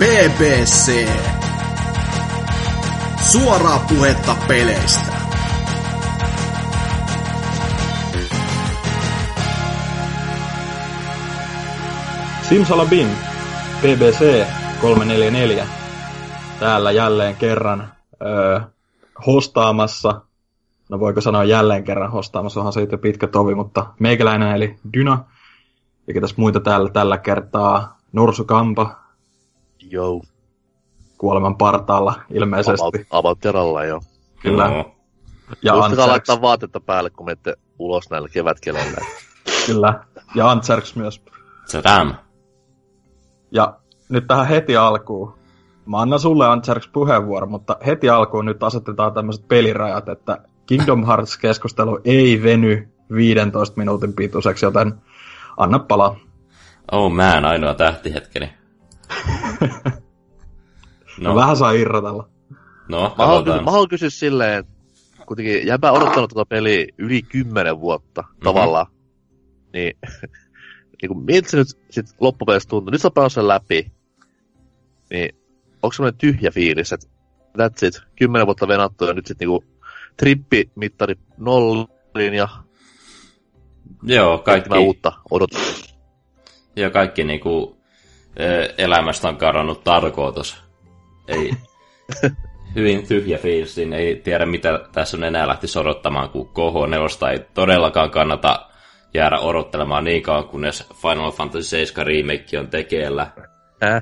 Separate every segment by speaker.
Speaker 1: BBC. Suoraa puhetta peleistä.
Speaker 2: Simsalabim, BBC 344, täällä jälleen kerran öö, hostaamassa, no voiko sanoa jälleen kerran hostaamassa, onhan siitä pitkä tovi, mutta meikäläinen eli Dyna, ja ketäs muita täällä tällä kertaa, Norsukampa,
Speaker 3: Joo.
Speaker 2: kuoleman partaalla ilmeisesti.
Speaker 3: About, about joo.
Speaker 2: Kyllä.
Speaker 4: No.
Speaker 2: Ja
Speaker 3: Muistakaa laittaa vaatetta päälle, kun menette ulos näillä kevätkeleillä.
Speaker 2: kyllä. Ja Antserks myös.
Speaker 4: Sedam.
Speaker 2: Ja nyt tähän heti alkuun. Mä annan sulle Antserks puheenvuoro, mutta heti alkuun nyt asetetaan tämmöiset pelirajat, että Kingdom Hearts-keskustelu ei veny 15 minuutin pituiseksi, joten anna palaa.
Speaker 4: Oh man, ainoa tähtihetkeni.
Speaker 2: No. Vähän saa irrotella.
Speaker 4: No,
Speaker 3: Mä haluan, kysyä, mä haluan kysyä silleen, että kuitenkin jäbä odottanut tuota peliä yli kymmenen vuotta mm-hmm. tavallaan. Niin, niin kuin, miltä se nyt sit loppupeleissä tuntuu? Nyt sä oot sen läpi. Niin, onko semmoinen tyhjä fiilis, että that's it, kymmenen vuotta venattu ja nyt sit niinku trippimittari nolliin ja
Speaker 4: Joo,
Speaker 3: kaikki uutta odotusta.
Speaker 4: ja kaikki niinku, elämästä on karannut tarkoitus. Ei, hyvin tyhjä fiilis, niin ei tiedä mitä tässä on enää lähtisi odottamaan, kun KH4 ei todellakaan kannata jäädä odottelemaan niin kauan, kunnes Final Fantasy 7 remake on tekeillä.
Speaker 3: Ää,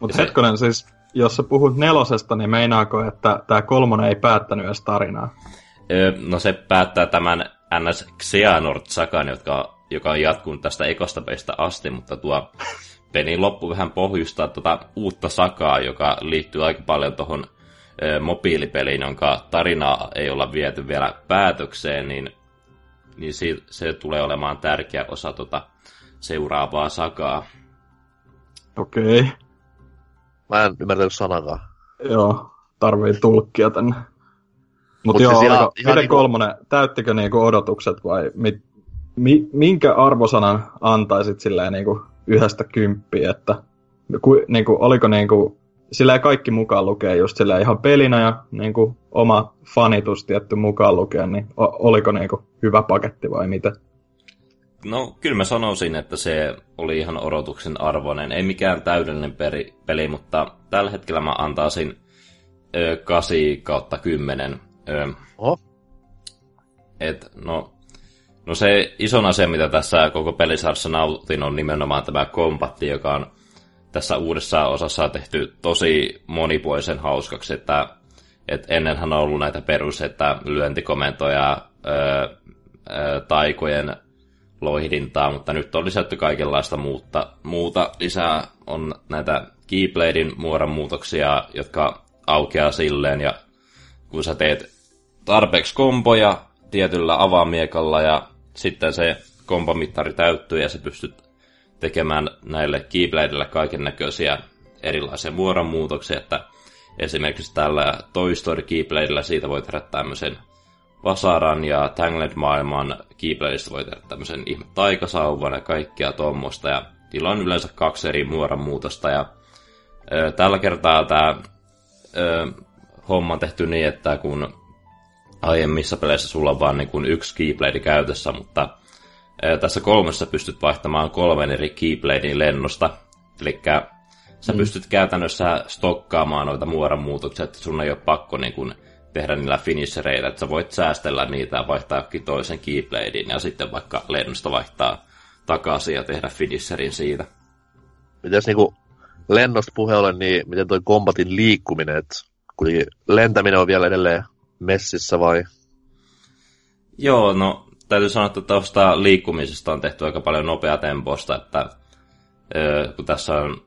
Speaker 2: Mutta
Speaker 4: Se-
Speaker 2: hetkonen siis, jos sä puhut nelosesta, niin meinaako, että tämä kolmonen ei päättänyt edes tarinaa?
Speaker 4: No se päättää tämän NS Xehanort-sakan, joka, joka on jatkunut tästä ekosta peistä asti, mutta tuo pelin loppu vähän pohjustaa tuota uutta sakaa, joka liittyy aika paljon tuohon mobiilipeliin, jonka tarinaa ei olla viety vielä päätökseen, niin, niin si- se tulee olemaan tärkeä osa tuota seuraavaa sakaa.
Speaker 2: Okei, okay.
Speaker 3: mä en ymmärtänyt sanakaan.
Speaker 2: joo, tarvii tulkkia tänne. Mutta
Speaker 3: Mut
Speaker 2: joo,
Speaker 3: siis
Speaker 2: siis
Speaker 3: ihan-
Speaker 2: oliko,
Speaker 3: ihan
Speaker 2: miten
Speaker 3: niinku-
Speaker 2: kolmonen, täyttikö niinku odotukset vai mit, mi, minkä arvosanan antaisit silleen niinku yhdestä kymppiä, että ku, niinku, oliko niinku, silleen kaikki mukaan lukee just silleen ihan pelinä ja niinku oma fanitus tietty mukaan lukee, niin o, oliko niinku hyvä paketti vai mitä?
Speaker 4: No, kyllä mä sanoisin, että se oli ihan odotuksen arvoinen. Ei mikään täydellinen peri, peli, mutta tällä hetkellä mä antaisin ö, 8 kautta 10. Ö,
Speaker 3: Oho.
Speaker 4: et, no, no se ison asia, mitä tässä koko pelisarjassa nautin, on nimenomaan tämä kombatti, joka on tässä uudessa osassa tehty tosi monipuolisen hauskaksi, että et ennenhän on ollut näitä perus, että lyöntikomentoja, ö, ö, taikojen loihdintaa, mutta nyt on lisätty kaikenlaista muuta, muuta lisää. On näitä Keybladein muodonmuutoksia, jotka aukeaa silleen, ja kun sä teet tarpeeksi komboja tietyllä avaamiekalla, ja sitten se kombomittari täyttyy, ja sä pystyt tekemään näille Keybladeille kaiken näköisiä erilaisia muodonmuutoksia, että esimerkiksi tällä Toy Story siitä voi tehdä tämmöisen Vasaran ja Tangled-maailman Keybladeista voi tehdä tämmöisen ihme taikasauvan ja kaikkea tuommoista. Ja niillä on yleensä kaksi eri muodonmuutosta. Ja ö, tällä kertaa tämä ö, homma on tehty niin, että kun aiemmissa peleissä sulla on vaan niin kuin yksi Keyblade käytössä, mutta tässä kolmessa pystyt vaihtamaan kolmen eri Keybladein lennosta. Eli sä mm. pystyt käytännössä stokkaamaan noita muodonmuutoksia, että sun ei ole pakko niin kuin tehdä niillä finishereillä, että sä voit säästellä niitä ja vaihtaa toisen Keybladein ja sitten vaikka lennosta vaihtaa takaisin ja tehdä finisherin siitä.
Speaker 3: Mites niinku lennosta puheen ollen, niin miten toi kombatin liikkuminen, että kuitenkin lentäminen on vielä edelleen messissä vai?
Speaker 4: Joo, no täytyy sanoa, että tuosta liikkumisesta on tehty aika paljon nopeatempoista, että ö, kun tässä on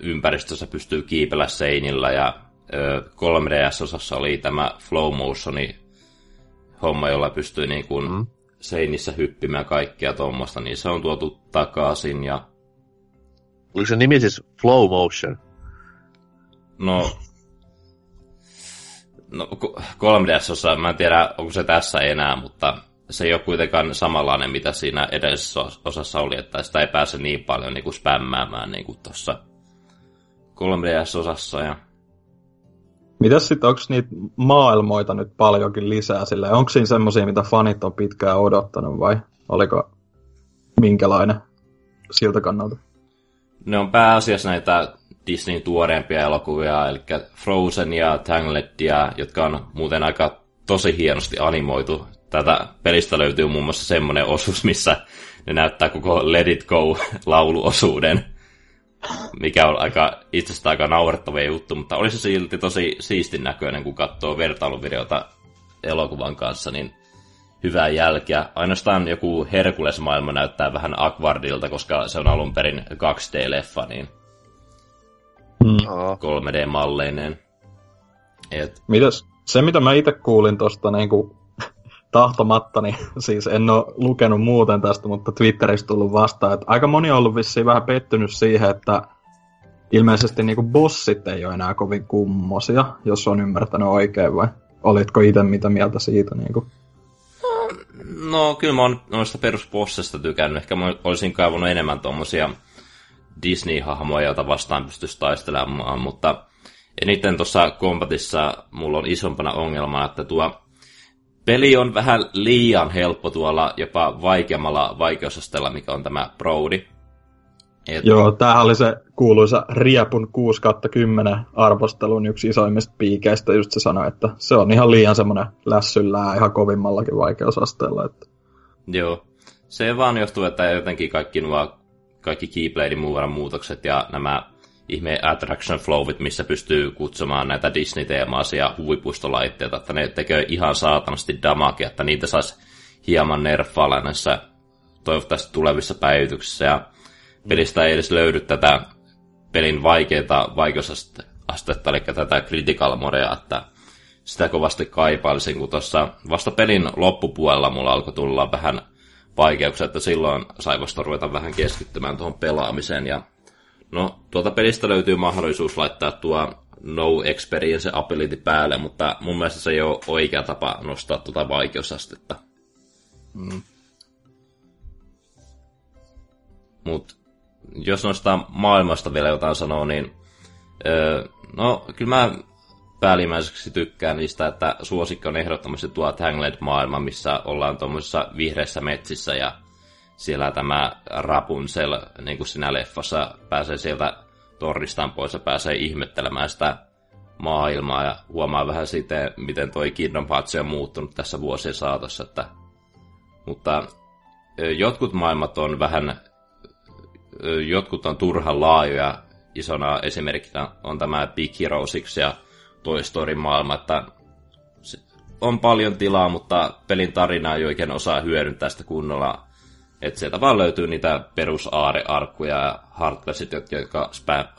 Speaker 4: ympäristössä pystyy kiipellä seinillä ja ö, 3DS-osassa oli tämä flow motioni homma, jolla pystyy niin kuin
Speaker 3: Mm.
Speaker 4: seinissä hyppimään kaikkia tuommoista, niin se on tuotu takaisin ja
Speaker 3: Oliko se nimi siis Flow Motion?
Speaker 4: no No, 3DS, mä en tiedä, onko se tässä enää, mutta se ei ole kuitenkaan samanlainen, mitä siinä edellisessä osassa oli, että sitä ei pääse niin paljon niin kuin spämmäämään niin kuin tuossa 3DS-osassa. Ja...
Speaker 2: Mitäs sitten, onko niitä maailmoita nyt paljonkin lisää sille? Onko siinä semmoisia, mitä fanit on pitkään odottanut vai oliko minkälainen siltä kannalta?
Speaker 4: Ne on pääasiassa näitä Disneyn tuoreempia elokuvia, eli Frozen ja Tangledia, jotka on muuten aika tosi hienosti animoitu. Tätä pelistä löytyy muun muassa semmoinen osuus, missä ne näyttää koko Let It Go-lauluosuuden, mikä on aika, itsestä aika naurettava juttu, mutta olisi se silti tosi siistin näköinen, kun katsoo vertailuvideota elokuvan kanssa, niin hyvää jälkeä. Ainoastaan joku Herkules-maailma näyttää vähän Aquardilta, koska se on alun perin 2D-leffa, niin
Speaker 2: Hmm.
Speaker 4: 3D-malleineen. Et...
Speaker 2: Mitäs, se mitä mä itse kuulin tuosta niinku tahtomatta, niin siis en ole lukenut muuten tästä, mutta Twitterissä tullut vastaan, että aika moni on ollut vissiin vähän pettynyt siihen, että ilmeisesti niinku bossit ei ole enää kovin kummosia, jos on ymmärtänyt oikein, vai olitko itse mitä mieltä siitä? Niinku?
Speaker 4: No, kyllä mä oon noista perusbossista tykännyt. Ehkä mä olisin kaivannut enemmän tuommoisia Disney-hahmoja, joita vastaan pystyisi taistelemaan, mutta eniten tuossa kombatissa mulla on isompana ongelmana, että tuo peli on vähän liian helppo tuolla jopa vaikeammalla vaikeusasteella, mikä on tämä Brody.
Speaker 2: Et... Joo, tämähän oli se kuuluisa Riepun 6 10 arvostelun yksi isoimmista piikeistä, just se sanoi, että se on ihan liian semmoinen lässyllää ihan kovimmallakin vaikeusasteella. Että...
Speaker 4: Joo, se vaan johtuu, että jotenkin kaikki nuo kaikki Keybladein muutokset ja nämä ihme attraction flowit, missä pystyy kutsumaan näitä Disney-teemaisia huvipuistolaitteita, että ne tekee ihan saatanasti damage, että niitä saisi hieman nerfailla näissä toivottavasti tulevissa päivityksissä. Ja pelistä ei edes löydy tätä pelin vaikeita vaikeusastetta, eli tätä critical modea, että sitä kovasti kaipailisin, kun tuossa vasta pelin loppupuolella mulla alkoi tulla vähän vaikeuksia, että silloin sai vasta ruveta vähän keskittymään tuohon pelaamiseen. Ja no, tuolta pelistä löytyy mahdollisuus laittaa tuo no experience ability päälle, mutta mun mielestä se ei ole oikea tapa nostaa tuota vaikeusastetta. Mm. Mut jos noista maailmasta vielä jotain sanoo, niin öö, no kyllä mä päällimmäiseksi tykkään niistä, että suosikki on ehdottomasti tuo Tangled-maailma, missä ollaan tuommoisissa vihreissä metsissä ja siellä tämä Rapunzel, niin kuin siinä leffassa, pääsee sieltä tornistaan pois ja pääsee ihmettelemään sitä maailmaa ja huomaa vähän siitä, miten toi Kingdom Hearts on muuttunut tässä vuosien saatossa. Että... Mutta jotkut maailmat on vähän, jotkut on turhan laajoja. Isona esimerkkinä on tämä Big Hero 6 ja Toy Story maailma, että on paljon tilaa, mutta pelin tarinaa ei oikein osaa hyödyntää sitä kunnolla. Että sieltä vaan löytyy niitä perusaarearkkuja ja heartlessit, jotka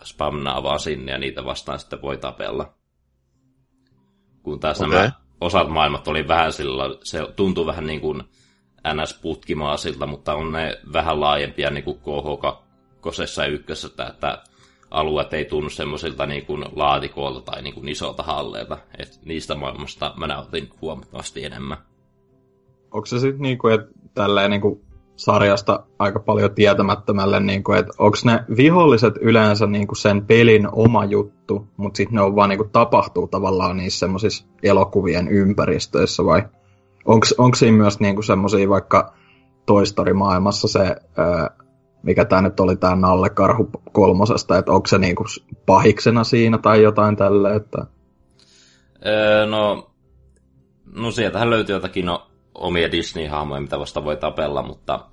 Speaker 4: spamnaa vaan sinne ja niitä vastaan sitten voi tapella. Kun taas okay. nämä osat maailmat oli vähän sillä, se tuntuu vähän niin kuin NS-putkimaasilta, mutta on ne vähän laajempia niin kuin KH2 ja ykkössä, että alueet ei tunnu semmoisilta niin kuin laatikoilta tai niin kuin isolta halleilta. Et niistä maailmasta mä nautin huomattavasti enemmän.
Speaker 2: Onko se sitten niin kuin, että tälleen niin kuin sarjasta aika paljon tietämättömälle, niin kuin, että onko ne viholliset yleensä niin kuin sen pelin oma juttu, mutta sitten ne on vaan niin kuin, tapahtuu tavallaan niissä semmoisissa elokuvien ympäristöissä vai onko siinä myös niin kuin semmoisia vaikka toistorimaailmassa se mikä tämä nyt oli tämä Nalle Karhu kolmosesta, että onko se niinku pahiksena siinä tai jotain tälle, että...
Speaker 4: Öö, no, no sieltähän löytyy jotakin no, omia Disney-hahmoja, mitä vasta voi tapella, mutta,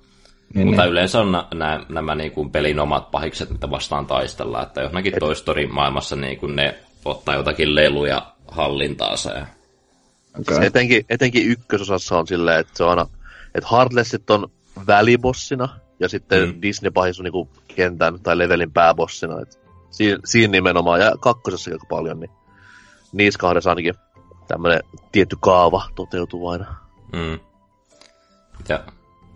Speaker 4: niin, mutta niin. yleensä on nämä, nämä niin kuin pelin omat pahikset, mitä vastaan taistellaan, että johonkin Et... Toy Story-maailmassa niin kuin ne ottaa jotakin leluja hallintaansa. Ja...
Speaker 3: Okay. Siis etenkin, etenkin ykkösosassa on silleen, että se on aina, että Heartlessit on välibossina, ja sitten mm. Disney-pahis on niinku kentän tai levelin pääbossina. Et siinä, siinä nimenomaan, ja kakkosessa aika paljon, niin niissä kahdessa ainakin tämmöinen tietty kaava toteutuu aina. Mm.
Speaker 4: Ja,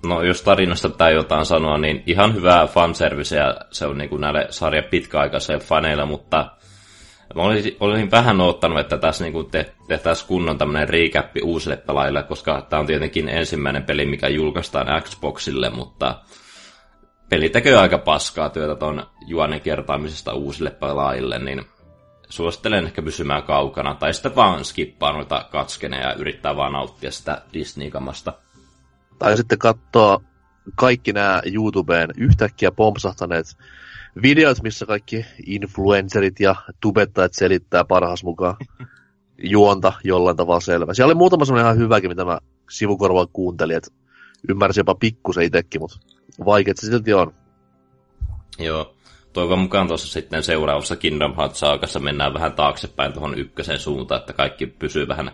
Speaker 4: no jos tarinasta pitää jotain sanoa, niin ihan hyvää fanservice ja se on niinku näille sarjan pitkäaikaisille faneille, mutta mä olisin, olisin vähän ottanut, että tässä niinku te, tehtäisiin kunnon tämmöinen recap uusille pelaajille, koska tämä on tietenkin ensimmäinen peli, mikä julkaistaan Xboxille, mutta peli tekee aika paskaa työtä ton juonen kertaamisesta uusille pelaajille, niin suosittelen ehkä pysymään kaukana, tai sitten vaan skippaa noita katskeneja ja yrittää vaan nauttia sitä Disney-kamasta.
Speaker 3: Tai sitten katsoa kaikki nämä YouTubeen yhtäkkiä pompsahtaneet videot, missä kaikki influencerit ja tubettajat selittää parhaas mukaan juonta jollain tavalla selvä. Siellä oli muutama semmoinen ihan hyväkin, mitä mä sivukorvaan kuuntelin, että ymmärsin jopa pikkusen itsekin, mutta vaikeat se silti on.
Speaker 4: Joo. Toivon mukaan tuossa sitten seuraavassa Kingdom Hearts saakassa mennään vähän taaksepäin tuohon ykkösen suuntaan, että kaikki pysyy vähän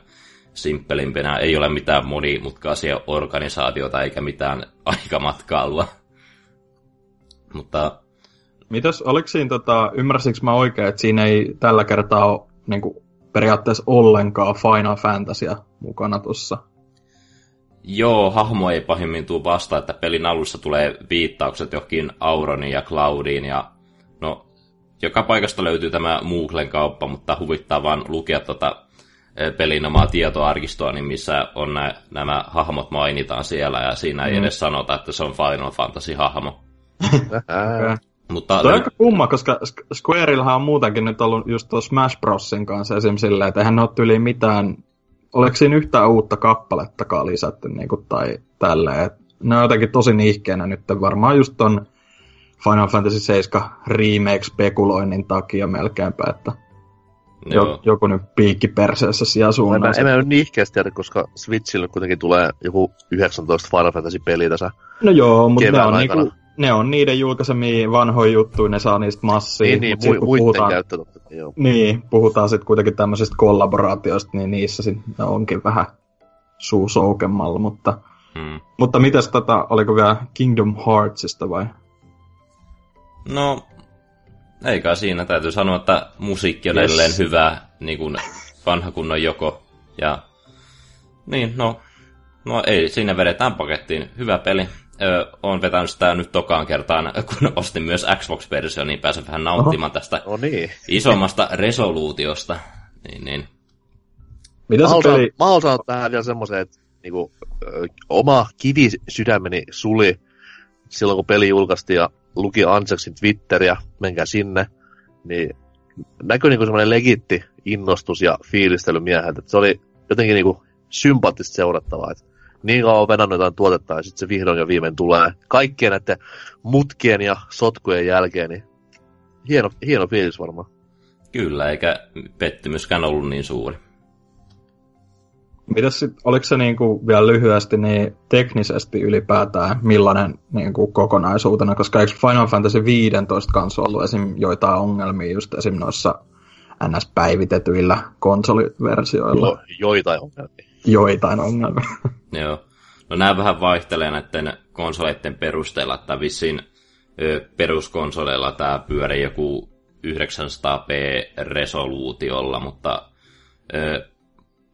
Speaker 4: simppelimpinä. Ei ole mitään monimutkaisia organisaatioita eikä mitään aikamatkailua. Mutta...
Speaker 2: Mitäs, oliko siinä, tota, ymmärsinkö mä oikein, että siinä ei tällä kertaa ole niin kuin, periaatteessa ollenkaan Final Fantasia mukana tuossa?
Speaker 4: Joo, hahmo ei pahimmin tuu vasta, että pelin alussa tulee viittaukset johonkin Auroniin ja Cloudiin ja no, joka paikasta löytyy tämä Mooglen kauppa, mutta huvittaa vaan lukea tota pelin omaa tietoarkistoa, niin missä on nä, nämä hahmot mainitaan siellä, ja siinä ei mm. edes sanota, että se on Final Fantasy-hahmo.
Speaker 2: Mutta Tuo on aika kumma, koska Squareillähän on muutenkin nyt ollut just tuossa Smash Brosin kanssa esim. silleen, että eihän ne ole yli mitään, oliko siinä yhtään uutta kappalettakaan lisätty niin kuin, tai tälleen. ne on jotenkin tosi niihkeenä nyt varmaan just ton Final Fantasy 7 remake-spekuloinnin takia melkeinpä, että jo, joku nyt piikki perseessä siellä suunnassa.
Speaker 3: En mä, en mä niihkeästi tiedä, koska Switchille kuitenkin tulee joku 19 Final Fantasy-peliä tässä
Speaker 2: No joo, mutta ne on, niinku, ne on niiden julkaisemia vanhoja juttuja, ne saa niistä massia.
Speaker 3: Niin, niin mu- muiden puhutaan, käyttö, joo.
Speaker 2: Niin, puhutaan sitten kuitenkin tämmöisistä kollaboraatioista, niin niissä sitten onkin vähän suu soukemmalla, mutta... Hmm. Mutta mitäs tota, oliko vielä Kingdom Heartsista vai?
Speaker 4: No, eikä siinä. Täytyy sanoa, että musiikki on yes. edelleen hyvä, niin kuin vanha kunnon joko. Ja niin, no, no ei, siinä vedetään pakettiin. Hyvä peli. Öö, olen vetänyt sitä nyt tokaan kertaan, kun ostin myös Xbox-versio, niin pääsen vähän nauttimaan Oho. tästä
Speaker 3: oh, niin.
Speaker 4: isommasta resoluutiosta. Niin, niin.
Speaker 3: Mitä mä, haluan, peli... mä haluan tähän vielä semmoisen, että niinku, ö, oma kivi sydämeni suli silloin, kun peli julkaistiin ja luki Anseksin Twitteriä, menkää sinne, niin näkyi niinku semmoinen legitti innostus ja fiilistely mieheltä. Se oli jotenkin niinku sympaattista seurattavaa. Et niin kauan on venannut jotain tuotetta ja sitten se vihdoin ja viimein tulee kaikkien näiden mutkien ja sotkujen jälkeen, niin hieno, hieno fiilis varmaan.
Speaker 4: Kyllä, eikä pettymyskään ollut niin suuri.
Speaker 2: Mitäs sit, oliko se niinku vielä lyhyesti niin teknisesti ylipäätään millainen niinku kokonaisuutena, koska eikö Final Fantasy 15 kanssa ollut esim. joitain ongelmia just esim. noissa NS-päivitetyillä konsoliversioilla? Jo,
Speaker 3: joitain ongelmia.
Speaker 2: Joitain ongelmia.
Speaker 4: Joo. No nämä vähän vaihtelee näiden konsoleiden perusteella, että vissiin peruskonsoleilla tämä pyörii joku 900p resoluutiolla, mutta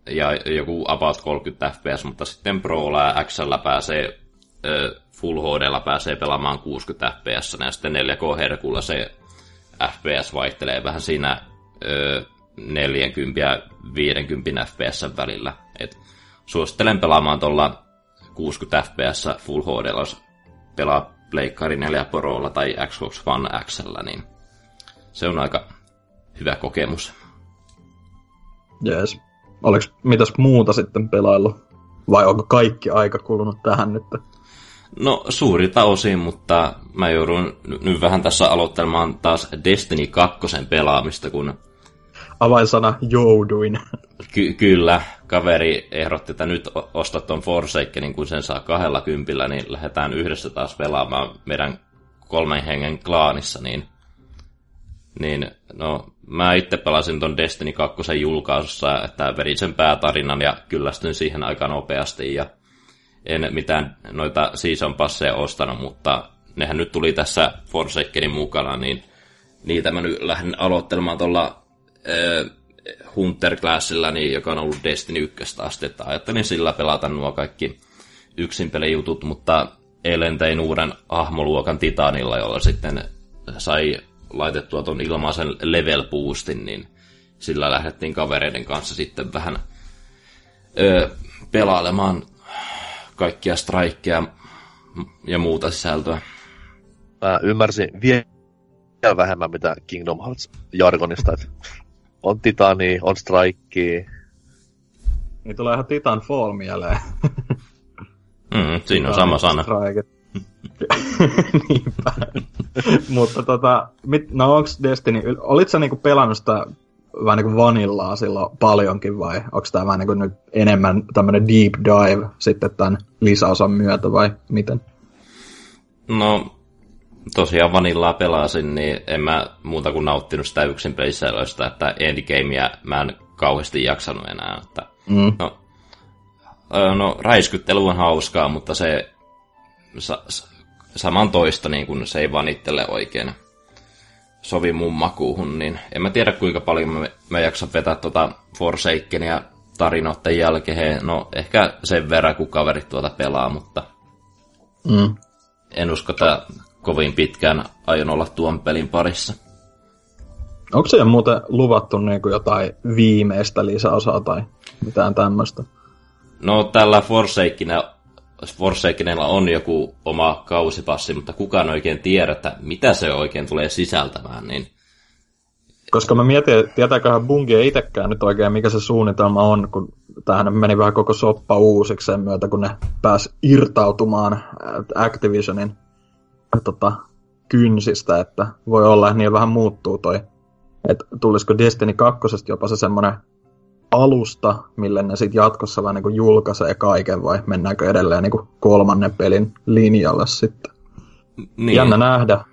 Speaker 4: ja joku about 30 fps, mutta sitten Prolla ja XL pääsee Full HD pääsee pelaamaan 60 fps, ja sitten 4K herkulla se FPS vaihtelee vähän siinä 40 ja 50 fps välillä. Et suosittelen pelaamaan tuolla 60 fps Full HD, jos pelaa Pleikkari 4 Prolla tai Xbox One XL, niin se on aika hyvä kokemus.
Speaker 2: Jees. Oliko mitäs muuta sitten pelaillut? Vai onko kaikki aika kulunut tähän nyt?
Speaker 4: No suurilta osin, mutta mä joudun nyt vähän tässä aloittelemaan taas Destiny 2 pelaamista, kun...
Speaker 2: Avainsana jouduin.
Speaker 4: Ky- kyllä, kaveri ehdotti, että nyt ostat ton Forsakenin, kun sen saa kahdella kympillä, niin lähdetään yhdessä taas pelaamaan meidän kolmen hengen klaanissa, niin niin, no, mä itse pelasin ton Destiny 2 julkaisussa, että vedin sen päätarinan ja kyllästyin siihen aika nopeasti ja en mitään noita season passeja ostanut, mutta nehän nyt tuli tässä Forsakenin mukana, niin niitä mä nyt lähden aloittelemaan tuolla äh, Hunter Classilla, niin, joka on ollut Destiny 1 asti, että ajattelin sillä pelata nuo kaikki yksin jutut, mutta eilen tein uuden ahmoluokan Titanilla, jolla sitten sai laitettua tuon ilmaisen level boostin, niin sillä lähdettiin kavereiden kanssa sitten vähän ö, pelailemaan kaikkia strikeja ja muuta sisältöä.
Speaker 3: mä ymmärsin vielä vähemmän mitä Kingdom Hearts jargonista, että on Titani, on Strike.
Speaker 2: Niin tulee ihan Titanfall mieleen.
Speaker 4: Mm, siinä on sama sana.
Speaker 2: Strike. Niinpä. Mutta tota, mit, no onks Destiny, olit sä niinku pelannut sitä vähän niinku vanillaa silloin paljonkin vai onko tämä vähän niinku nyt enemmän tämmönen deep dive sitten tämän lisäosan myötä vai miten?
Speaker 4: No, tosiaan vanillaa pelasin, niin en mä muuta kuin nauttinut sitä yksin pelisäädöistä, että endgamea mä en kauheasti jaksanut enää. Että,
Speaker 2: Mm.
Speaker 4: no, no, räiskyttely on hauskaa, mutta se sa, sa, saman toista, niin kun se ei vanittele oikein sovi mun makuuhun, niin en mä tiedä kuinka paljon mä, mä jaksan vetää tuota Forsakenia tarinoiden jälkeen. No, ehkä sen verran, kun kaverit tuota pelaa, mutta
Speaker 2: Mm.
Speaker 4: en usko, että kovin pitkään aion olla tuon pelin parissa.
Speaker 2: Onko siellä muuten luvattu niinku jotain viimeistä lisäosaa tai mitään tämmöistä?
Speaker 4: No tällä Forsakenilla on joku oma kausipassi, mutta kukaan oikein tiedä, että mitä se oikein tulee sisältämään, niin
Speaker 2: Koska mä mietin, että tietääköhän Bungie itsekään nyt oikein, mikä se suunnitelma on, kun tähän meni vähän koko soppa uusiksi sen myötä, kun ne pääs irtautumaan äh, Activisionin tota, kynsistä, että voi olla, että niin vähän muuttuu toi. Että tulisiko Destiny 2 jopa se semmoinen alusta, mille ne sitten jatkossa vähän niin julkaisee kaiken, vai mennäänkö edelleen niin kolmannen pelin linjalle sitten.
Speaker 4: niin,
Speaker 2: Jännä nähdä.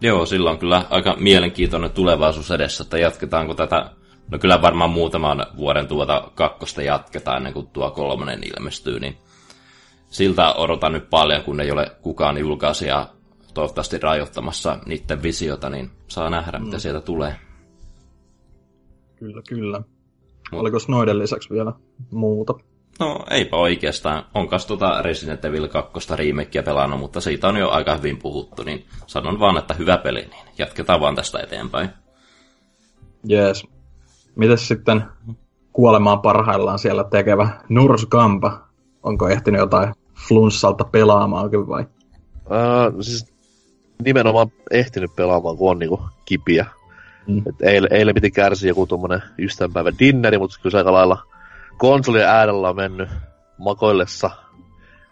Speaker 4: Joo, sillä on kyllä aika mielenkiintoinen tulevaisuus edessä, että jatketaanko tätä, no kyllä varmaan muutaman vuoden tuota kakkosta jatketaan ennen kuin tuo kolmonen ilmestyy, niin siltä odotan nyt paljon, kun ei ole kukaan julkaisija toivottavasti rajoittamassa niiden visiota, niin saa nähdä, mitä sieltä tulee.
Speaker 2: Kyllä, kyllä. Oliko noiden lisäksi vielä muuta?
Speaker 4: No, eipä oikeastaan. Onkas tuota Resident Evil 2 remakea pelannut, mutta siitä on jo aika hyvin puhuttu, niin sanon vaan, että hyvä peli, niin jatketaan vaan tästä eteenpäin.
Speaker 2: Jees. Mites sitten kuolemaan parhaillaan siellä tekevä Nurskampa? Onko ehtinyt jotain flunssalta pelaamaankin vai?
Speaker 3: Uh, siis nimenomaan ehtinyt pelaamaan, kun on niinku kipiä.
Speaker 2: Mm.
Speaker 3: Et eilen, eilen piti kärsiä joku tuommoinen ystävänpäivän dinneri, mutta kyllä se aika lailla konsolin äärellä on mennyt makoillessa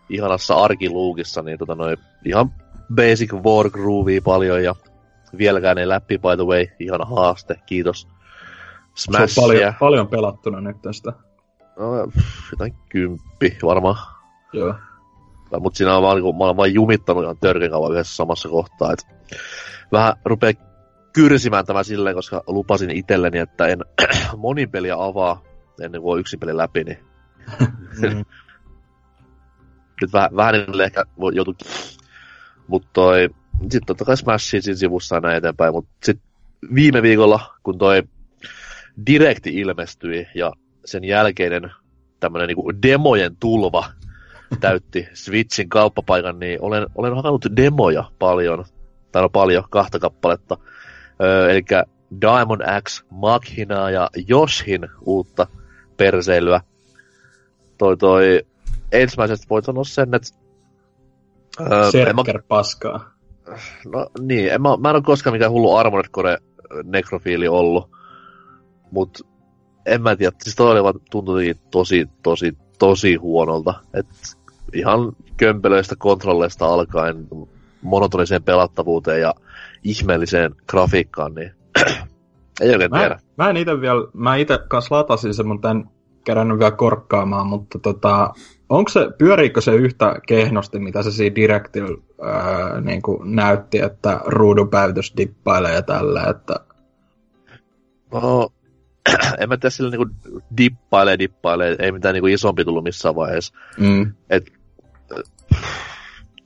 Speaker 3: ihanassa arkiluukissa, niin tota noin, ihan basic war groovia paljon ja vieläkään ei läpi, by the way, ihana haaste, kiitos.
Speaker 2: Se on
Speaker 3: Smashia.
Speaker 2: paljon, paljon pelattuna nyt tästä.
Speaker 3: No, jotain kymppi varmaan.
Speaker 2: Joo.
Speaker 3: Mutta siinä on vaan, niinku, mä olen vaan jumittanut ihan törkeän kauan yhdessä samassa kohtaa. Et vähän rupeaa kyrsimään tämä silleen, koska lupasin itselleni, että en monin peliä avaa ennen kuin on yksin peli läpi, niin
Speaker 2: Mm.
Speaker 3: nyt vähän, vähän niin ehkä voi joutua... Mutta toi... Sitten totta kai Smashia siinä sivussa ja näin eteenpäin, mutta sitten viime viikolla, kun toi Directi ilmestyi ja sen jälkeinen tämmönen niinku demojen tulva täytti Switchin kauppapaikan, niin olen, olen hakannut demoja paljon, tai no paljon, kahta kappaletta. Öö, eli Diamond X Machinaa ja Joshin uutta perseilyä. Toi toi ensimmäisestä voit sanoa sen, että öö, mä,
Speaker 2: Serker paskaa.
Speaker 3: no niin, en mä, mä en ole koskaan mikään hullu Armored Core nekrofiili ollut. Mut en mä tiedä, siis toi oli vaan tuntui tosi, tosi, tosi huonolta. Et ihan kömpelöistä kontrolleista alkaen monotoniseen pelattavuuteen ja ihmeelliseen grafiikkaan, niin ei oikein
Speaker 2: Mä,
Speaker 3: tiedä.
Speaker 2: mä en itse vielä, mä itse kanssa latasin sen, mutta en kerännyt vielä korkkaamaan, mutta tota, onko se, pyöriikö se yhtä kehnosti, mitä se siinä Directillä öö, niin näytti, että ruudunpäivitys dippailee ja tällä, että
Speaker 3: No, en mä tiedä sillä niinku dippailee, dippailee, ei mitään niinku isompi tullut missään vaiheessa.
Speaker 2: mm,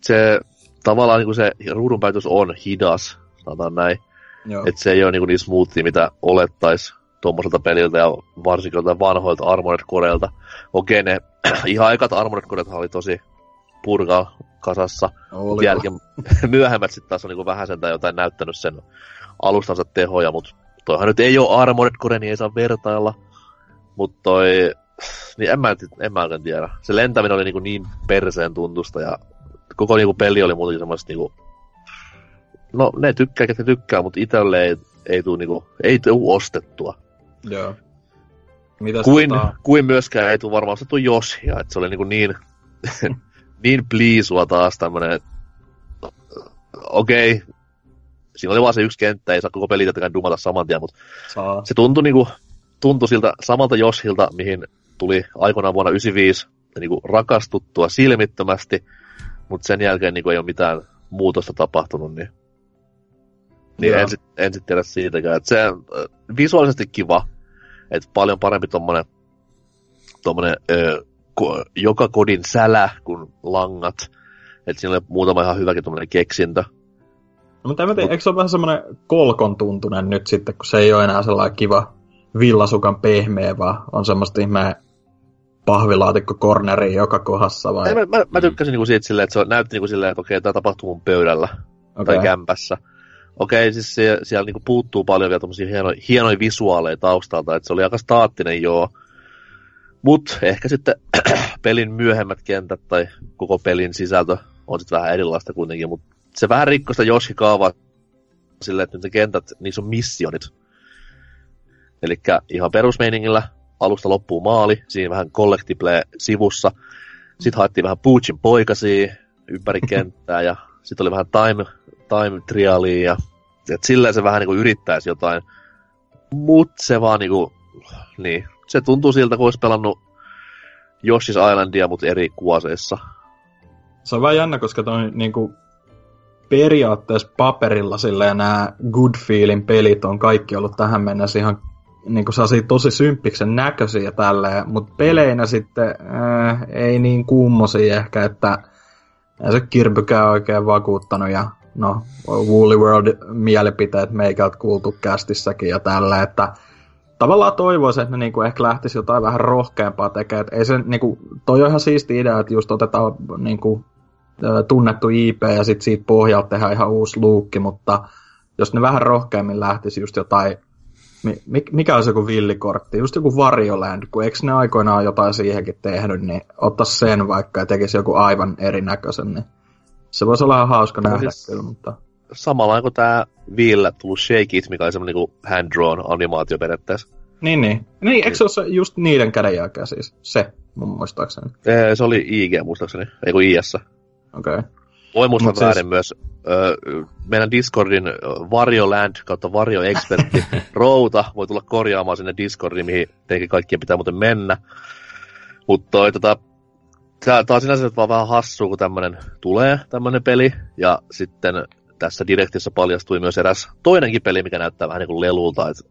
Speaker 3: Se tavallaan niinku se ruudunpäivitys on hidas, sanotaan näin.
Speaker 2: joo.
Speaker 3: Että se ei ole niinku niin smoothia, mitä olettais tuommoiselta peliltä ja varsinkin vanhoilta Armored Coreilta. Okei, ne ihan ekat Armored Coret oli tosi purkaa kasassa.
Speaker 2: Oli
Speaker 3: Jälkeen myöhemmät sitten taas on niinku vähän sentään jotain näyttänyt sen alustansa tehoja, mutta toihan nyt ei ole Armored Core, niin ei saa vertailla. Mutta toi, niin en mä, en mä oikein tiedä. Se lentäminen oli niinku niin perseen tuntusta ja koko niinku peli oli muutenkin semmoista niinku, no ne tykkää, ketkä tykkää, mutta itselle ei, ei tule niinku, ei tuu ostettua.
Speaker 2: Joo. Mitäs
Speaker 3: Kuin,
Speaker 2: tota,
Speaker 3: kuin myöskään ei tule varmaan ostettu Joshia, että se oli niinku niin, niin pliisua taas tämmönen, okei, okay, siinä oli vaan se yksi kenttä, ei saa koko peli tietenkään dumata saman tien, mutta
Speaker 2: saa.
Speaker 3: se tuntui, niinku, tuntui siltä samalta Joshilta, mihin tuli aikoinaan vuonna 95 niinku rakastuttua silmittömästi, mutta sen jälkeen niinku ei ole mitään muutosta tapahtunut, niin, niin
Speaker 2: Joo.
Speaker 3: en, sit, en sit tiedä siitäkään. Et se on äh, visuaalisesti kiva, että paljon parempi tommonen, tommonen ö, ko, joka kodin sälä kuin langat. Että siinä oli muutama ihan hyväkin tommonen keksintö.
Speaker 2: No, mutta en mä tiedä,
Speaker 3: Mut-
Speaker 2: eikö se ole vähän semmoinen kolkon tuntunen nyt sitten, kun se ei ole enää sellainen kiva villasukan pehmeä, vaan on semmoista ihmeen pahvilaatikko corneri joka kohdassa vai?
Speaker 3: Ei, mä, mä, mä tykkäsin niinku siitä silleen, että se näytti niinku silleen, että okei, tää tapahtuu mun pöydällä okay. tai kämpässä. Okei, siis se, siellä niinku puuttuu paljon vielä tommosia hienoja, hienoja visuaaleja taustalta, että se oli aika staattinen joo. Mut ehkä sitten pelin myöhemmät kentät tai koko pelin sisältö on sitten vähän erilaista kuitenkin, mutta se vähän rikkoi sitä Yoshi-kaavaa silleen, että nyt ne kentät, niissä on missionit. Eli ihan perusmeiningillä alusta loppuu maali, siinä vähän collectible sivussa. Sitten haettiin vähän Puchin poikasia ympäri kenttää ja sitten oli vähän time, time trialia ja et silleen se vähän niinku yrittäisi jotain. Mut se vaan niinku, niin, se tuntuu siltä, kun olisi pelannut Yoshi's Islandia, mutta eri kuoseissa.
Speaker 2: Se on vähän jännä, koska toi niinku periaatteessa paperilla silleen nämä Good Feelin pelit on kaikki ollut tähän mennessä ihan niinku sellaisia tosi symppiksen näköisiä tälleen, mutta peleinä sitten äh, ei niin kummosia ehkä, että ei se kirpykään oikein vakuuttanut ja no Woolly World mielipiteet meikältä kuultu kästissäkin ja tällä, että tavallaan toivoisin, että ne niinku ehkä lähtisi jotain vähän rohkeampaa tekemään. Et ei se, niinku, toi on ihan siisti idea, että just otetaan niinku, ö, tunnettu IP ja sitten siitä pohjalta tehdään ihan uusi luukki, mutta jos ne vähän rohkeammin lähtisi just jotain, mikä olisi joku villikortti, just joku Varjoland, kun eikö ne aikoinaan jotain siihenkin tehnyt, niin ottaisi sen vaikka ja tekisi joku aivan erinäköisen, niin se voisi olla ihan hauska
Speaker 3: No
Speaker 2: nähdä
Speaker 3: siis-
Speaker 2: kyllä, mutta
Speaker 3: Samalla kuin tää Viillä tullut Shake It, mikä oli semmonen niinku hand-drawn animaatio periaatteessa.
Speaker 2: niin, niin. Niin, eikö se ole se just niiden kädenjälkeä siis? Se, mun muistaakseni.
Speaker 3: Ee, se oli IG muistaakseni, ei kun IS.
Speaker 2: Okei. Okay.
Speaker 3: Voi muistaa
Speaker 2: Mut
Speaker 3: väärin
Speaker 2: siis-
Speaker 3: myös ö, meidän Discordin Varjoland kautta Varjoexpertti Routa voi tulla korjaamaan sinne Discordiin, mihin teikin kaikkien pitää muuten mennä. Mutta toi tota, tää, tää on sinänsä vaan vähän hassua, kun tämmönen tulee, tämmönen peli, ja sitten tässä direktissä paljastui myös eräs toinenkin peli, mikä näyttää vähän niin kuin lelulta, että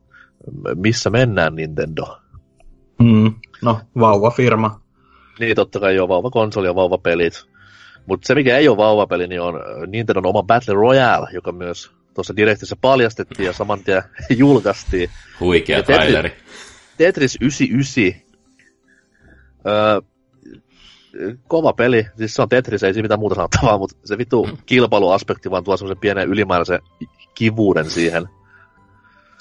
Speaker 3: missä mennään Nintendo.
Speaker 2: Mm. No, vauva-firma.
Speaker 3: Niin, totta kai joo, vauva-konsoli ja vauva-pelit. Mutta se, mikä ei ole vauvapeli, niin on ö, Nintendon oma Battle Royale, joka myös tuossa direktissä paljastettiin ja saman tien julkaistiin.
Speaker 4: Huikea
Speaker 3: Ja Tetris-. Tetris 99. Öö, kova peli. Siis se on Tetris, ei siinä mitään muuta sanottavaa, mutta se vittu kilpailuaspekti vaan tuo semmoisen pienen ylimääräisen kivuuden siihen.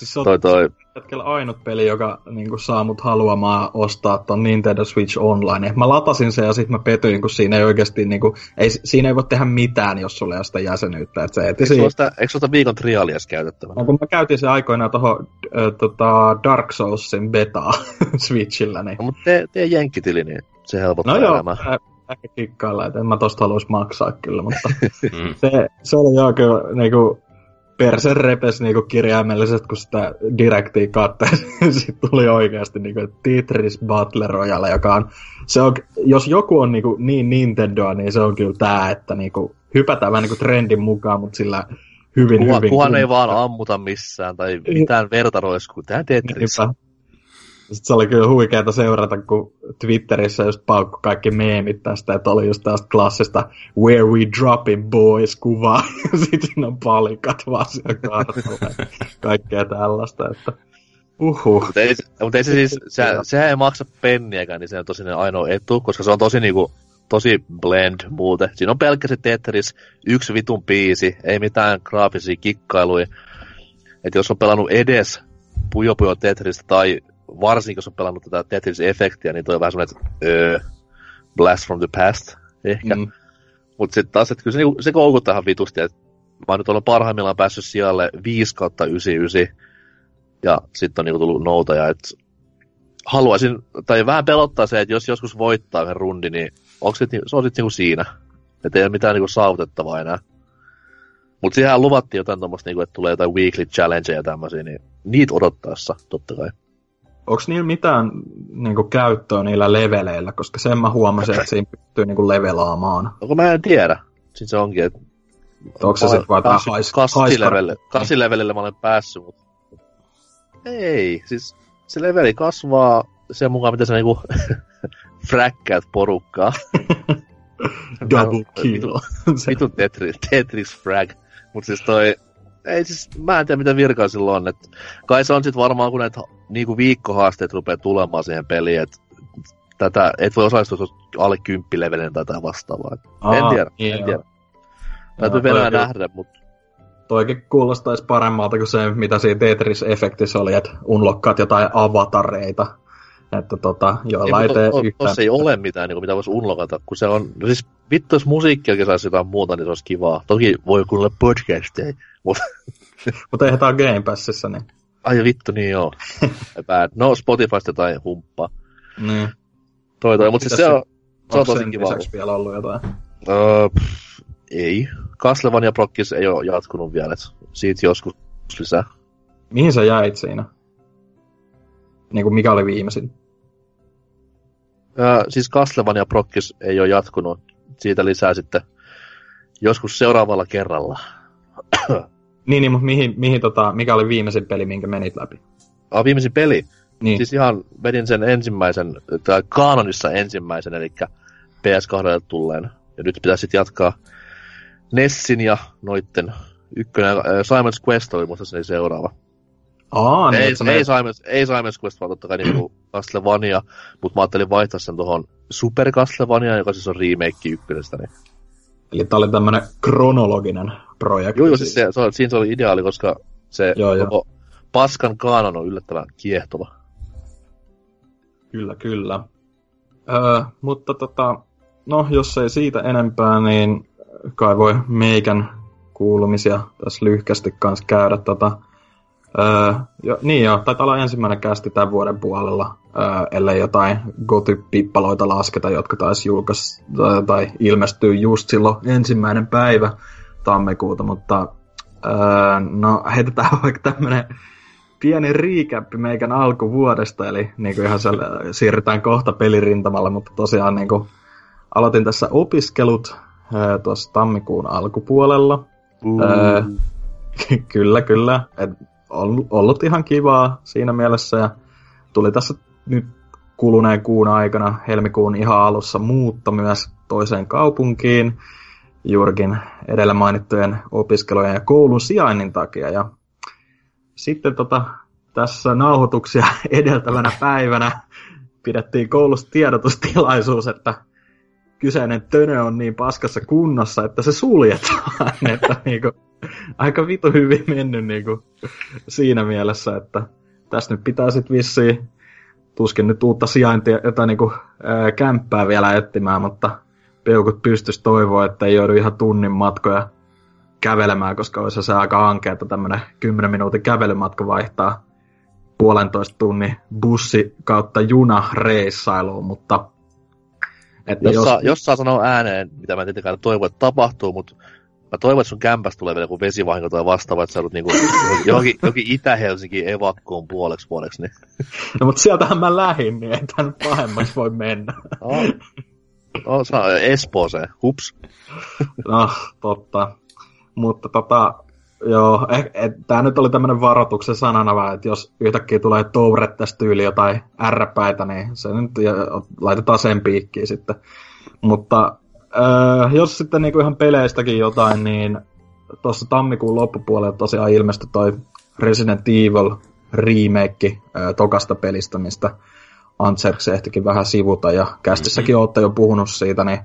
Speaker 2: Siis se on
Speaker 3: Toi toi,
Speaker 2: hetkellä ainut peli, joka niin saa mut haluamaan ostaa ton Nintendo Switch Online. Mä latasin sen ja sitten mä petyin, kun siinä ei oikeasti, niin kuin, ei, siinä ei voi tehdä mitään, jos sulla ei ole sitä jäsenyyttä. Et se
Speaker 3: eikö sulla sitä, eikö sitä viikon trialias käytettävänä?
Speaker 2: no, kun mä käytin sen aikoinaan tuohon äh, tota Dark Soulsin betaa Switchillä, niin
Speaker 3: No, mutta tee, tee jenkkitili, niin se helpottaa
Speaker 2: No joo,
Speaker 3: elämää.
Speaker 2: ä- ehkä kikkailla, että en mä tosta haluaisi maksaa kyllä, mutta se, se oli joo kyllä niinku persen repes niinku kirjaimellisesti, kun sitä direktiä katsoin. Sitten tuli oikeasti niinku Tetris Battle Royale, joka on, se on, jos joku on niinku niin Nintendoa, niin se on kyllä tää, että niinku hypätään vähän niinku trendin mukaan, mutta sillä hyvin,
Speaker 3: Kuha,
Speaker 2: hyvin.
Speaker 3: kuhan ei vaan ammuta missään tai mitään verta roiskuu. Tää Tetris.
Speaker 2: Niinpä. Sitten se oli kyllä huikeeta seurata, kun Twitterissä just paukku kaikki meemit tästä, että oli just tästä klassista Where we dropping boys kuvaa, ja sitten siinä on palikat vaan siellä kartalla, kaikkea tällaista, että uhuh.
Speaker 3: Mutta ei, mutta ei se siis, se, sehän ei maksa penniäkään, niin se on tosi ainoa etu, koska se on tosi niinku, tosi blend muuten. Siinä on pelkkä se Tetris, yksi vitun biisi, ei mitään graafisia kikkailuja. Että jos on pelannut edes Puyo Puyo Tetristä tai varsinkin jos on pelannut tätä Tetris-efektiä, niin toi on vähän semmoinen, että öö, Blast from the Past ehkä. Mm. Mutta sitten taas, että kyllä se, niinku, se koukuttaa ihan vitusti, että mä oon nyt ollut parhaimmillaan päässyt sijalle 5 kautta 99, ja sitten on niinku tullut noutaja, että haluaisin, tai vähän pelottaa se, että jos joskus voittaa sen rundi, niin onko se, se on sitten niinku siinä. Että ei ole mitään niinku saavutettavaa enää. Mutta siihen luvattiin jotain tuommoista, niinku, että tulee jotain weekly challengeja ja tämmöisiä, niin niitä odottaessa, totta kai.
Speaker 2: Onko niillä mitään niinku, käyttöä niillä leveleillä? Koska sen mä huomasin, että siinä pystyy niinku, levelaamaan.
Speaker 3: Onko mä en tiedä. Sitten se onkin, että...
Speaker 2: Onko se sitten vaan
Speaker 3: hais, kassilevelille, kassilevelille mä olen päässyt, mutta... Ei, siis se leveli kasvaa sen mukaan, mitä sä niinku fräkkäät porukkaa.
Speaker 2: Double kill.
Speaker 3: Vitu Tetris, Tetris frag. Mut siis toi, ei siis, mä en tiedä mitä virkaa sillä on. Et kai se on sit varmaan, kun näitä niinku viikkohaasteet rupeaa tulemaan siihen peliin, että tätä, et voi osallistua, alle kymppilevelin tai tätä vastaavaa. Aa, en tiedä, niin en tiedä. Täytyy vielä nähdä, mutta
Speaker 2: toikin kuulostaisi paremmalta kuin se, mitä siinä Tetris-efektissä oli, että unlokkaat jotain avatareita. Että tota, joilla ei tee
Speaker 3: yhtään. Tossa ei ole mitään, niin kuin, mitä voisi unlockata, kun se on, no siis vittu jos musiikkiakin saisi jotain muuta, niin se olisi kivaa. Toki voi kuunnella podcasteja, mutta...
Speaker 2: mutta eihän tää Game Passissa, niin...
Speaker 3: Ai vittu, niin joo. Bad. No Spotifysta tai humppaa.
Speaker 2: Niin.
Speaker 3: Toi toi, mutta siis se on, se on tosi kiva.
Speaker 2: vielä ollut jotain?
Speaker 3: Uh, ei. Castlevania Brokkis ei ole jatkunut vielä, siitä joskus lisää.
Speaker 2: Mihin sä jäit siinä? Niin kuin mikä oli viimeisin?
Speaker 3: Öö, siis Castlevania Brokkis ei ole jatkunut. Siitä lisää sitten joskus seuraavalla kerralla.
Speaker 2: niin, niin mutta mihin, mihin tota, mikä oli viimeisin peli, minkä menit läpi?
Speaker 3: Ah, viimeisin peli? Niin. Siis ihan vedin sen ensimmäisen, tai kanonissa ensimmäisen, eli PS2 tulleen. Ja nyt pitäisi sitten jatkaa Nessin ja noitten ykkönen, äh, Simon's Quest oli musta se seuraava.
Speaker 2: Aa,
Speaker 3: niin, ei, ei, Simon's, ei Simon's Quest, vaan totta kai niinku Castlevania, mutta mä ajattelin vaihtaa sen tuohon Super Castlevania, joka siis on remake ykkösestä. Niin.
Speaker 2: Eli tää oli tämmönen kronologinen projekti.
Speaker 3: Joo, joo siis se, se, siinä se oli ideaali, koska se joo, koko joo. paskan kaanon on yllättävän kiehtova.
Speaker 2: Kyllä, kyllä. Öö, mutta tota, no jos ei siitä enempää, niin kai voi meikän kuulumisia tässä lyhkästi kanssa käydä. Tota, öö, jo, niin joo, taitaa olla ensimmäinen kästi tämän vuoden puolella, öö, ellei jotain goty-pippaloita lasketa, jotka taisi julkaista tai ilmestyy just silloin ensimmäinen päivä tammikuuta, mutta öö, no heitetään vaikka tämmönen pieni riikäppi meikän alkuvuodesta, eli niin kuin ihan siellä, siirrytään kohta pelirintamalle, mutta tosiaan niin kuin, aloitin tässä opiskelut tuossa tammikuun alkupuolella. Mm. Öö, kyllä, kyllä. Et ollut ihan kivaa siinä mielessä ja tuli tässä nyt kuluneen kuun aikana helmikuun ihan alussa muutto myös toiseen kaupunkiin juurikin edellä mainittujen opiskelujen ja koulun sijainnin takia. Ja sitten tota, tässä nauhoituksia edeltävänä päivänä pidettiin koulussa tiedotustilaisuus, että kyseinen tönö on niin paskassa kunnossa, että se suljetaan. että niinku, aika vitu hyvin mennyt niinku, siinä mielessä, että tässä nyt pitää sitten vissiin tuskin nyt uutta sijaintia, jotain niinku, ää, kämppää vielä etsimään, mutta peukut pystys toivoa, että ei joudu ihan tunnin matkoja kävelemään, koska olisi se aika ankeata tämmönen 10 minuutin kävelymatka vaihtaa puolentoista tunnin bussi kautta juna reissailuun, mutta
Speaker 3: että jos, jos... Saa, jos saa sanoa ääneen, mitä mä tietenkään toivon, että tapahtuu, mutta mä toivon, että sun kämpästä tulee vielä joku vesivahinko tai vastaava, että sä joudut niinku johonkin, johonkin Itä-Helsinki evakkoon puoleksi vuodeksi. Niin.
Speaker 2: No mutta sieltähän mä lähin, niin ei tän pahemmaksi voi mennä.
Speaker 3: No, no saa Espooseen, hups.
Speaker 2: no, totta. Mutta tota, Joo, eh, et, tää nyt oli tämmönen varoituksen sanana vaan, että jos yhtäkkiä tulee touret tästä tyyli jotain ärräpäitä, niin se nyt ja, laitetaan sen piikkiin sitten. Mutta äh, jos sitten niinku ihan peleistäkin jotain, niin tuossa tammikuun loppupuolella tosiaan ilmestyi toi Resident Evil remake äh, tokasta pelistä, mistä Antserks ehtikin vähän sivuta, ja kästissäkin mm-hmm. olette jo puhunut siitä, niin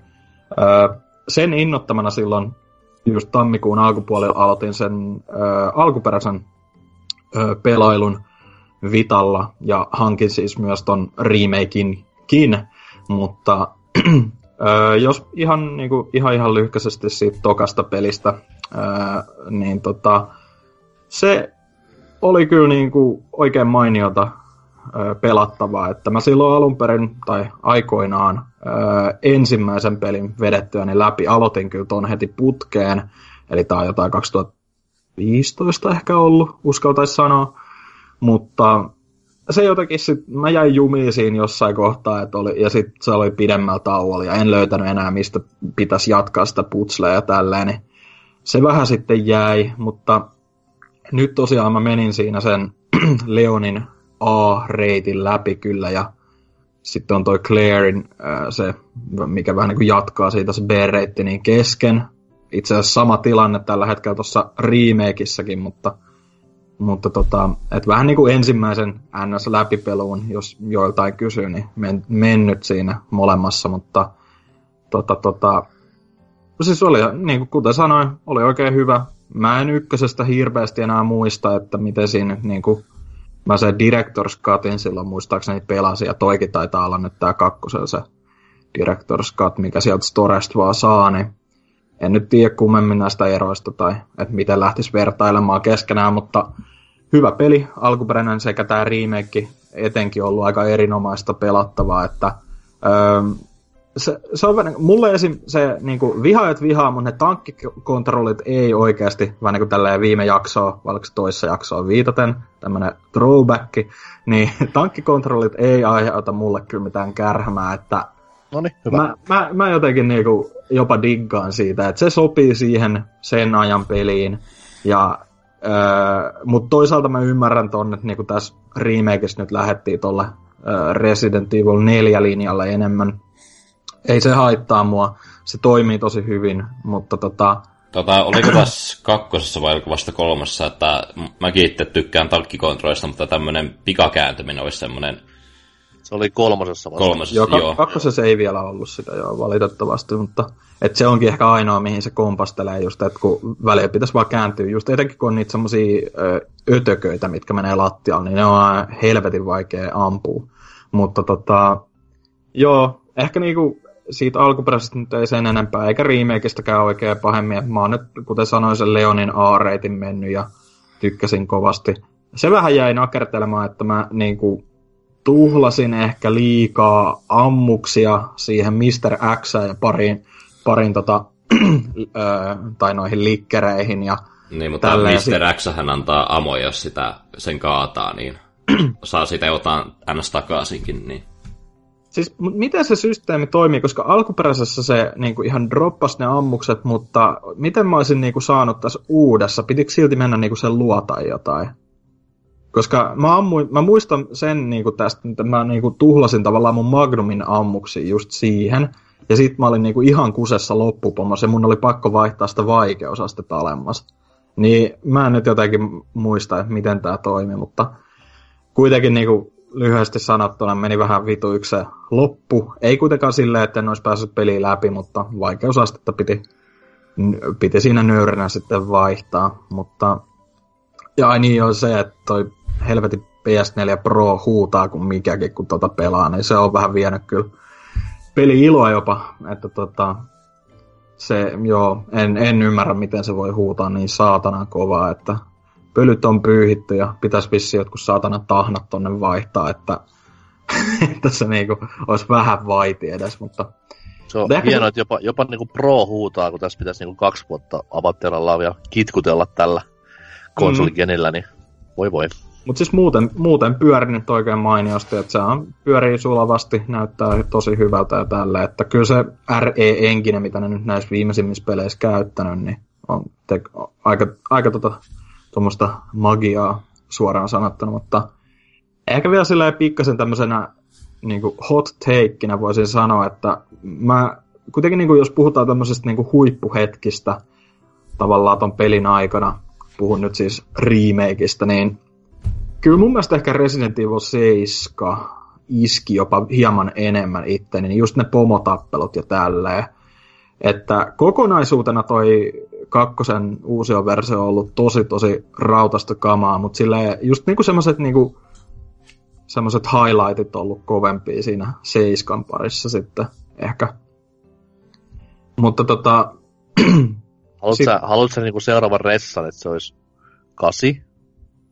Speaker 2: äh, sen innottamana silloin just tammikuun alkupuolella aloitin sen ö, alkuperäisen ö, pelailun Vitalla ja hankin siis myös ton remakinkin, mutta Öö, jos ihan, niin kuin, ihan, ihan lyhkäisesti siitä tokasta pelistä, öö, niin tota, se oli kyllä niin kuin oikein mainiota pelattavaa, että mä silloin alun perin tai aikoinaan ensimmäisen pelin vedettyäni läpi aloitin kyllä ton heti putkeen, eli tää on jotain 2015 ehkä ollut, uskaltaisi sanoa, mutta se jotenkin sit, mä jäin jumiin siinä jossain kohtaa, että oli, ja sitten se oli pidemmällä tauolla, ja en löytänyt enää, mistä pitäisi jatkaa sitä putsleja ja tälleen, niin se vähän sitten jäi, mutta nyt tosiaan mä menin siinä sen Leonin A-reitin läpi kyllä, ja sitten on toi Clairin se, mikä vähän niin kuin jatkaa siitä se B-reitti niin kesken. Itse asiassa sama tilanne tällä hetkellä tuossa remakeissäkin, mutta mutta tota, et vähän niin kuin ensimmäisen NS-läpipeluun, jos joiltain kysyy, niin men, mennyt siinä molemmassa, mutta tota, tota, siis oli, niin kuin kuten sanoin, oli oikein hyvä. Mä en ykkösestä hirveästi enää muista, että miten siinä niin kuin, mä sen Director's Cutin silloin muistaakseni pelasin, ja toikin taitaa olla nyt tää kakkosen se Director's Cut, mikä sieltä Storesta vaan saa, niin en nyt tiedä kummemmin näistä eroista tai että miten lähtisi vertailemaan keskenään, mutta hyvä peli, alkuperäinen sekä tämä remake etenkin ollut aika erinomaista pelattavaa, että öö, se, se on, mulle esim. se niin kuin, vihaajat vihaa, mutta ne tankkikontrollit ei oikeasti, vähän niin kuin tälleen viime jaksoa, vaikka toissa jaksoa viitaten, tämmönen throwback, niin tankkikontrollit ei aiheuta mulle kyllä mitään kärhmää, että
Speaker 3: Noniin, hyvä.
Speaker 2: Mä, mä, mä jotenkin niinku jopa diggaan siitä, että se sopii siihen sen ajan peliin. Ja, öö, Mutta toisaalta mä ymmärrän ton, että niinku tässä remakeissa nyt lähettiin tuolle öö, Resident Evil 4 linjalle enemmän. Ei se haittaa mua, se toimii tosi hyvin, mutta tota...
Speaker 4: Tota, oliko tässä kakkosessa vai oliko vasta kolmassa, että mäkin itse tykkään talkkikontrollista, mutta tämmönen pikakääntyminen olisi semmoinen
Speaker 3: se oli kolmosessa
Speaker 4: vasta. Kolmosessa,
Speaker 2: joo. joo. Kakkosessa ei vielä ollut sitä joo, valitettavasti, mutta et se onkin ehkä ainoa, mihin se kompastelee just, että kun väliä pitäisi vaan kääntyä, just etenkin kun on niitä semmosia ötököitä, mitkä menee lattialle, niin ne on helvetin vaikea ampua. Mutta tota, joo, ehkä niinku siitä alkuperäisestä nyt ei sen enempää, eikä remakeistakään oikein pahemmin. Mä oon nyt, kuten sanoin, sen Leonin A-reitin mennyt ja tykkäsin kovasti. Se vähän jäi nakertelemaan, että mä niinku, tuhlasin ehkä liikaa ammuksia siihen Mr. X ja pariin, pariin tota, tai noihin likkereihin ja
Speaker 4: Niin, mutta tälleen. Mr. X hän antaa amo, jos sitä sen kaataa, niin saa sitä jotain ns. takaisinkin, niin
Speaker 2: Siis, miten se systeemi toimii, koska alkuperäisessä se niin kuin ihan droppas ne ammukset, mutta miten mä olisin niin kuin, saanut tässä uudessa? Pitikö silti mennä niin kuin, sen luo tai jotain? Koska mä, ammuin, mä muistan sen niin kuin tästä, että mä niin kuin tuhlasin tavallaan mun Magnumin ammuksi just siihen. Ja sit mä olin niin kuin ihan kusessa loppupomassa ja mun oli pakko vaihtaa sitä vaikeusastetta alemmas. Niin mä en nyt jotenkin muista, että miten tämä toimi, mutta kuitenkin niin kuin lyhyesti sanottuna meni vähän vitu yksi loppu. Ei kuitenkaan silleen, että en olisi päässyt peliin läpi, mutta vaikeusastetta piti, piti siinä nöyränä sitten vaihtaa. Mutta ja niin on se, että toi helvetin PS4 Pro huutaa kuin mikäkin, kun tota pelaa, niin se on vähän vienyt kyllä peli iloa jopa, että tota, se, joo, en, en ymmärrä, miten se voi huutaa niin saatana kovaa, että pölyt on pyyhitty ja pitäisi vissi jotkut saatana tahnat tonne vaihtaa, että, että se niinku olisi vähän vaiti edes, mutta...
Speaker 3: Se on Ehkä... hienoa, että jopa, jopa niinku pro huutaa, kun tässä pitäisi niinku kaksi vuotta avattelalla ja kitkutella tällä konsoligenillä, mm. niin voi voi.
Speaker 2: Mutta siis muuten, muuten pyörinyt oikein mainiosti, että se on, pyörii sulavasti, näyttää tosi hyvältä ja tälle, että kyllä se RE-enkinen, mitä ne nyt näissä viimeisimmissä peleissä käyttänyt, niin on te, aika, aika tota, tuommoista magiaa suoraan sanottuna, mutta ehkä vielä silleen pikkasen tämmöisenä niin hot takeinä voisin sanoa, että mä kuitenkin niin kuin, jos puhutaan tämmöisestä niin huippuhetkistä tavallaan ton pelin aikana, puhun nyt siis remakeista, niin kyllä mun mielestä ehkä Resident Evil 7 iski jopa hieman enemmän itteni, niin just ne pomotappelut ja tälleen. Että kokonaisuutena toi kakkosen uusi versio on ollut tosi tosi rautasta kamaa, mutta sille just niinku semmoiset niinku, semmoiset highlightit on ollut kovempia siinä seiskan parissa sitten ehkä. Mutta tota...
Speaker 3: Haluatko
Speaker 2: Sit-
Speaker 3: sä, haluatko sä niinku seuraavan ressan, että se olisi 8,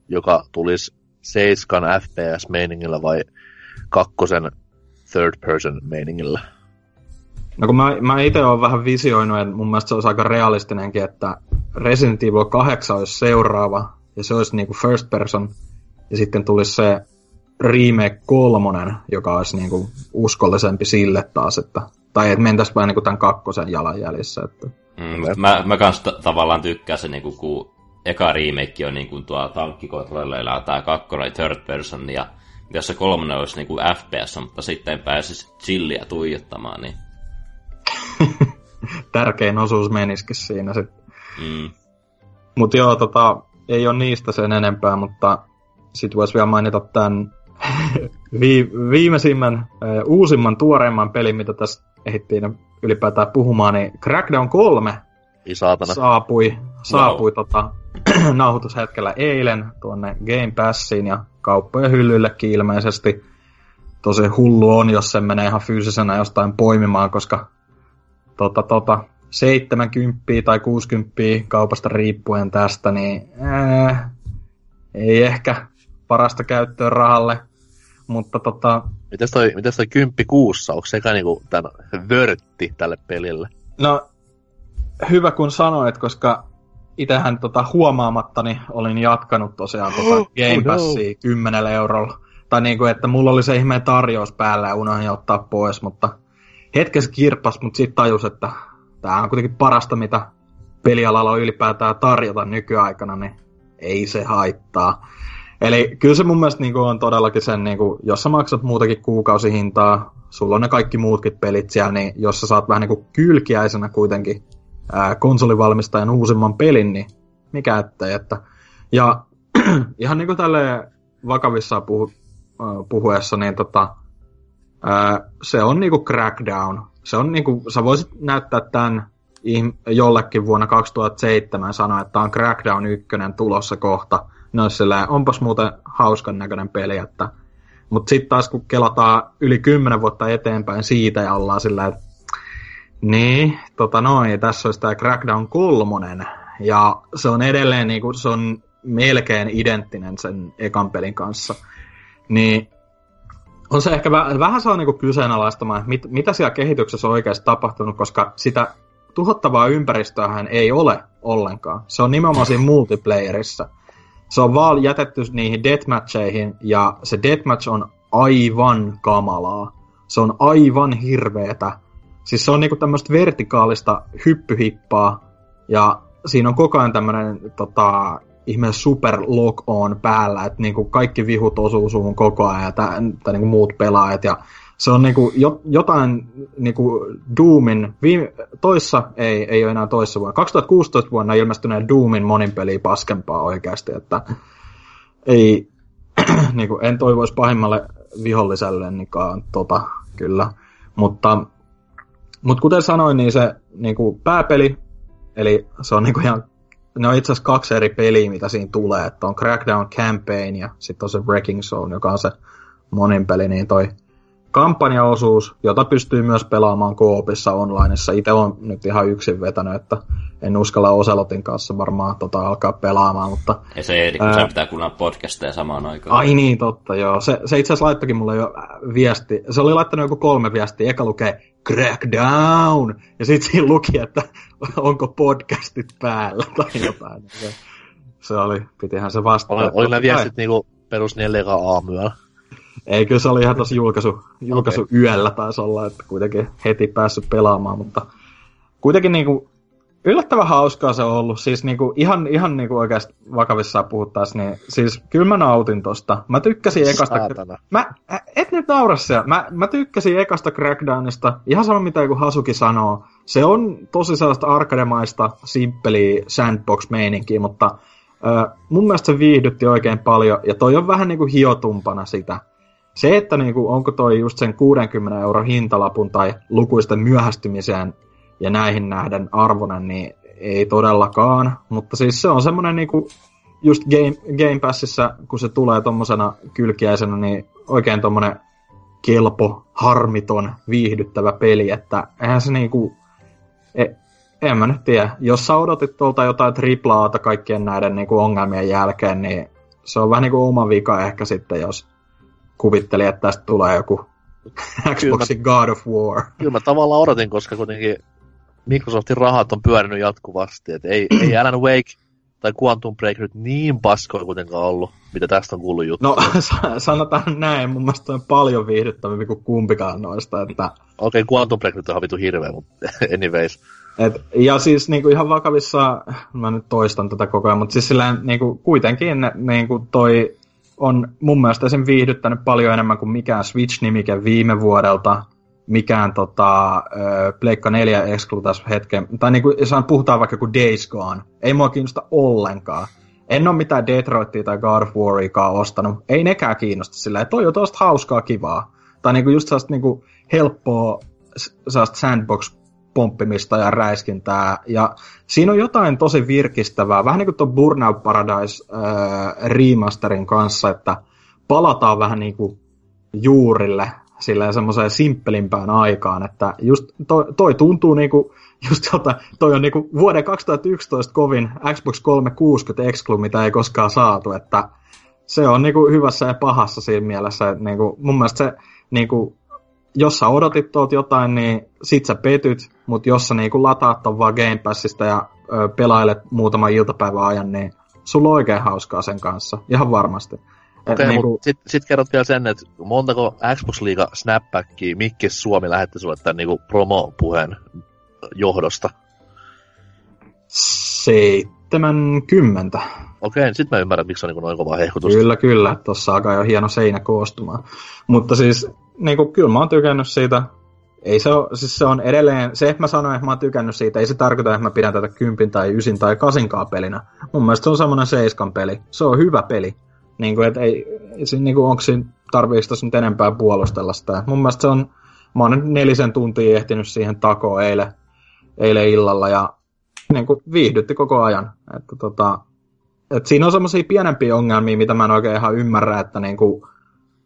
Speaker 3: joka tulisi 7 FPS-meiningillä vai kakkosen third person meiningillä?
Speaker 2: No kun mä, mä itse olen vähän visioinut, että mun mielestä se olisi aika realistinenkin, että Resident Evil 8 olisi seuraava, ja se olisi niinku first person, ja sitten tulisi se remake kolmonen, joka olisi niinku uskollisempi sille taas, että, tai että mentäisiin vähän niinku tämän kakkosen jalanjäljissä. Että.
Speaker 4: Mm, mä, mä kans t- tavallaan tykkään se, niinku, kun eka remake on niinku tuo tankkikontrolleilla tää kakkonen third person, ja jos se kolmonen olisi niinku FPS, mutta sitten pääsisi chilliä tuijottamaan, niin
Speaker 2: Tärkein osuus menisikin siinä sitten.
Speaker 4: mm,
Speaker 2: Mutta joo, tota, ei ole niistä sen enempää, mutta sitten voisi vielä mainita tämän vi- viimeisimmän, äh, uusimman, tuoreimman pelin, mitä tässä ehdittiin ylipäätään puhumaan, niin Crackdown 3
Speaker 3: Ei saatana.
Speaker 2: saapui, saapui tota, nauhoitushetkellä eilen tuonne Game Passiin ja kauppojen hyllyillekin ilmeisesti. Tosi hullu on, jos se menee ihan fyysisenä jostain poimimaan, koska tota, tota, 70 tai 60 kaupasta riippuen tästä, niin ää, ei ehkä parasta käyttöä rahalle. Mutta tota,
Speaker 3: Mites toi, mites toi kymppi kuussa, onko sekä niinku tän vörtti tälle pelille?
Speaker 2: No, hyvä kun sanoit, koska itähän tota huomaamattani olin jatkanut tosiaan tota Game
Speaker 3: Oh no.
Speaker 2: Passia 10 eurolla. Tai niinku, että mulla oli se ihmeen tarjous päällä ja unohdin ottaa pois, mutta hetkessä kirpas, mutta sitten tajus, että tämä on kuitenkin parasta, mitä pelialalla on ylipäätään tarjota nykyaikana, niin ei se haittaa. Eli kyllä se mun mielestä niinku on todellakin sen, niinku, jos sä maksat muutakin kuukausihintaa, sulla on ne kaikki muutkin pelit siellä, niin jos sä saat vähän niinku kylkiäisenä kuitenkin ää, konsolivalmistajan uusimman pelin, niin mikä ettei. Että. Ja ihan niinku tälle vakavissaan puhu, ää, puhuessa, niin tota, se on niinku crackdown. Se on niinku, sä voisit näyttää tämän jollekin vuonna 2007 sanoa, että on Crackdown 1 tulossa kohta. Olisi silleen, onpas muuten hauskan näköinen peli, että mutta sitten taas kun kelataan yli 10 vuotta eteenpäin siitä ja ollaan sillä, että niin, tota noin, tässä olisi tämä Crackdown kolmonen. Ja se on edelleen niinku, se on melkein identtinen sen ekan pelin kanssa. Niin on se ehkä vähän, vähän saa niinku kyseenalaistamaan, mit, mitä siellä kehityksessä on oikeasti tapahtunut, koska sitä tuhottavaa ympäristöähän ei ole ollenkaan. Se on nimenomaan siinä multiplayerissa. Se on vaan jätetty niihin deathmatcheihin, ja se deathmatch on aivan kamalaa. Se on aivan hirveetä. Siis se on niinku tämmöistä vertikaalista hyppyhippaa, ja siinä on koko ajan tämmönen tota, ihme super lock on päällä, että niinku kaikki vihut osuu suhun koko ajan, tai, tai niinku muut pelaajat, ja se on niinku jo, jotain niinku Doomin, viime, toissa, ei, ei ole enää toissa vuonna, 2016 vuonna ilmestyneen Doomin monin peliä paskempaa oikeasti, että ei, niinku, en toivoisi pahimmalle viholliselle niinkaan tota, kyllä, mutta, mutta kuten sanoin, niin se niinku pääpeli, eli se on niinku ihan ne on itse asiassa kaksi eri peliä, mitä siinä tulee. Että on Crackdown Campaign ja sitten on se Wrecking Zone, joka on se monin peli, niin toi kampanjaosuus, jota pystyy myös pelaamaan koopissa onlineissa. Itse on nyt ihan yksin vetänyt, että en uskalla Oselotin kanssa varmaan tota alkaa pelaamaan, mutta...
Speaker 4: ja se, kun
Speaker 2: Ää.
Speaker 4: pitää kuunnella podcasteja samaan aikaan.
Speaker 2: Ai niin, totta, joo. Se, se itse asiassa laittokin mulle jo viesti. Se oli laittanut joku kolme viestiä. Eka lukee Crackdown! Ja sitten siinä luki, että onko podcastit päällä tai jotain. Se, se oli, pitihän se vastata.
Speaker 3: Oli, oli nämä
Speaker 2: kai.
Speaker 3: viestit niinku perus 4 aamuyöllä.
Speaker 2: Ei, kyllä se oli ihan tosi julkaisu, julkaisu okay. yöllä taisi olla, että kuitenkin heti päässyt pelaamaan, mutta kuitenkin niinku yllättävän hauskaa se on ollut. Siis niinku ihan, ihan niinku oikeasti vakavissaan puhuttaisiin, niin siis kyllä mä nautin tosta. Mä tykkäsin ekasta...
Speaker 3: Saatana.
Speaker 2: Mä, et nyt naura. Mä, mä tykkäsin ekasta Crackdownista. Ihan sama mitä joku Hasuki sanoo. Se on tosi sellaista arkademaista, simppeliä sandbox-meininkiä, mutta ö, mun mielestä se viihdytti oikein paljon. Ja toi on vähän niinku hiotumpana sitä. Se, että niinku, onko toi just sen 60 euro hintalapun tai lukuisten myöhästymiseen ja näihin nähden arvonen, niin ei todellakaan. Mutta siis se on semmonen niinku, just Game, Game Passissa, kun se tulee tommosena kylkiäisenä, niin oikein tommonen kelpo, harmiton, viihdyttävä peli, että eihän se niinku, E, en mä nyt tiedä. Jos sä odotit tuolta jotain triplaata kaikkien näiden niin kuin ongelmien jälkeen, niin se on vähän niin kuin oma vika ehkä sitten, jos kuvitteli, että tästä tulee joku Xboxin God of War.
Speaker 3: Kyllä mä tavallaan odotin, koska kuitenkin Microsoftin rahat on pyörinyt jatkuvasti. Et ei, ei Alan Wake tai Quantum Break nyt niin paskoja kuitenkaan ollut, mitä tästä on kuullut juttu.
Speaker 2: No sanotaan näin, mun mielestä on paljon viihdyttävämpi kuin kumpikaan noista. Että...
Speaker 3: Okei, okay, Quantum Break nyt on vitu hirveä, mutta anyways.
Speaker 2: Et, ja siis niinku ihan vakavissa, mä nyt toistan tätä koko ajan, mutta siis silleen, niinku, kuitenkin niinku toi on mun mielestä sen viihdyttänyt paljon enemmän kuin mikään Switch-nimike viime vuodelta, mikään tota, Pleikka 4 exclu tässä hetken, tai niinku, jos puhutaan vaikka kuin Days Gone, ei mua kiinnosta ollenkaan. En ole mitään Detroitia tai God of Wariakaan ostanut, ei nekään kiinnosta sillä, toi on tosta hauskaa kivaa. Tai niinku just sellaista niinku helppoa sellaista sandbox pomppimista ja räiskintää. Ja siinä on jotain tosi virkistävää, vähän niin kuin tuon Burnout Paradise äh, remasterin kanssa, että palataan vähän niin kuin juurille sillä semmoiseen simppelimpään aikaan, että just toi, toi tuntuu niinku, just jota, toi on niinku vuoden 2011 kovin Xbox 360 exclu, mitä ei koskaan saatu, että se on niinku hyvässä ja pahassa siinä mielessä, että niinku, mun mielestä se niinku, jos sä odotit tuolta jotain, niin sit sä petyt, mutta jos sä niinku lataat ton vaan Game Passista ja ö, pelailet muutama iltapäivän ajan, niin sulla on oikein hauskaa sen kanssa, ihan varmasti.
Speaker 3: Okei, okay, niinku... mutta sit, sit kerrot vielä sen, että montako Xbox Liiga Snapbackia Mikki Suomi lähetti sulle tämän niinku promo-puheen johdosta?
Speaker 2: 70.
Speaker 3: Okei, okay, sit mä ymmärrän, miksi on niin noin kova hehkutus.
Speaker 2: Kyllä, kyllä. Tuossa alkaa jo hieno seinä koostumaan. Mutta siis, niinku, kyllä mä oon tykännyt siitä. Ei se, ole, siis se on edelleen, se että mä sanoin, että mä oon tykännyt siitä, ei se tarkoita, että mä pidän tätä kympin tai ysin tai kasinkaan pelinä. Mun mielestä se on semmoinen seiskan peli. Se on hyvä peli. Niin kuin, että ei, se, niin kuin, onko siinä, tarviiko nyt enempää puolustella sitä. Mun mielestä se on, mä oon nyt nelisen tuntia ehtinyt siihen takoon eilen, eilen illalla ja niin kuin, viihdytti koko ajan. Että, tota, että siinä on semmoisia pienempiä ongelmia, mitä mä en oikein ihan ymmärrä, että niin kuin,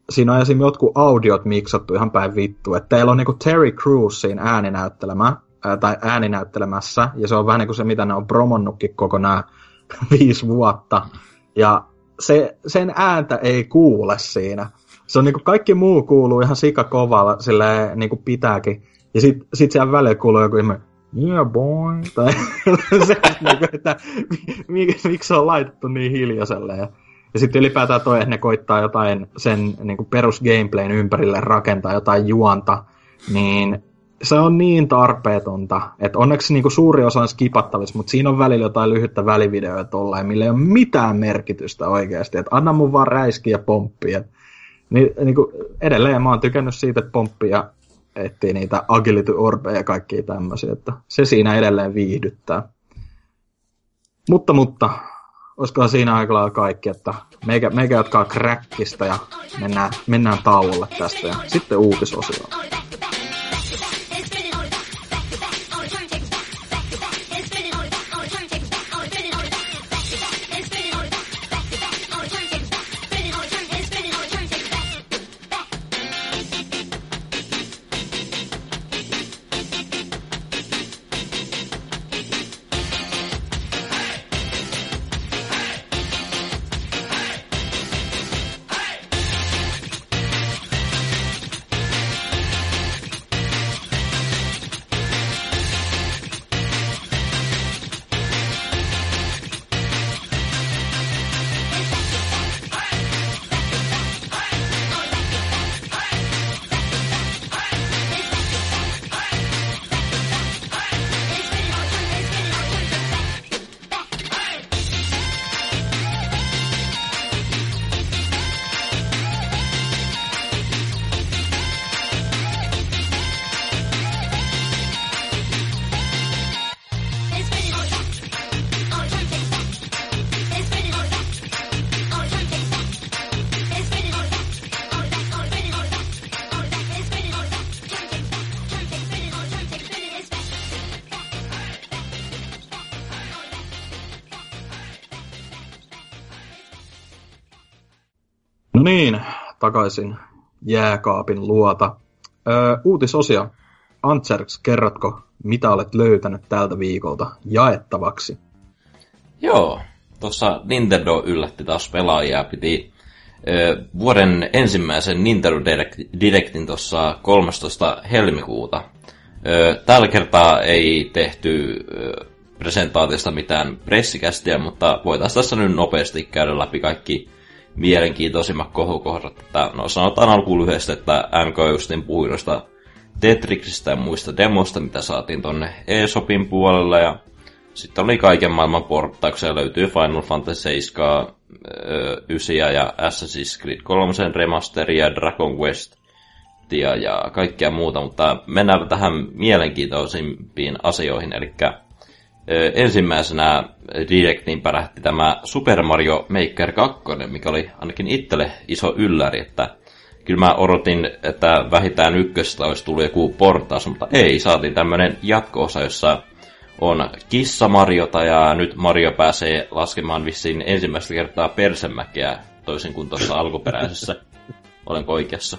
Speaker 2: siinä on esimerkiksi jotkut audiot miksattu ihan päin vittu. Että teillä on niin kuin Terry Crews siinä ääninäyttelemä, ää, tai ääninäyttelemässä, ja se on vähän niin kuin se, mitä ne on promonnutkin koko nämä viisi vuotta. Ja se, sen ääntä ei kuule siinä. Se on niinku kaikki muu kuuluu ihan sikakovalla, sille niinku pitääkin. Ja sit, sit siellä välillä kuuluu joku ihme, yeah boy, tai se, niinku, että miksi mik se on laitettu niin hiljaiselle. Ja, ja sitten ylipäätään toi, että ne koittaa jotain sen niinku perus gameplayn ympärille rakentaa jotain juonta, niin se on niin tarpeetonta, että onneksi niinku suuri osa on skipattavissa, mutta siinä on välillä jotain lyhyttä välivideoa tolleen, millä ei ole mitään merkitystä oikeasti. Että anna mun vaan räiskiä pomppia. Ni, niinku, edelleen mä oon tykännyt siitä, että pomppia etsii niitä agility orbeja ja kaikkia tämmöisiä, että se siinä edelleen viihdyttää. Mutta, mutta, olisikohan siinä aika lailla kaikki, että meikä, meikä jatkaa crackista ja mennään, mennään tauolle tästä ja sitten uutisosioon. Takaisin jääkaapin luota. Öö, uutisosio. Antserks, kerrotko mitä olet löytänyt tältä viikolta jaettavaksi?
Speaker 4: Joo, tuossa Nintendo yllätti taas pelaajia, piti ö, vuoden ensimmäisen Nintendo Directin tuossa 13. helmikuuta. Ö, tällä kertaa ei tehty ö, presentaatiosta mitään pressikästiä, mutta voitaisiin tässä nyt nopeasti käydä läpi kaikki mielenkiintoisimmat kohukohdat. Että, no sanotaan alkuun lyhyesti, että NK justin puhui noista Tetriksistä ja muista demosta, mitä saatiin tonne eShopin puolelle, ja sitten oli kaiken maailman porttauksia, löytyy Final Fantasy 7, 9 ja Assassin's Creed 3 remasteria, Dragon Quest ja kaikkea muuta, mutta mennään tähän mielenkiintoisimpiin asioihin, eli ensimmäisenä Directiin pärähti tämä Super Mario Maker 2, mikä oli ainakin itselle iso ylläri, että kyllä mä odotin, että vähintään ykköstä olisi tullut joku portaus, mutta ei, saatiin tämmöinen jatko-osa, jossa on kissa Mariota ja nyt Mario pääsee laskemaan vissiin ensimmäistä kertaa persemäkeä toisin kuin tuossa alkuperäisessä. Olenko oikeassa?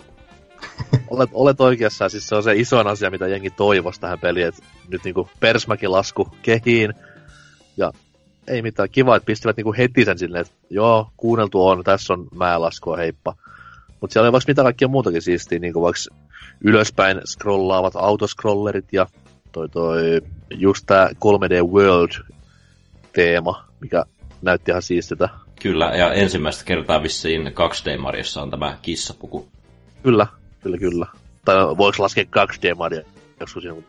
Speaker 3: Olet, olet oikeassa, siis se on se isoin asia, mitä jengi toivoisi tähän peliin, että nyt niinku persmäki lasku kehiin, ja ei mitään, kiva, että pistivät niinku heti sen silleen, että joo, kuunneltu on, tässä on määlaskua, heippa. Mutta siellä oli vaikka mitä kaikkia muutakin siistiä, niin kuin vaikka ylöspäin scrollaavat autoscrollerit ja toi, toi just tää 3D World-teema, mikä näytti ihan siistiltä.
Speaker 4: Kyllä, ja ensimmäistä kertaa vissiin 2D-Mariossa on tämä kissapuku.
Speaker 3: Kyllä, kyllä, kyllä. Tai voiko laskea 2D-Mario joskus joku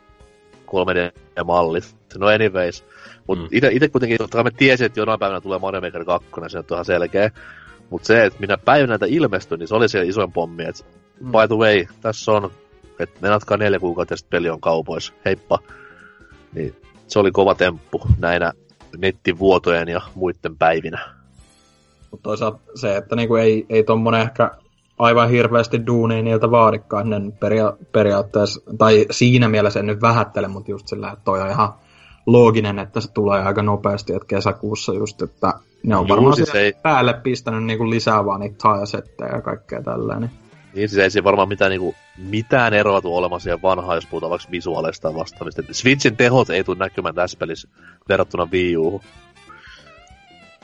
Speaker 3: 3D-mallit. No anyways. Mutta mm. itse kuitenkin, totta me tiesin, että jonain päivänä tulee Mario Maker 2, se on ihan selkeä. Mutta se, että minä päivänä näitä ilmestyi, niin se oli se isoin pommi, että mm. by the way, tässä on, että menatkaa neljä kuukautta ja peli on kaupoissa, heippa. Niin se oli kova temppu näinä nettivuotojen ja muiden päivinä.
Speaker 2: Mutta toisaalta se, että niinku ei, ei tommonen ehkä aivan hirveästi duunia niiltä vaadikaan, ne peria- periaatteessa, tai siinä mielessä en nyt vähättele, mutta just sillä, että toi on ihan looginen, että se tulee aika nopeasti, että kesäkuussa just, että ne on varmaan siis ei... päälle pistänyt niinku lisää vaan niitä taajasettejä ja kaikkea tällainen.
Speaker 3: Niin, siis ei siinä varmaan mitään, niinku, mitään eroa tule olemaan siihen vanhaan, jos puhutaan vaikka visuaalista ja vastaavista. Switchin tehot ei tule näkymään tässä pelissä verrattuna Wii.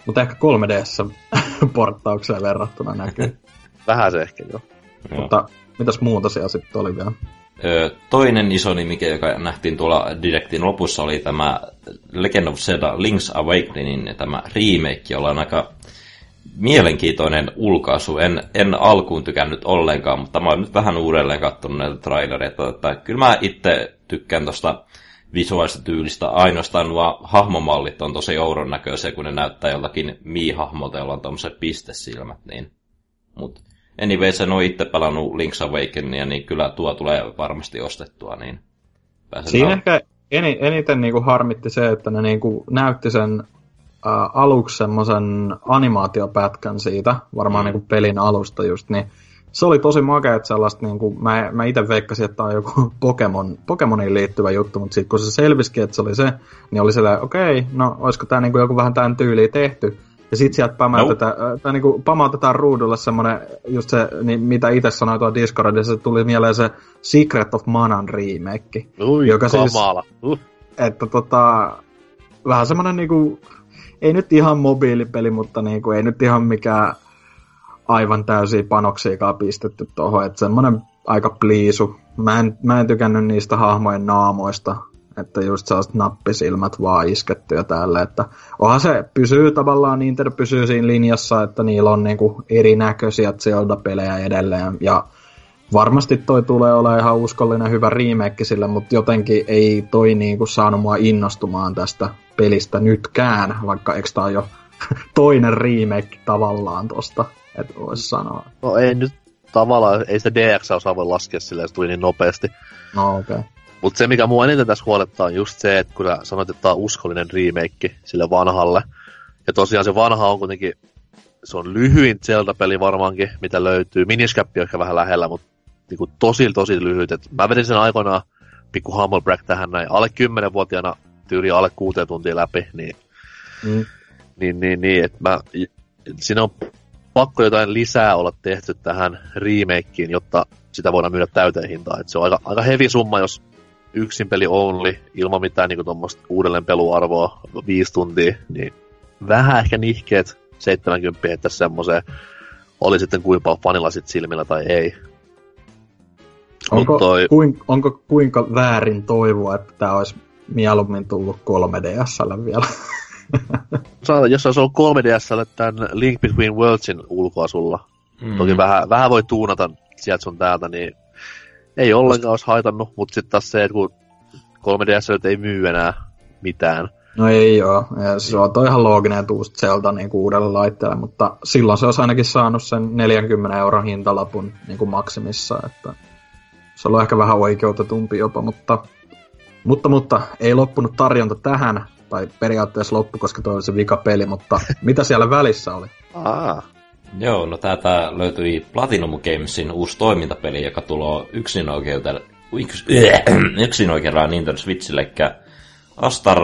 Speaker 2: Mutta ehkä 3DS porttaukseen verrattuna näkyy.
Speaker 3: Vähän se ehkä, joo.
Speaker 2: Mutta mitäs muuta siellä sitten oli vielä?
Speaker 4: toinen iso nimi, joka nähtiin tuolla Directin lopussa, oli tämä Legend of Zelda Link's Awakening, tämä remake, jolla on aika mielenkiintoinen ulkaisu. En, en alkuun tykännyt ollenkaan, mutta mä oon nyt vähän uudelleen katsonut näitä trailereita, että kyllä mä itse tykkään tuosta visuaalista tyylistä. Ainoastaan nuo hahmomallit on tosi ouron näköisiä, kun ne näyttää jollakin mii-hahmolta, jolla on tommoset pistesilmät. Niin. Mut anyway, sen on itse pelannut Link's Awakenia, niin kyllä tuo tulee varmasti ostettua. Niin
Speaker 2: Siinä ehkä eniten niinku harmitti se, että ne niinku näytti sen ä, aluksi semmoisen animaatiopätkän siitä, varmaan mm. niinku pelin alusta just, niin se oli tosi makea, että sellaista, niin kuin, mä, mä itse veikkasin, että tämä on joku Pokemon, Pokemoniin liittyvä juttu, mutta sitten kun se selvisikin, että se oli se, niin oli sellainen, okei, okay, no olisiko tämä niin kuin joku vähän tämän tyyliin tehty. Ja sitten sieltä pamautetaan, no. tai niinku pamautetaan ruudulle semmoinen, just se, niin mitä itse sanoin tuolla Discordissa, se tuli mieleen se Secret of Manan remake.
Speaker 3: Ui, joka siis- kamala. Siis,
Speaker 2: uh. Että tota, vähän semmoinen niinku, ei nyt ihan mobiilipeli, mutta niinku, ei nyt ihan mikään aivan täysiä panoksiakaan pistetty tuohon, että semmoinen aika pliisu. Mä en, mä en tykännyt niistä hahmojen naamoista, että just sellaiset nappisilmät vaan isketty ja tälle, että onhan se pysyy tavallaan, Nintendo pysyy siinä linjassa, että niillä on niinku erinäköisiä Zelda-pelejä edelleen, ja varmasti toi tulee olemaan ihan uskollinen hyvä remake sille, mutta jotenkin ei toi niinku saanut mua innostumaan tästä pelistä nytkään, vaikka eikö tää jo toinen remake tavallaan tosta, että voisi sanoa.
Speaker 3: No ei nyt tavallaan, ei sitä DX-osaa voi laskea silleen, se tuli niin nopeasti.
Speaker 2: No okei. Okay.
Speaker 3: Mutta se, mikä mua eniten tässä huolettaa, on just se, että kun sanoit, että tämä on uskollinen remake sille vanhalle. Ja tosiaan se vanha on kuitenkin, se on lyhyin Zelda-peli varmaankin, mitä löytyy. Miniscap on ehkä vähän lähellä, mutta niinku tosi tosi lyhyt. Et mä vedin sen aikoinaan pikku humble brag tähän näin. Alle 10-vuotiaana tyyli alle kuuteen tuntia läpi, niin, mm. niin, niin, niin että mä, siinä on pakko jotain lisää olla tehty tähän remakeen, jotta sitä voidaan myydä täyteen hintaan. Et se on aika, aika heavy summa, jos yksin peli only, ilman mitään niinku tuommoista uudelleen peluarvoa, viisi tuntia, niin vähän ehkä nihkeet 70 että semmoiseen oli sitten kuinka fanilla sit silmillä tai ei.
Speaker 2: Onko, toi... kuin, onko kuinka väärin toivoa, että tämä olisi mieluummin tullut 3DSlle vielä?
Speaker 3: Saada, jos olisi ollut 3DSlle tämän Link Between Worldsin ulkoasulla, mm. toki vähän, vähän voi tuunata sieltä sun täältä, niin ei ollenkaan olisi haitannut, mutta sitten taas se, että kun 3DS ei myy enää mitään.
Speaker 2: No ei joo, ja se on toi ihan looginen, että uusi Zelda niin kuin uudelle laitteelle, mutta silloin se olisi ainakin saanut sen 40 euron hintalapun niin kuin maksimissa, että se on ehkä vähän oikeutetumpi jopa, mutta, mutta, mutta ei loppunut tarjonta tähän, tai periaatteessa loppu, koska toi oli se vika peli, mutta mitä siellä välissä oli?
Speaker 3: Aa.
Speaker 4: Joo, no täältä löytyi Platinum Gamesin uusi toimintapeli, joka tulee yksin oikeudella, yks, yksin oikeudella Nintendo Switchille, eli Astar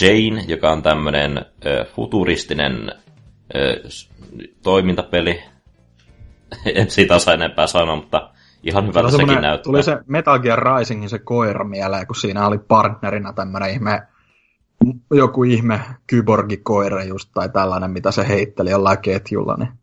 Speaker 4: Jane, joka on tämmönen futuristinen äh, toimintapeli. en siitä osaa enempää sanoa, mutta ihan hyvältä se sekin näyttää.
Speaker 2: Tuli se Metal Gear Risingin se koira mieleen, kun siinä oli partnerina tämmönen ihme joku ihme kyborgikoira just tai tällainen, mitä se heitteli jollain ketjulla. Niin.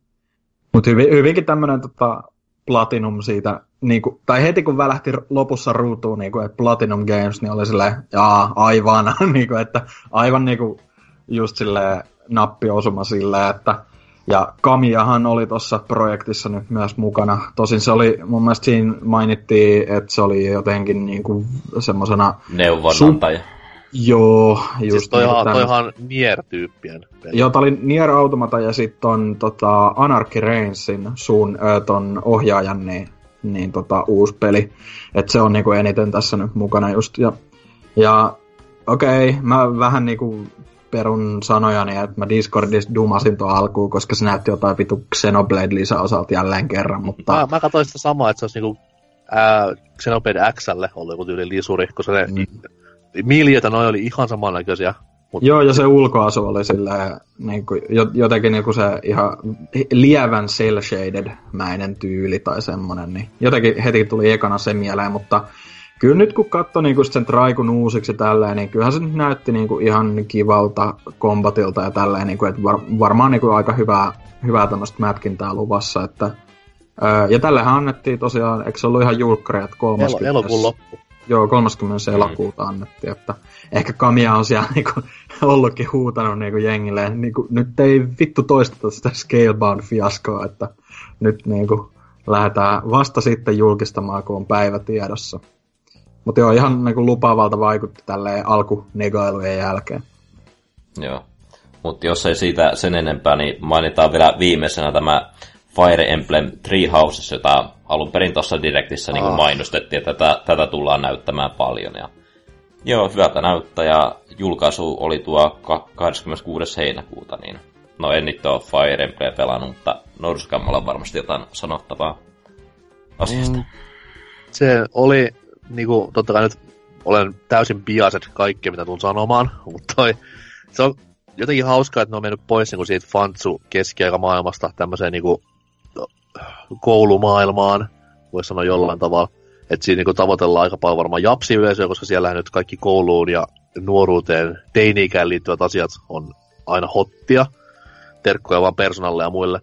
Speaker 2: Mutta hyvin, hyvinkin tämmöinen tota, Platinum siitä, niin kuin, tai heti kun välähti lopussa ruutuun, niin kuin, että Platinum Games, niin oli silleen, jaa, aivan, niin kuin, että aivan niin kuin, just silleen nappiosuma silleen, että ja Kamiahan oli tuossa projektissa nyt myös mukana. Tosin se oli, mun mielestä siinä mainittiin, että se oli jotenkin niin kuin semmoisena...
Speaker 4: Neuvonantaja. Su-
Speaker 2: Joo, just
Speaker 3: siis toihan, niin, toihan Nier-tyyppien
Speaker 2: peli. Joo, tää oli Nier Automata ja sitten on tota, Anarchy Reignsin suun ö, ton ohjaajan niin, niin tota, uusi peli. Et se on niinku eniten tässä nyt mukana just. Ja, ja okei, okay, mä vähän niinku perun sanojani, että mä Discordissa dumasin tuon alkuun, koska se näytti jotain vitu Xenoblade lisäosalta jälleen kerran, mutta...
Speaker 3: Mä, mä katsoin sitä samaa, että se olisi niinku ää, Xenoblade Xlle ollut joku tyyli lisuri, koska se mm miljöitä noin oli ihan samannäköisiä.
Speaker 2: Mutta... Joo, ja se ulkoasu oli silleen, niin kuin, jotenkin niin kuin se ihan lievän cel-shaded-mäinen tyyli tai semmonen, niin jotenkin heti tuli ekana se mieleen, mutta kyllä nyt kun katsoi niin sen Traikun uusiksi tälleen, niin kyllähän se nyt näytti niin kuin ihan kivalta kombatilta ja tälleen, niin kuin, että var, varmaan niin kuin aika hyvää, hyvää tämmöistä mätkintää luvassa, että ja tällähän annettiin tosiaan, eikö se ollut ihan julkkari, että 30.
Speaker 3: Elokuun loppu.
Speaker 2: Joo, 30. Mm. elokuuta annettiin, että ehkä Kamia on siellä niinku, ollutkin huutanut niinku jengille, niinku, nyt ei vittu toisteta sitä Scalebound fiaskoa, että nyt niinku, lähdetään vasta sitten julkistamaan, kun on päivä tiedossa. Mutta joo, ihan niinku lupaavalta vaikutti tälleen alkunegailujen jälkeen.
Speaker 4: Joo. Mutta jos ei siitä sen enempää, niin mainitaan vielä viimeisenä tämä Fire Emblem Three Houses, jota alun perin tuossa direktissä niin mainostettiin, että tätä, tätä tullaan näyttämään paljon. Ja, joo, hyvältä näyttää ja julkaisu oli tuo 26. heinäkuuta, niin no en nyt ole Fire Emblem pelannut, mutta Norskammalla on varmasti jotain sanottavaa asiasta. Mm,
Speaker 3: se oli, niinku, totta kai nyt olen täysin biaset kaikkea, mitä tulen sanomaan, mutta toi, se on jotenkin hauskaa, että ne on mennyt pois niin siitä fantsu keskiaikamaailmasta tämmöiseen niinku koulumaailmaan, voisi sanoa jollain tavalla. Että siinä niin tavoitellaan aika paljon varmaan japsiyleisöä, koska siellä nyt kaikki kouluun ja nuoruuteen, teini-ikään liittyvät asiat on aina hottia. Terkkoja vaan personalle ja muille.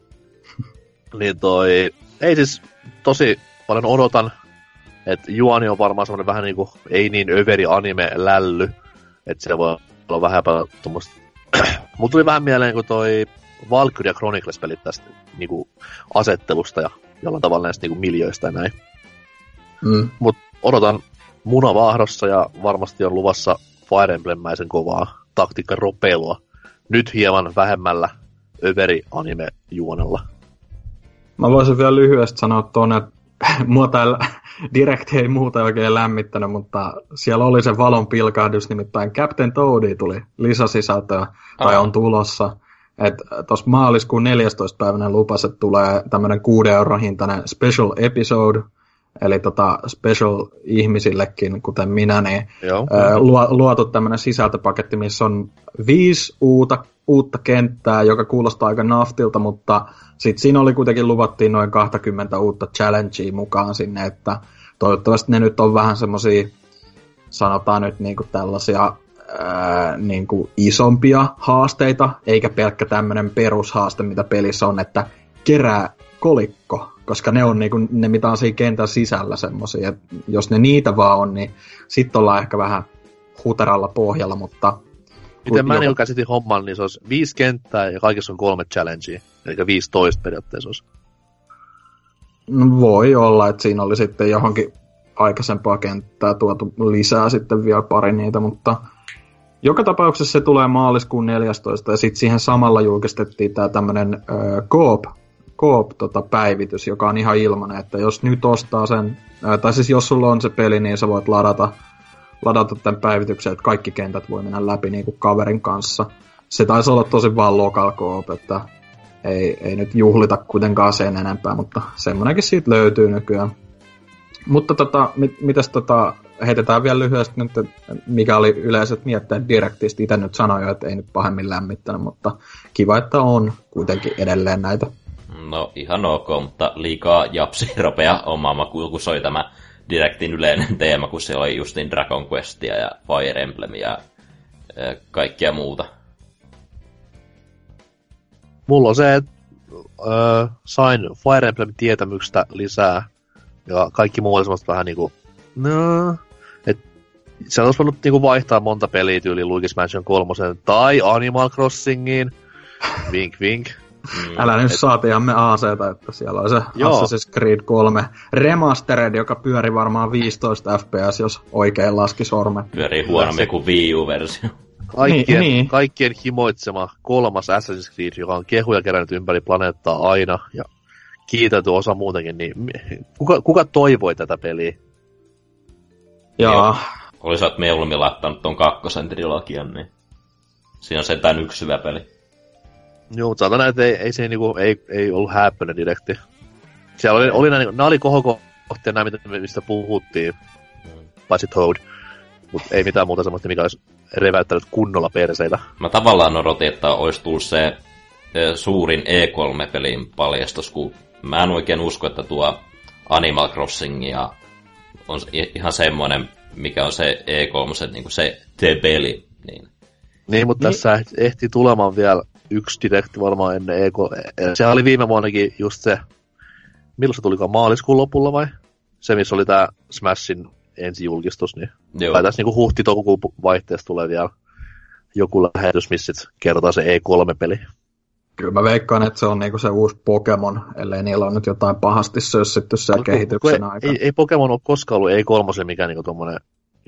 Speaker 3: niin toi, ei siis tosi paljon odotan, että Juani on varmaan semmoinen vähän niinku, ei niin överi anime lälly, että se voi olla vähän tuommoista. Mulla tuli vähän mieleen, kun toi Valkyria Chronicles-pelit tästä niinku, asettelusta ja jollain tavalla näistä niinku, miljöistä ja näin. Mm. Mutta odotan munavahdossa ja varmasti on luvassa Fire Emblemmäisen kovaa taktiikkaropelua. Nyt hieman vähemmällä överi anime juonella.
Speaker 2: Mä voisin vielä lyhyesti sanoa tuonne, että mua täällä Direct ei muuta oikein lämmittänyt, mutta siellä oli se valon pilkahdus, nimittäin Captain Toady tuli lisäsisältöä, tai on tulossa. Että tuossa maaliskuun 14. päivänä lupas, että tulee tämmöinen 6 euron hintainen special episode, eli tota special ihmisillekin, kuten minä, niin Joo. Ää, luotu tämmöinen sisältöpaketti, missä on viisi uutta, uutta kenttää, joka kuulostaa aika naftilta, mutta sitten siinä oli kuitenkin luvattiin noin 20 uutta challengea mukaan sinne, että toivottavasti ne nyt on vähän semmoisia sanotaan nyt niin kuin tällaisia ää, niin kuin isompia haasteita, eikä pelkkä tämmöinen perushaaste, mitä pelissä on, että kerää kolikko, koska ne on niinku, ne, mitä on siinä kentän sisällä semmoisia. Jos ne niitä vaan on, niin sitten ollaan ehkä vähän huteralla pohjalla, mutta...
Speaker 3: Miten mä niin käsitin homman, niin se olisi viisi kenttää ja kaikissa on kolme challengea. Eli 15 periaatteessa olisi.
Speaker 2: No, voi olla, että siinä oli sitten johonkin aikaisempaa kenttää tuotu lisää sitten vielä pari niitä, mutta joka tapauksessa se tulee maaliskuun 14 ja sitten siihen samalla julkistettiin tämä tämmöinen äh, Coop Coop-päivitys, tota, joka on ihan ilmanen, että jos nyt ostaa sen, ää, tai siis jos sulla on se peli, niin sä voit ladata, ladata tämän päivityksen, että kaikki kentät voi mennä läpi niin kuin kaverin kanssa. Se taisi olla tosi vaan local coop, että ei, ei nyt juhlita kuitenkaan sen enempää, mutta semmoinenkin siitä löytyy nykyään. Mutta tota, mit, mitäs tota, heitetään vielä lyhyesti nyt, mikä oli yleiset mietteet direktistä. Itse nyt sanoin jo, että ei nyt pahemmin lämmittänyt, mutta kiva, että on kuitenkin edelleen näitä
Speaker 4: No ihan ok, mutta liikaa japsi ropea omaa makuun, kun soi tämä Directin yleinen teema, kun se oli justin Dragon Questia ja Fire Emblemia ja kaikkea muuta.
Speaker 3: Mulla on se, että äh, sain Fire Emblem-tietämyksestä lisää, ja kaikki muu oli semmoista vähän niinku, no, et se olisi voinut niinku vaihtaa monta peliä tyyli Luigi's Mansion 3 tai Animal Crossingiin, vink vink,
Speaker 2: Mm. Älä nyt et... saatiamme AC, että siellä on se Joo. Assassin's Creed 3 Remastered, joka pyöri varmaan 15 fps, jos oikein laski sormet.
Speaker 4: Pyörii huonommin kuin Wii U-versio.
Speaker 3: Kaikkien, niin, niin. kaikkien himoitsema kolmas Assassin's Creed, joka on kehuja kerännyt ympäri planeettaa aina, ja kiitelty osa muutenkin, niin kuka, kuka toivoi tätä peliä?
Speaker 2: Joo.
Speaker 4: Olisit mieluummin laittanut ton kakkosen trilogian, niin siinä on sentään yksi hyvä peli.
Speaker 3: Joo, mutta sanotaan, että ei, ei, se niinku, ei, ei ollut häppöinen direkti. Siellä oli, oli nämä, nämä oli kohokohtia, nämä, mistä puhuttiin, mm. paitsi Toad. Mutta ei mitään muuta semmoista, mikä olisi reväyttänyt kunnolla perseitä.
Speaker 4: Mä tavallaan odotin, että olisi tullut se suurin E3-pelin paljastus, kun mä en oikein usko, että tuo Animal Crossing ja on ihan semmoinen, mikä on se E3, niin kuin se T-peli. Niin,
Speaker 3: niin mutta niin. tässä ehti tulemaan vielä yksi direkti varmaan ennen EK. Se oli viime vuonnakin just se, milloin se tulikaan maaliskuun lopulla vai? Se, missä oli tämä Smashin ensijulkistus, niin Joo. tai tässä niinku huhti-toukokuun vaihteessa tulee vielä joku lähetys, missä sit kerrotaan se E3-peli.
Speaker 2: Kyllä mä veikkaan, että se on niinku se uusi Pokemon, ellei niillä on nyt jotain pahasti sössitty siellä kehityksen aikana.
Speaker 3: Ei, ei Pokemon ole koskaan ollut E3 mikä niinku tommonen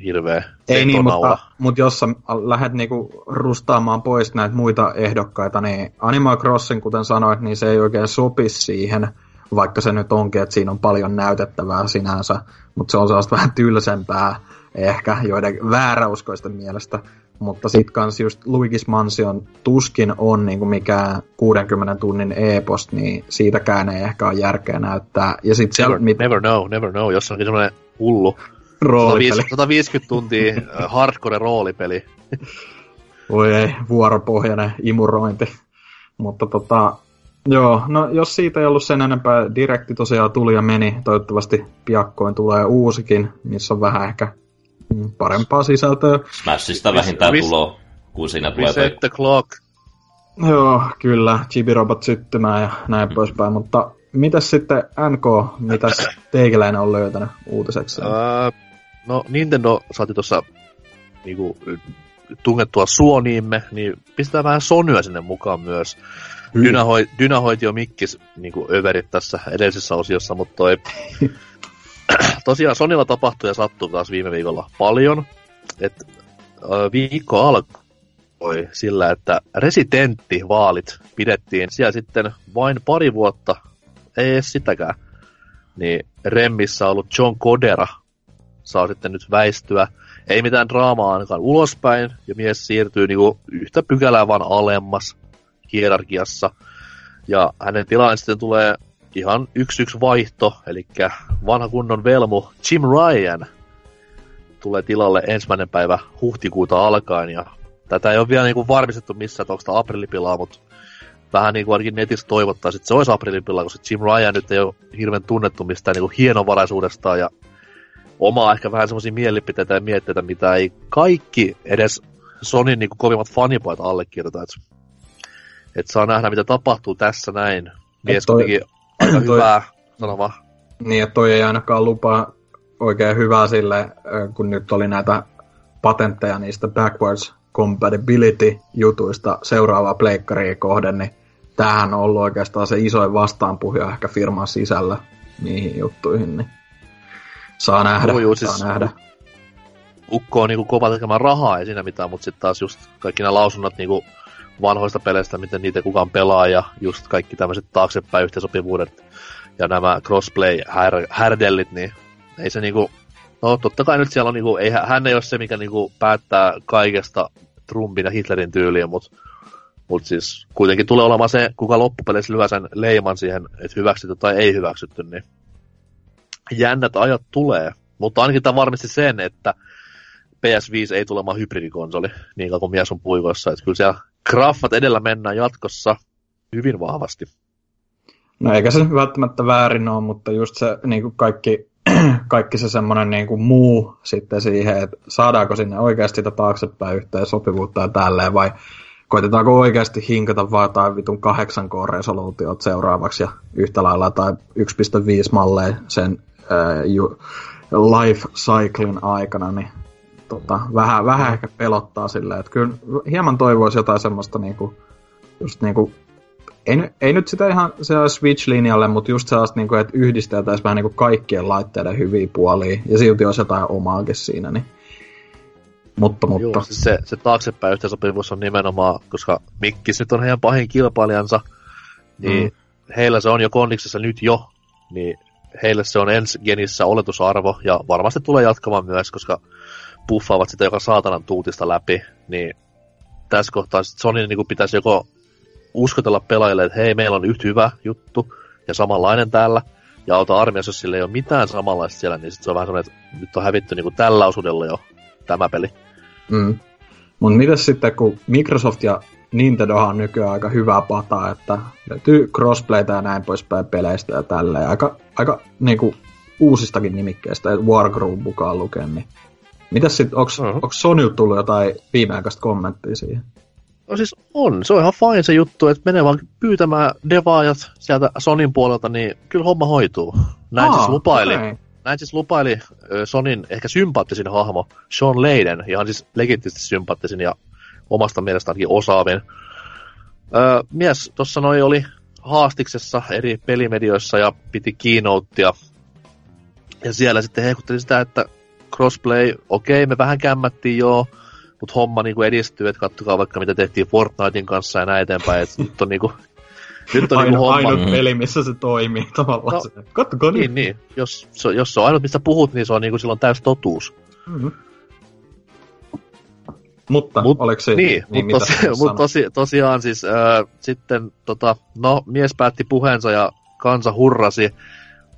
Speaker 3: hirveä
Speaker 2: Ei niin, mutta, mutta jos sä lähdet niinku rustaamaan pois näitä muita ehdokkaita, niin Animal Crossing, kuten sanoit, niin se ei oikein sopi siihen, vaikka se nyt onkin, että siinä on paljon näytettävää sinänsä, mutta se on sellaista vähän tylsempää ehkä joiden vääräuskoisten mielestä. Mutta sitten kans just Luigi's Mansion tuskin on niinku mikään 60 tunnin e-post, niin siitäkään ei ehkä ole järkeä näyttää. Ja sit
Speaker 3: never, siellä, mit... never know, never know, jos on semmoinen hullu roolipeli. 150 tuntia äh, hardcore roolipeli.
Speaker 2: Voi ei, vuoropohjainen imurointi. Mutta tota, joo, no jos siitä ei ollut sen enempää, direkti tosiaan tuli ja meni. Toivottavasti piakkoin tulee uusikin, missä on vähän ehkä parempaa sisältöä.
Speaker 4: Smashista vähintään res- tulo, kun siinä tulee
Speaker 3: Reset the clock.
Speaker 2: Joo, kyllä, Chibi-robot syttymään ja näin mm. poispäin, mutta mitäs sitten NK, mitäs teikäläinen on löytänyt uutiseksi? Uh,
Speaker 3: No Nintendo saati tuossa niinku, tungettua suoniimme, niin pistetään vähän Sonyä sinne mukaan myös. Mm. Dynahoit, Dynahoitio Mikkis niinku överit tässä edellisessä osiossa, mutta toi... tosiaan Sonilla tapahtui ja sattui taas viime viikolla paljon. Et, äh, viikko alkoi sillä, että residenttivaalit pidettiin siellä sitten vain pari vuotta, ei edes sitäkään. Niin Remmissä ollut John Codera saa sitten nyt väistyä. Ei mitään draamaa ainakaan ulospäin, ja mies siirtyy niinku yhtä pykälää vaan alemmas hierarkiassa. Ja hänen tilaan sitten tulee ihan yksi yksi vaihto, eli vanha kunnon velmu Jim Ryan tulee tilalle ensimmäinen päivä huhtikuuta alkaen, ja tätä ei ole vielä niinku varmistettu missään, että onko tämä aprillipilaa, mutta vähän niin kuin ainakin netissä toivottaa, että se olisi aprillipilaa, koska Jim Ryan nyt ei ole hirveän tunnettu mistään niinku hienovaraisuudestaan ja omaa ehkä vähän semmoisia mielipiteitä ja mietteitä, mitä ei kaikki edes Sonin niin kovimmat fanipojat allekirjoita. Että et saa nähdä, mitä tapahtuu tässä näin. Mies toi, kuitenkin aika toi, hyvää sanoma.
Speaker 2: Niin, että toi ei ainakaan lupaa oikein hyvää sille, kun nyt oli näitä patentteja niistä backwards compatibility-jutuista seuraavaa pleikkaria kohden, niin tämähän on ollut oikeastaan se isoin vastaanpuhuja ehkä firman sisällä niihin juttuihin, niin saa nähdä, no, juu, saa siis nähdä.
Speaker 3: Ukko on niinku kova tekemään rahaa, ei siinä mitään, mutta sitten taas just kaikki nämä lausunnot niinku vanhoista peleistä, miten niitä kukaan pelaa, ja just kaikki tämmöiset taaksepäin yhteensopivuudet, ja nämä crossplay-härdellit, niin ei se niinku... No totta kai nyt siellä on niinku, ei, hän ei ole se, mikä niinku päättää kaikesta Trumpin ja Hitlerin tyyliä, mutta mut siis kuitenkin tulee olemaan se, kuka loppupeleissä lyö sen leiman siihen, että hyväksytty tai ei hyväksytty, niin jännät ajat tulee. Mutta ainakin tämä varmasti sen, että PS5 ei tule olemaan hybridikonsoli, niin kuin mies on puikoissa. Että kyllä siellä graffat edellä mennään jatkossa hyvin vahvasti.
Speaker 2: No eikä se välttämättä väärin ole, mutta just se niin kuin kaikki, kaikki se semmoinen niin kuin muu sitten siihen, että saadaanko sinne oikeasti sitä taaksepäin yhteen sopivuutta ja tälleen, vai koitetaanko oikeasti hinkata vaan jotain vitun 8K-resoluutiot seuraavaksi ja yhtä lailla tai 1.5 malleja sen ää, ju, life cyclin aikana, niin tota, vähän, vähän ehkä pelottaa silleen, että kyllä hieman toivoisi jotain semmoista niinku, just niinku, ei, ei nyt sitä ihan se Switch-linjalle, mutta just sellaista, niinku, että yhdisteltäisiin vähän niinku kaikkien laitteiden hyviä puolia, ja silti olisi jotain omaakin siinä, niin mutta, mutta.
Speaker 3: Joo, siis se, se taaksepäin yhteensopivuus on nimenomaan, koska Mikkis nyt on heidän pahin kilpailijansa, niin mm. heillä se on jo kondiksessa nyt jo, niin heille se on ensi genissä oletusarvo, ja varmasti tulee jatkamaan myös, koska puffaavat sitä joka saatanan tuutista läpi, niin tässä kohtaa Sony niin pitäisi joko uskotella pelaajille, että hei, meillä on yhtä hyvä juttu ja samanlainen täällä, ja auta armiassa, jos sillä ei ole mitään samanlaista siellä, niin sit se on vähän sellainen, että nyt on hävitty niin kuin tällä osuudella jo tämä peli.
Speaker 2: Mm. Mutta mitäs sitten, kun Microsoft ja Nintendo on nykyään aika hyvää pataa, että löytyy crossplayta ja näin poispäin peleistä ja tälleen. Aika, aika niinku, uusistakin nimikkeistä, Wargroove mukaan lukien, niin Mitäs sit, onks, uh-huh. onks Sony tullut jotain viimeaikaista kommenttia siihen?
Speaker 3: No siis on, se on ihan fine se juttu, että menee vaan pyytämään devaajat sieltä Sonin puolelta, niin kyllä homma hoituu. Näin Aa, siis lupaili. Okay. Näin siis lupaili Sonin ehkä sympaattisin hahmo, Sean Leiden, ihan siis legitisti sympaattisin ja omasta mielestäänkin osaavin. Öö, mies tuossa noi oli haastiksessa eri pelimedioissa ja piti keynotea. Ja siellä sitten hehkutteli sitä, että crossplay, okei, okay, me vähän kämmättiin joo, mutta homma niinku edistyy, että kattokaa vaikka mitä tehtiin Fortnitein kanssa ja näin eteenpäin, että nyt on niinku,
Speaker 2: nyt on niinku ainut, niinku homma. Ainut peli, missä se toimii tavallaan. No, se. Kattokaa
Speaker 3: niin. Niin, Jos, so, jos se on ainut, mistä puhut, niin se on niinku silloin täys totuus. Mm-hmm.
Speaker 2: Mutta, mut, oliko se...
Speaker 3: Niin, niin mutta tosi, mut tosi, tosiaan siis äh, sitten, tota, no, mies päätti puheensa ja kansa hurrasi,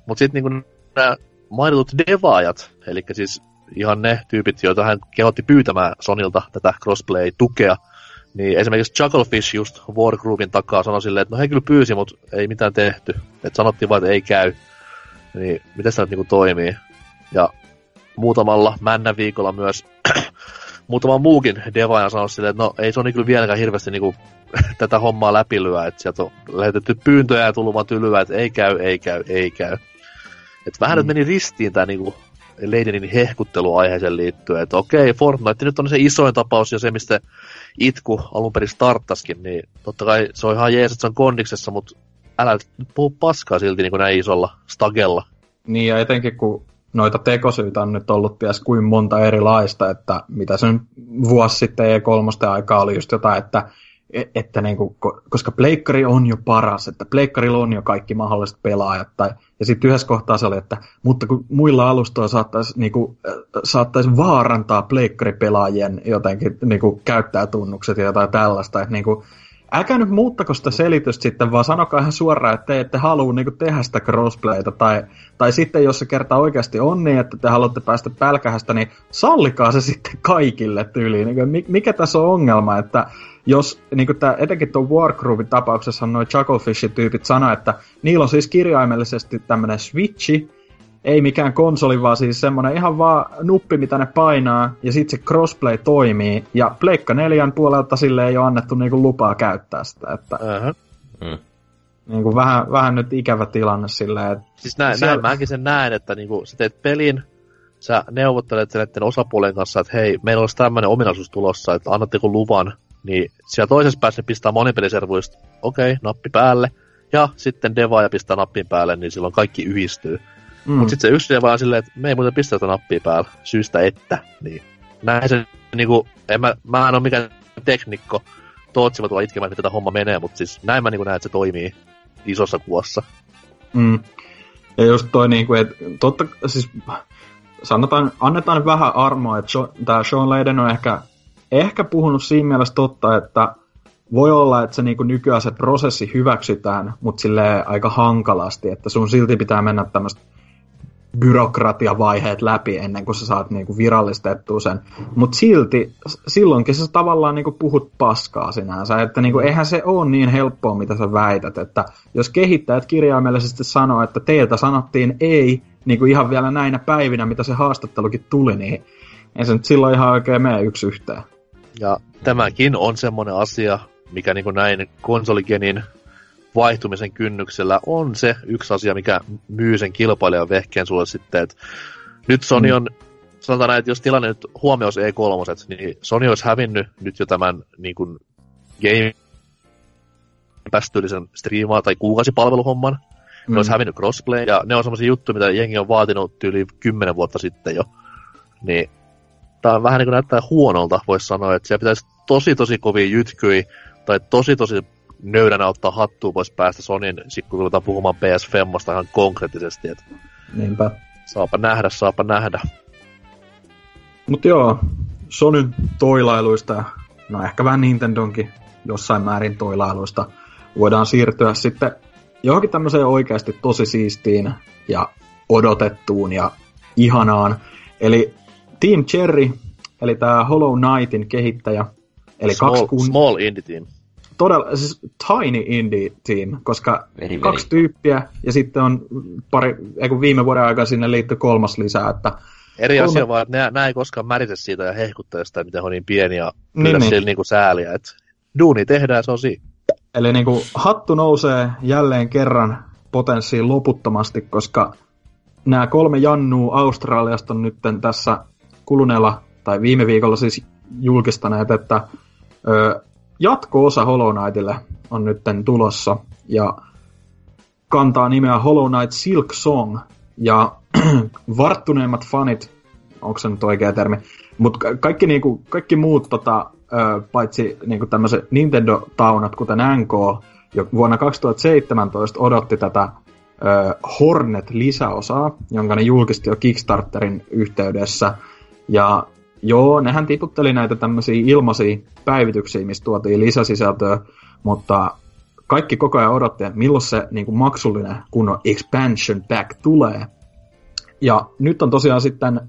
Speaker 3: mutta sitten niinku nämä mainitut devaajat, eli siis ihan ne tyypit, joita hän kehotti pyytämään Sonilta tätä crossplay-tukea, niin esimerkiksi Chucklefish just Wargroupin takaa sanoi silleen, että no he kyllä pyysi, mutta ei mitään tehty. Että sanottiin vaan, että ei käy. Niin miten se nyt niinku toimii? Ja muutamalla männä viikolla myös muutama muukin devaaja sanoi silleen, että no ei Sony kyllä vieläkään hirveästi niinku tätä hommaa läpilyä, että sieltä on lähetetty pyyntöjä ja tullut vaan tylyä, että ei käy, ei käy, ei käy. Et vähän mm. nyt meni ristiin tämä niinku Leidenin hehkuttelu aiheeseen liittyen, että okei, Fortnite nyt on se isoin tapaus ja se, mistä itku alun perin starttaskin, niin totta kai se on ihan jees, että se on kondiksessa, mutta älä nyt puhu paskaa silti niin kuin näin isolla stagella.
Speaker 2: Niin ja etenkin kun noita tekosyitä on nyt ollut ties kuin monta erilaista, että mitä se vuosi sitten E3 aikaa oli just jotain, että että niin kuin, koska pleikkari on jo paras, että pleikkarilla on jo kaikki mahdolliset pelaajat. Tai, ja sitten yhdessä kohtaa se oli, että mutta kun muilla alustoilla saattaisi, niin kuin, saattaisi vaarantaa pleikkaripelaajien jotenkin niin kuin, käyttäjätunnukset ja jotain tällaista. Että niin kuin, älkää nyt muuttako sitä selitystä sitten, vaan sanokaa ihan suoraan, että te ette halua niin tehdä sitä crossplayta. Tai, tai sitten jos se kerta oikeasti on niin, että te haluatte päästä pälkähästä, niin sallikaa se sitten kaikille tyyliin. Niin mikä tässä on ongelma, että jos niin tää, etenkin tuon Wargroovin tapauksessa noin Chucklefish-tyypit sanoi, että niillä on siis kirjaimellisesti tämmöinen switchi, ei mikään konsoli, vaan siis semmonen ihan vaan nuppi, mitä ne painaa, ja sitten se crossplay toimii, ja Pleikka 4 puolelta sille ei ole annettu niinku lupaa käyttää sitä, että
Speaker 3: Uh-huh.
Speaker 4: Mm.
Speaker 2: niinku vähän, vähän nyt ikävä tilanne silleen, että
Speaker 3: Siis näin,
Speaker 2: Siellä-
Speaker 3: näin mäkin sen näen, että niinku, sä teet pelin, sä neuvottelet sen näiden osapuolen kanssa, että hei, meillä olisi tämmöinen ominaisuus tulossa, että annatteko luvan, niin siellä toisessa päässä pistää monipeliservuista, okei, okay, nappi päälle, ja sitten devaaja pistää nappin päälle, niin silloin kaikki yhdistyy. Mm. Mutta sitten se yksi devaaja on silleen, että me ei muuten pistä tätä nappia päällä, syystä että, niin näin se niinku, en mä, mä en ole mikään teknikko, Tootsi tulla itkemään, että tätä homma menee, mutta siis näin mä niinku näen, että se toimii isossa kuvassa.
Speaker 2: Mm. Ja just toi niinku, että totta, siis sanotaan, annetaan vähän armoa, että tämä Sean Leiden on ehkä, ehkä puhunut siinä mielessä totta, että voi olla, että se niinku nykyään se prosessi hyväksytään, mutta sille aika hankalasti, että sun silti pitää mennä tämmöistä byrokratiavaiheet läpi ennen kuin sä saat niinku virallistettua sen. Mutta silti, silloinkin sä tavallaan niinku puhut paskaa sinänsä, että niinku, eihän se ole niin helppoa, mitä sä väität, että jos kehittäjät kirjaimellisesti sanoo, että teiltä sanottiin ei, niin kuin ihan vielä näinä päivinä, mitä se haastattelukin tuli, niin ei se nyt silloin ihan oikein mene yksi yhteen.
Speaker 3: Ja tämäkin on semmoinen asia, mikä niin näin konsoligenin vaihtumisen kynnyksellä on se yksi asia, mikä myy sen kilpailijan vehkeen sulle sitten, että nyt Sony
Speaker 2: Mm.
Speaker 3: on, sanotaan näin, että jos tilanne nyt huomioisi E3, niin Sony olisi hävinnyt nyt jo tämän niin kuin Game Pass-tyylisen striimaa tai kuukausipalveluhomman. Ne olisi hävinnyt crossplay, ja ne on semmoisia juttuja, mitä jengi on vaatinut yli kymmenen vuotta sitten jo. Niin tää on vähän niin kuin näyttää huonolta, voisi sanoa, että siellä pitäisi tosi tosi kovia jytkyi, tai tosi tosi nöydänä ottaa hattua pois päästä Sonin, sit kun ruvetaan puhumaan PS Femmasta ihan konkreettisesti, että
Speaker 2: Niinpä.
Speaker 3: saapa nähdä, saapa nähdä.
Speaker 2: Mutta joo, Sonyn toilailuista, no ehkä vähän Nintendonkin jossain määrin toilailuista, voidaan siirtyä sitten johonkin tämmöiseen oikeasti tosi siistiin ja odotettuun ja ihanaan. Eli Team Cherry, eli tämä Hollow Knightin kehittäjä, eli
Speaker 3: small,
Speaker 2: kaksi kun...
Speaker 3: small indie team.
Speaker 2: todella, siis tiny indie team, koska
Speaker 4: Veri, veri.
Speaker 2: kaksi tyyppiä ja sitten on pari, ei kun viime vuoden aikana sinne liittyi kolmas lisää, että
Speaker 3: Eri
Speaker 2: Kolme-
Speaker 3: asia vaan, että nää, nää ei koskaan märitä siitä ja hehkuttaa sitä, miten on niin pieni ja
Speaker 2: Niin, niin.
Speaker 3: sillä niinku sääliä, että duuni tehdään, se on siinä.
Speaker 2: Eli niin kuin hattu nousee jälleen kerran potenssiin loputtomasti, koska nämä kolme jannua Australiasta on nyt tässä kuluneella, tai viime viikolla siis julkistaneet, että ö, jatko-osa Hollow Knightille on nyt tulossa, ja kantaa nimeä Hollow Knight Silk Song, ja varttuneimmat fanit, onko se nyt oikea termi, mutta kaikki, niinku, kaikki muut tota, ö, paitsi niinku tämmöiset Nintendo-taunat, kuten NK, jo vuonna 2017 odotti tätä Hornet-lisäosaa, jonka ne julkisti jo Kickstarterin yhteydessä. Ja joo, nehän tiputteli näitä tämmöisiä ilmaisia päivityksiä, mistä tuotiin lisäsisältöä, mutta kaikki koko ajan odotti, että milloin se niin kuin maksullinen kunnon expansion pack tulee. Ja nyt on tosiaan sitten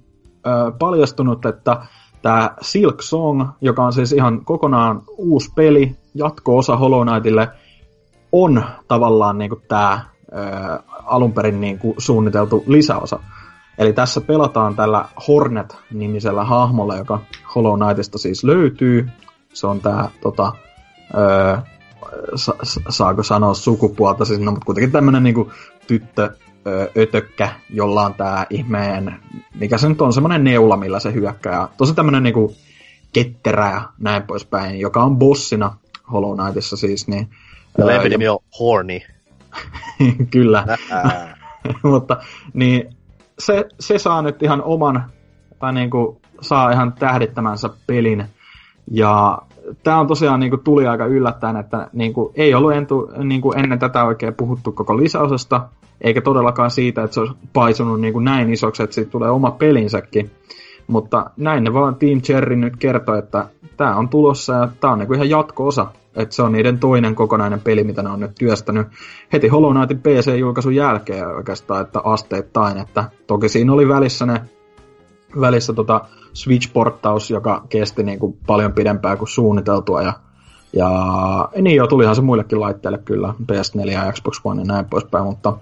Speaker 2: ö, paljastunut, että tämä Silk Song, joka on siis ihan kokonaan uusi peli, jatko-osa Hollow Knightille, on tavallaan niin tämä alun perin niin kuin suunniteltu lisäosa. Eli tässä pelataan tällä Hornet-nimisellä hahmolla, joka Hollow Knightista siis löytyy. Se on tämä, tota, öö, sa- sa- saako sanoa sukupuolta, siis, no, mutta kuitenkin tämmöinen niinku tyttö, öö, ötökkä, jolla on tämä ihmeen, mikä se nyt on, semmoinen neula, millä se hyökkää. Tosi tämmöinen niinku ketterä ja näin poispäin, joka on bossina Hollow Knightissa siis, niin
Speaker 3: Ja
Speaker 2: öö,
Speaker 3: lempinimi on Horny.
Speaker 2: kyllä. Mutta niin se, se saa nyt ihan oman, tai niinku saa ihan tähdittämänsä pelin. Ja tämä on tosiaan niinku tuli aika yllättäen, että niinku ei ollut entu, niinku ennen tätä oikein puhuttu koko lisäosasta, eikä todellakaan siitä, että se olisi paisunut niinku näin isoksi, että siitä tulee oma pelinsäkin. Mutta näin ne vaan Team Cherry nyt kertoo, että tämä on tulossa ja tämä on niinku ihan jatko-osa. Että se on niiden toinen kokonainen peli, mitä ne on nyt työstänyt heti Hollow Knightin PC-julkaisun jälkeen oikeastaan, että asteittain. Että toki siinä oli välissä ne välissä tota Switch-porttaus, joka kesti niin kuin paljon pidempään kuin suunniteltua. Ja, ja niin joo, tulihan se muillekin laitteille kyllä, PS4 ja Xbox One ja näin poispäin, mutta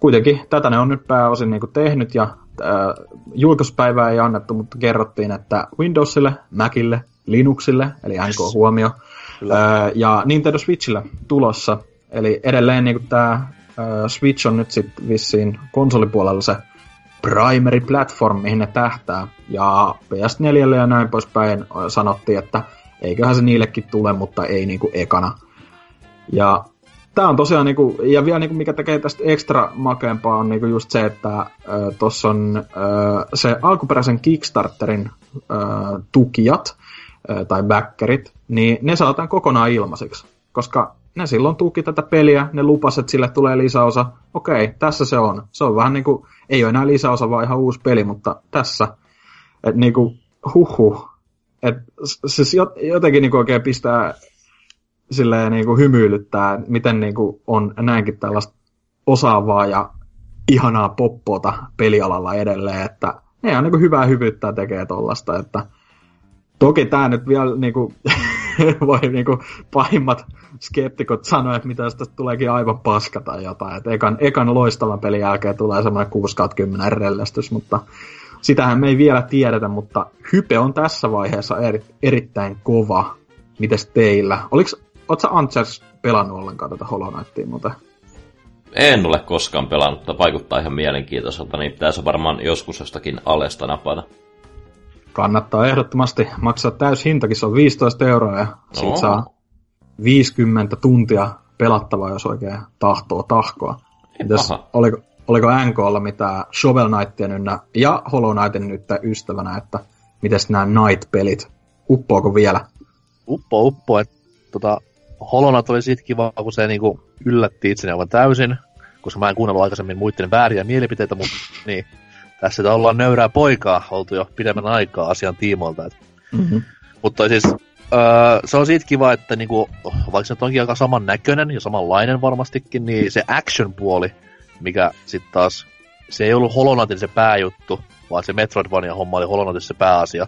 Speaker 2: kuitenkin tätä ne on nyt pääosin niin tehnyt ja äh, julkaisupäivää ei annettu, mutta kerrottiin, että Windowsille, Macille, Linuxille, eli NK huomio, äh, ja Nintendo Switchille tulossa. Eli edelleen niin tämä Switch on nyt sitten vissiin konsolipuolella se primary platform, mihin ne tähtää. Ja PS4 ja näin poispäin sanottiin, että eiköhän se niillekin tule, mutta ei niinku ekana. Ja tämä on tosiaan, niinku, ja vielä niinku, mikä tekee tästä ekstra makeampaa on niinku just se, että tuossa on ö, se alkuperäisen Kickstarterin ö, tukijat tai backerit, niin ne saadaan kokonaan ilmaiseksi. Koska ne silloin tuki tätä peliä, ne lupas, että sille tulee lisäosa. Okei, tässä se on. Se on vähän niinku, ei ole enää lisäosa, vaan ihan uusi peli, mutta tässä. että niinku, huhhuh. Et se jotenkin niinku oikein pistää silleen niinku hymyilyttää, miten niinku on näinkin tällaista osaavaa ja ihanaa poppota pelialalla edelleen, että ne on niinku hyvää hyvyyttä tekee tollasta, että toki tämä nyt vielä niinku, voi niinku pahimmat skeptikot sanoa, että mitä tästä tuleekin aivan paska tai jotain, että ekan, ekan loistavan pelin jälkeen tulee semmoinen 6 10 rellestys, mutta sitähän me ei vielä tiedetä, mutta hype on tässä vaiheessa eri, erittäin kova. Mites teillä? Oliko Oletko sä Antsers pelannut ollenkaan tätä Hollow Knightia muuten?
Speaker 4: En ole koskaan pelannut, mutta vaikuttaa ihan mielenkiintoiselta, niin pitäisi varmaan joskus jostakin alesta napata.
Speaker 2: Kannattaa ehdottomasti maksaa täys hintakin, se on 15 euroa ja no. siitä saa 50 tuntia pelattavaa, jos oikein tahtoo tahkoa. Mites, oliko, oliko NKlla mitään Shovel Knightia nyt ja Hollow Knightin nyt ystävänä, että miten nämä Night-pelit, uppoako vielä?
Speaker 3: Uppo, uppo, että tota, Holonat oli siitä kiva, kun se niinku yllätti itseni aivan täysin, koska mä en kuunnellut aikaisemmin muiden vääriä mielipiteitä, mutta niin, tässä ollaan nöyrää poikaa oltu jo pidemmän aikaa asian tiimoilta. Et. Mm-hmm. Mutta siis öö, se on siitä kiva, että niinku, vaikka se onkin aika saman näköinen ja samanlainen varmastikin, niin se action-puoli, mikä sitten taas, se ei ollut Holonatin se pääjuttu, vaan se Metroidvania homma oli Holonatin se pääasia.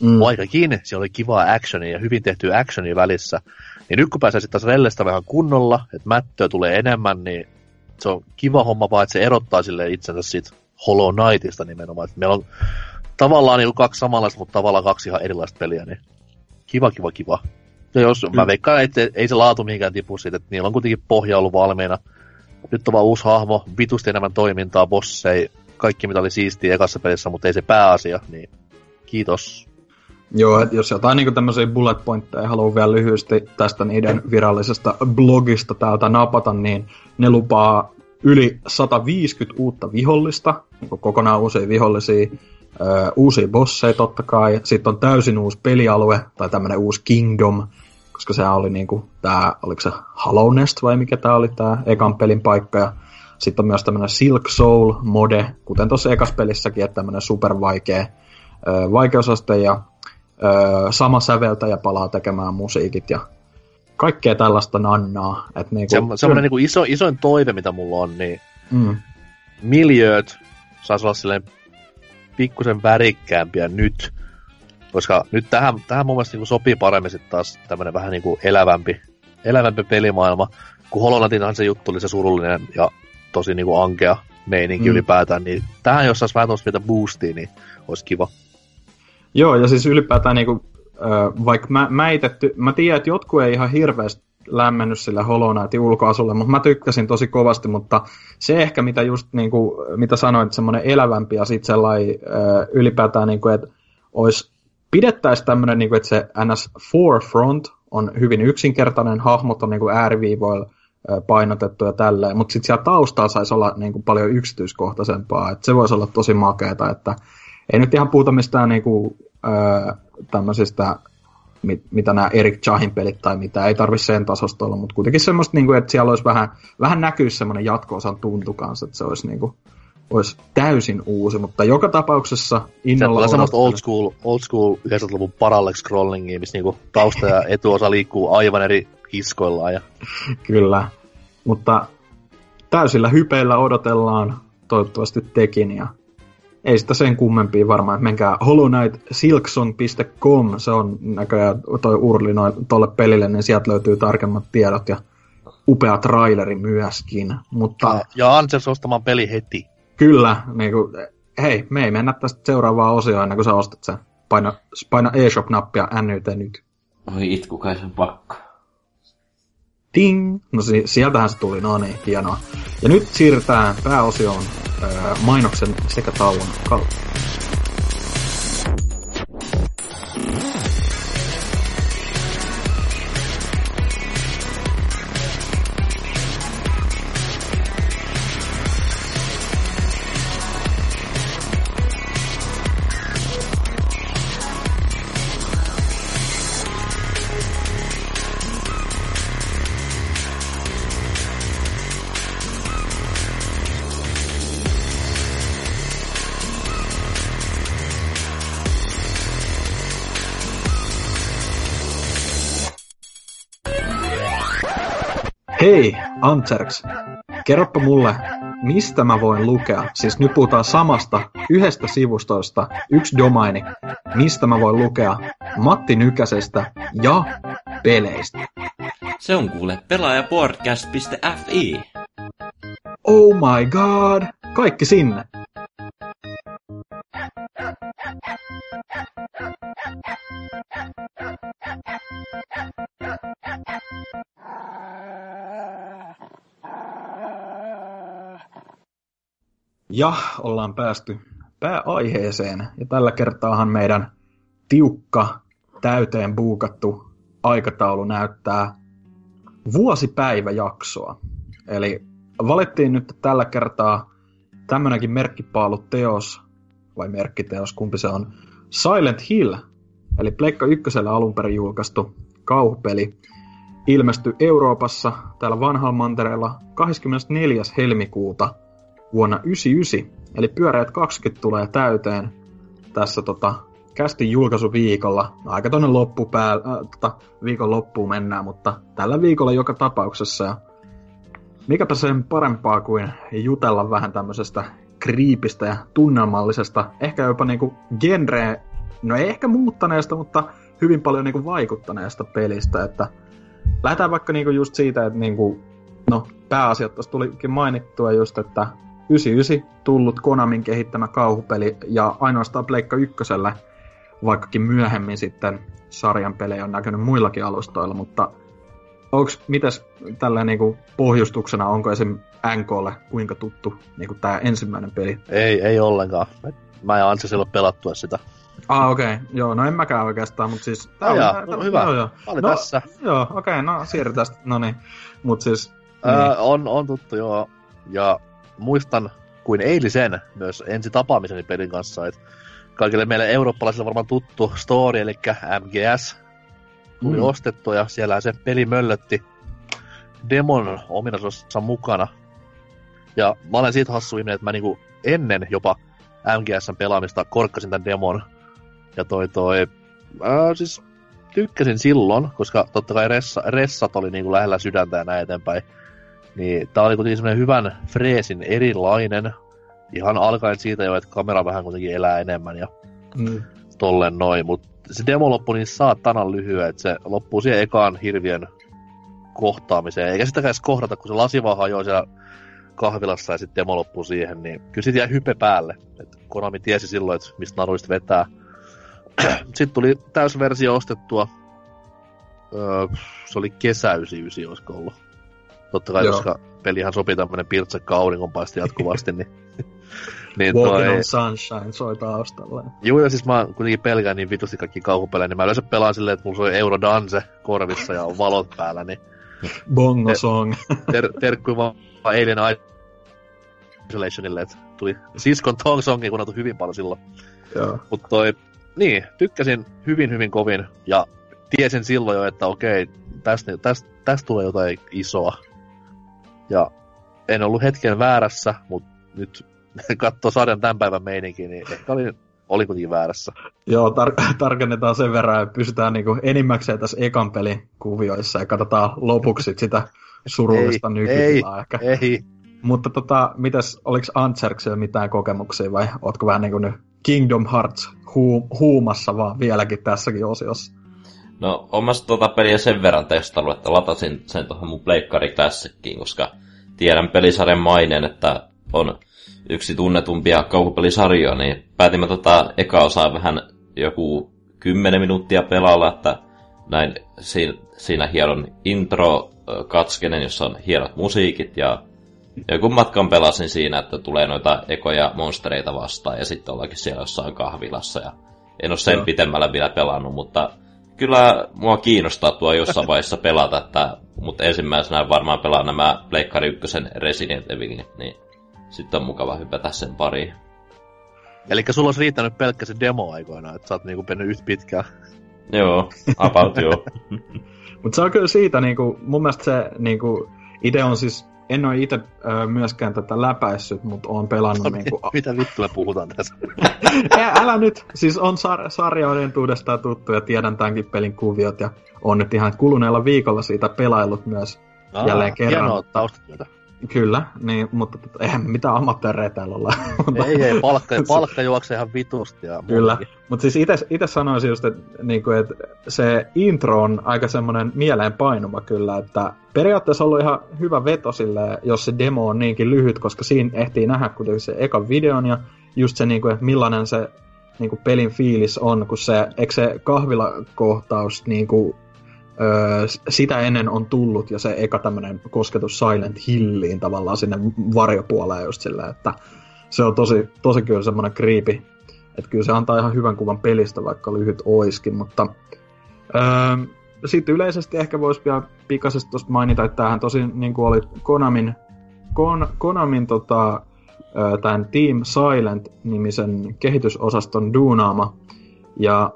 Speaker 3: Mm. Vaikkakin se oli kivaa actionia ja hyvin tehty actionia välissä, niin nyt kun pääsee sitten taas rellestä vähän kunnolla, että mättöä tulee enemmän, niin se on kiva homma vaan, että se erottaa sille itsensä siitä Hollow Knightista nimenomaan. Että meillä on tavallaan niin kaksi samanlaista, mutta tavallaan kaksi ihan erilaista peliä, niin kiva, kiva, kiva. Ja jos, mm. mä veikkaan, että ei se laatu mihinkään tipu siitä, että niillä on kuitenkin pohja ollut valmiina. Nyt on vaan uusi hahmo, vitusti enemmän toimintaa, bossei, kaikki mitä oli siistiä ekassa pelissä, mutta ei se pääasia, niin kiitos.
Speaker 2: Joo, että jos jotain niin tämmöisiä bullet pointteja haluaa vielä lyhyesti tästä niiden virallisesta blogista täältä napata, niin ne lupaa yli 150 uutta vihollista, niin kokonaan uusia vihollisia, ö, uusia bosseja totta kai, sitten on täysin uusi pelialue, tai tämmöinen uusi kingdom, koska se oli niinku tää, oliko se Hollow Nest vai mikä tää oli tää ekan pelin paikka, ja sitten on myös tämmöinen Silk Soul mode, kuten tuossa ekas pelissäkin, että tämmöinen supervaikea vaikeusaste ja sama säveltäjä palaa tekemään musiikit ja kaikkea tällaista nannaa. Et niinku,
Speaker 3: Se, semmoinen niinku iso, isoin toive, mitä mulla on, niin mm. miljööt saisi olla silleen pikkusen värikkäämpiä nyt. Koska nyt tähän, tähän mun mielestä niinku sopii paremmin sitten taas tämmönen vähän niinku elävämpi, elävämpi pelimaailma. Kun Holonatinhan se juttu oli se surullinen ja tosi niinku ankea meininki mm. ylipäätään, niin tähän jos saisi vähän tuosta boostia, niin olisi kiva.
Speaker 2: Joo, ja siis ylipäätään niinku, vaikka mä, mäitetty, mä tiedän, että jotkut ei ihan hirveästi lämmennyt sillä Hollow Knightin ulkoasulle, mutta mä tykkäsin tosi kovasti, mutta se ehkä mitä just niinku, mitä sanoit, semmoinen elävämpi ja sitten sellainen ylipäätään, niinku, että olisi pidettäisiin tämmöinen, niinku, että se NS Forefront on hyvin yksinkertainen, hahmot on niinku ääriviivoilla painotettu ja tälleen, mutta sitten siellä taustalla saisi olla niinku paljon yksityiskohtaisempaa, että se voisi olla tosi makeata, että ei nyt ihan puhuta mistään niinku, öö, tämmöisistä, mit, mitä nämä Erik Chahin pelit tai mitä, ei tarvi sen tasosta olla, mutta kuitenkin semmoista, niinku, että siellä olisi vähän, vähän näkyisi semmoinen jatko-osan tuntu kanssa, että se olisi niinku, olisi täysin uusi, mutta joka tapauksessa
Speaker 3: innolla Se on semmoista old school, old school 90-luvun parallax scrollingia, missä niinku tausta ja etuosa liikkuu aivan eri kiskoillaan. Ja...
Speaker 2: Kyllä, mutta täysillä hypeillä odotellaan toivottavasti tekin ja ei sitä sen kummempia varmaan. Menkää hollowknightsilksong.com, se on näköjään toi urli noin tolle pelille, niin sieltä löytyy tarkemmat tiedot ja upea traileri myöskin. Mutta
Speaker 3: Ja, ja Ansels ostamaan peli heti.
Speaker 2: kyllä, niin kuin, hei, me ei mennä tästä seuraavaan osioon ennen kuin sä ostat sen. Paina, paina eShop-nappia NYT nyt.
Speaker 4: Oi itku kai sen pakko.
Speaker 2: Ding! No si- sieltähän se tuli, no niin, hienoa. Ja nyt siirrytään pääosioon öö, mainoksen sekä tauon kautta. Hei, Antserks, kerropa mulle, mistä mä voin lukea, siis nyt puhutaan samasta yhdestä sivustosta, yksi domaini, mistä mä voin lukea Matti Nykäsestä ja peleistä.
Speaker 4: Se on kuule pelaajapodcast.fi.
Speaker 2: Oh my god, kaikki sinne. Ja ollaan päästy pääaiheeseen. Ja tällä kertaahan meidän tiukka, täyteen buukattu aikataulu näyttää vuosipäiväjaksoa. Eli valittiin nyt tällä kertaa tämmönenkin merkkipaaluteos, vai merkkiteos, kumpi se on, Silent Hill, eli Pleikka ykkösellä alun perin julkaistu kauhupeli, ilmestyi Euroopassa täällä vanhalla mantereella 24. helmikuuta vuonna 99, eli pyöreät 20 tulee täyteen tässä tota, kästin julkaisuviikolla. Aika tonne loppupää, äh, tota, viikon loppuun mennään, mutta tällä viikolla joka tapauksessa. Ja mikäpä sen parempaa kuin jutella vähän tämmöisestä kriipistä ja tunnelmallisesta, ehkä jopa niinku genre, no ei ehkä muuttaneesta, mutta hyvin paljon niinku vaikuttaneesta pelistä, että lähdetään vaikka niinku just siitä, että niinku, no pääasiat tuossa tulikin mainittua just, että 99 tullut Konamin kehittämä kauhupeli ja ainoastaan Pleikka ykkösellä, vaikkakin myöhemmin sitten sarjan pelejä on näkynyt muillakin alustoilla, mutta onks, mitäs tällä niinku pohjustuksena, onko esim. NKlle kuinka tuttu niinku tämä ensimmäinen peli?
Speaker 3: Ei, ei ollenkaan. Mä ja Anssi silloin pelattua sitä.
Speaker 2: Ah, okei. Okay. Joo, no en mäkään oikeastaan, mutta siis...
Speaker 3: Tää
Speaker 2: on-
Speaker 3: jaa,
Speaker 2: tää-
Speaker 3: no hyvä.
Speaker 2: Joo, joo.
Speaker 3: Mä olin
Speaker 2: No,
Speaker 3: tässä.
Speaker 2: Joo, okei, okay, no siirrytään sitten. No niin. Mut siis...
Speaker 3: Ää, on, on tuttu, joo. Ja muistan kuin eilisen myös ensi tapaamiseni pelin kanssa, että kaikille meille eurooppalaisille varmaan tuttu story, eli MGS, tuli
Speaker 2: Mm.
Speaker 3: ostettua ja siellä se peli möllötti demon ominaisuudessa mukana. Ja mä olen siitä hassu ihminen, että mä niinku ennen jopa MGSn pelaamista korkkasin tämän demon. Ja toi toi... Ää, siis tykkäsin silloin, koska totta kai ressa, ressat oli niinku lähellä sydäntä ja näin eteenpäin. Niin tää oli kuitenkin semmonen hyvän freesin erilainen. Ihan alkaen siitä jo, että kamera vähän kuitenkin elää enemmän ja
Speaker 2: Mm.
Speaker 3: tolleen noin, mutta se demo loppui niin saatanan lyhyen, että se loppuu siihen ekaan hirvien kohtaamiseen, eikä sitäkään edes kohdata, kun se lasi vaan hajoaa siellä kahvilassa ja sitten demo loppuu siihen, niin kyllä siitä jäi hype päälle. Et Konami tiesi silloin, että mistä naruista vetää. sitten tuli täysversio ostettua. Öö, se oli kesä 99, olisiko ollut. Totta kai,
Speaker 2: Joo.
Speaker 3: koska pelihän sopii tämmönen pirtsekka auringonpaisti jatkuvasti, niin... niin
Speaker 2: Walking
Speaker 3: toi-
Speaker 2: on Sunshine soi taustalla.
Speaker 3: Joo, ja siis mä kuitenkin pelkään niin vitusti kaikki kauhupelejä, niin mä yleensä pelaan silleen, että mulla soi Eurodance korvissa ja on valot päällä, niin
Speaker 2: Bongo song.
Speaker 3: ter- terkkui vaan eilen Isolationille, että tuli siskon Tong Songi kuunneltu hyvin paljon silloin.
Speaker 2: Joo.
Speaker 3: Mutta toi, niin, tykkäsin hyvin hyvin kovin, ja tiesin silloin jo, että okei, tästä, tästä, tästä tulee jotain isoa. Ja en ollut hetken väärässä, mutta nyt katsoo sarjan tämän päivän meininki, niin ehkä oli, oli kuitenkin väärässä.
Speaker 2: Joo, tar- tarkennetaan sen verran, että pysytään niinku enimmäkseen tässä ekan pelin kuvioissa ja katsotaan lopuksi sit sitä surullista
Speaker 3: Ei,
Speaker 2: nykytilaa ehkä.
Speaker 3: Ei,
Speaker 2: Mutta tota, mitäs, oliks Antserksillä mitään kokemuksia vai ootko vähän niinku nyt Kingdom Hearts huu- huumassa vaan vieläkin tässäkin osiossa?
Speaker 4: No, on mä tuota peliä sen verran testannut, että latasin sen tuohon mun Pleikkari koska tiedän pelisarjan maineen, että on yksi tunnetumpia kauhupelisarjoja, niin päätimme tota eka osaa vähän joku 10 minuuttia pelailla, että näin siinä, siinä hieron intro katskenen, jossa on hienot musiikit ja joku matkan pelasin siinä, että tulee noita ekoja monstereita vastaan ja sitten ollakin siellä jossain kahvilassa ja en ole sen Joo. pitemmällä vielä pelannut, mutta kyllä mua kiinnostaa tuo jossain vaiheessa pelata, että, mutta ensimmäisenä varmaan pelaan nämä Pleikkari 1 Resident Evil, niin sitten on mukava hypätä sen pariin.
Speaker 3: Eli sulla olisi riittänyt pelkkä se demo aikoina, että sä oot niinku mennyt yhtä pitkään.
Speaker 4: Joo, about joo.
Speaker 2: Mutta se on kyllä siitä, niinku, mun mielestä se niinku, ide on siis, en ole itse myöskään tätä läpäissyt, mutta oon pelannut... No, niinku...
Speaker 3: Mitä vittua puhutaan tässä?
Speaker 2: älä nyt, siis on sar- sarjoiden tuudestaan tuttu ja tiedän tämänkin pelin kuviot ja on nyt ihan kuluneella viikolla siitä pelaillut myös Aa, jälleen kerran. Hienoa
Speaker 3: taustatyötä.
Speaker 2: Kyllä, niin, mutta tota, eihän mitään amatöörejä täällä olla.
Speaker 3: ei, ei, palkka, palkka juoksee ihan vitusti. Ja
Speaker 2: Kyllä, mutta siis itse sanoisin just, että, niin kuin, että se intro on aika semmoinen mieleenpainuva kyllä, että periaatteessa on ollut ihan hyvä veto sille, jos se demo on niinkin lyhyt, koska siinä ehtii nähdä kuitenkin se eka videon ja just se, niin kuin, että millainen se niin kuin pelin fiilis on, kun se, eikö se kahvilakohtaus niin kuin, öö, sitä ennen on tullut ja se eka tämmöinen kosketus Silent Hilliin tavallaan sinne varjopuoleen just silleen, että se on tosi, tosi kyllä semmoinen kriipi, että kyllä se antaa ihan hyvän kuvan pelistä, vaikka lyhyt oiskin, mutta öö, sitten yleisesti ehkä voisi vielä pikaisesti tuosta mainita, että tämähän tosi niin kuin oli Konamin, Kon, Konamin tota, tämän Team Silent-nimisen kehitysosaston duunaama, ja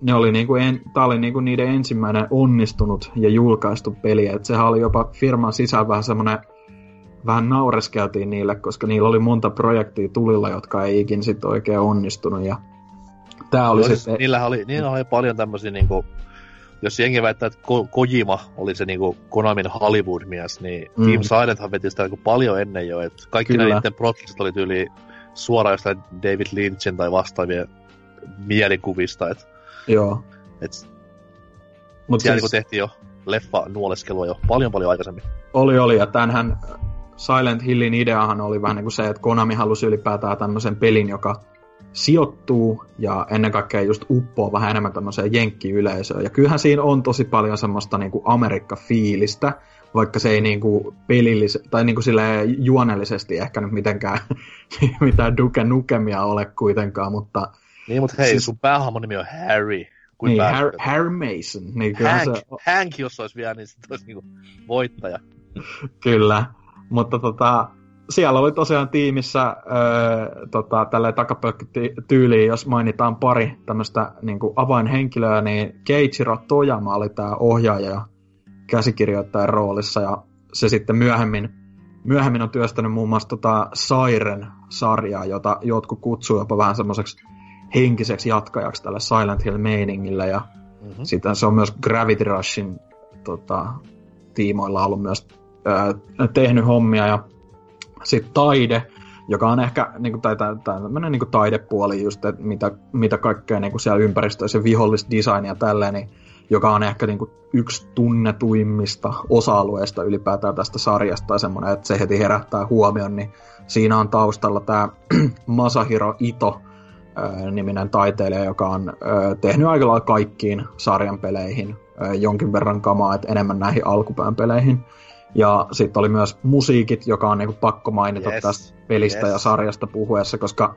Speaker 2: ne oli niinku en, tää oli niinku niiden ensimmäinen onnistunut ja julkaistu peli. Et sehän oli jopa firman sisällä vähän semmoinen vähän naureskeltiin niille, koska niillä oli monta projektia tulilla, jotka ei ikin sit oikein onnistunut. Ja tää oli no,
Speaker 3: sitten... Niillä oli, niillä oli paljon tämmöisiä niinku, jos jengi väittää, että Ko- Kojima oli se niinku Konamin Hollywood-mies, niin mm. Team Silenthan veti sitä niinku paljon ennen jo, että kaikki Kyllä. näiden projektit oli tyyli suoraan jostain David Lynchin tai vastaavien mielikuvista, että
Speaker 2: Joo.
Speaker 3: Et Mut siellä siis... tehtiin jo leffa nuoleskelua jo paljon paljon aikaisemmin.
Speaker 2: Oli, oli. Ja tämänhän Silent Hillin ideahan oli vähän niin kuin se, että Konami halusi ylipäätään tämmöisen pelin, joka sijoittuu ja ennen kaikkea just uppoo vähän enemmän tämmöiseen jenkkiyleisöön. Ja kyllähän siinä on tosi paljon semmoista niin kuin Amerikka-fiilistä, vaikka se ei niin kuin pelillis- tai niin kuin juonellisesti ehkä nyt mitenkään mitään Duke Nukemia ole kuitenkaan, mutta
Speaker 3: niin, mutta hei, siis... sun päähahmon nimi on Harry.
Speaker 2: Kuin niin, Harry, Harry Mason. Niin
Speaker 3: Hank, se... Hank, jos olisi vielä, niin sitten olisi niinku voittaja.
Speaker 2: kyllä, mutta tota, siellä oli tosiaan tiimissä öö, tota, tälle takapölkkityyliin, jos mainitaan pari tämmöistä niin avainhenkilöä, niin Keiichiro Tojama oli tämä ohjaaja ja käsikirjoittajan roolissa, ja se sitten myöhemmin, myöhemmin on työstänyt muun muassa tota Siren-sarjaa, jota jotkut kutsuu jopa vähän semmoiseksi henkiseksi jatkajaksi tälle Silent Hill-meiningille. Ja mm-hmm. sitten se on myös Gravity Rushin tota, tiimoilla ollut myös ää, tehnyt hommia. Ja sitten taide, joka on ehkä niin kuin, tai, tai, tämmöinen niin kuin taidepuoli, just, että mitä, mitä kaikkea niin kuin siellä ympäristöissä, vihollisdesign ja tälleen, niin, joka on ehkä niin kuin, yksi tunnetuimmista osa-alueista ylipäätään tästä sarjasta, tai semmoinen, että se heti herättää huomion, niin siinä on taustalla tämä Masahiro Ito, niminen taiteilija, joka on tehnyt aika lailla kaikkiin sarjan peleihin jonkin verran kamaa, että enemmän näihin alkupään peleihin. Ja sitten oli myös musiikit, joka on niinku pakko mainita yes. tästä pelistä yes. ja sarjasta puhuessa, koska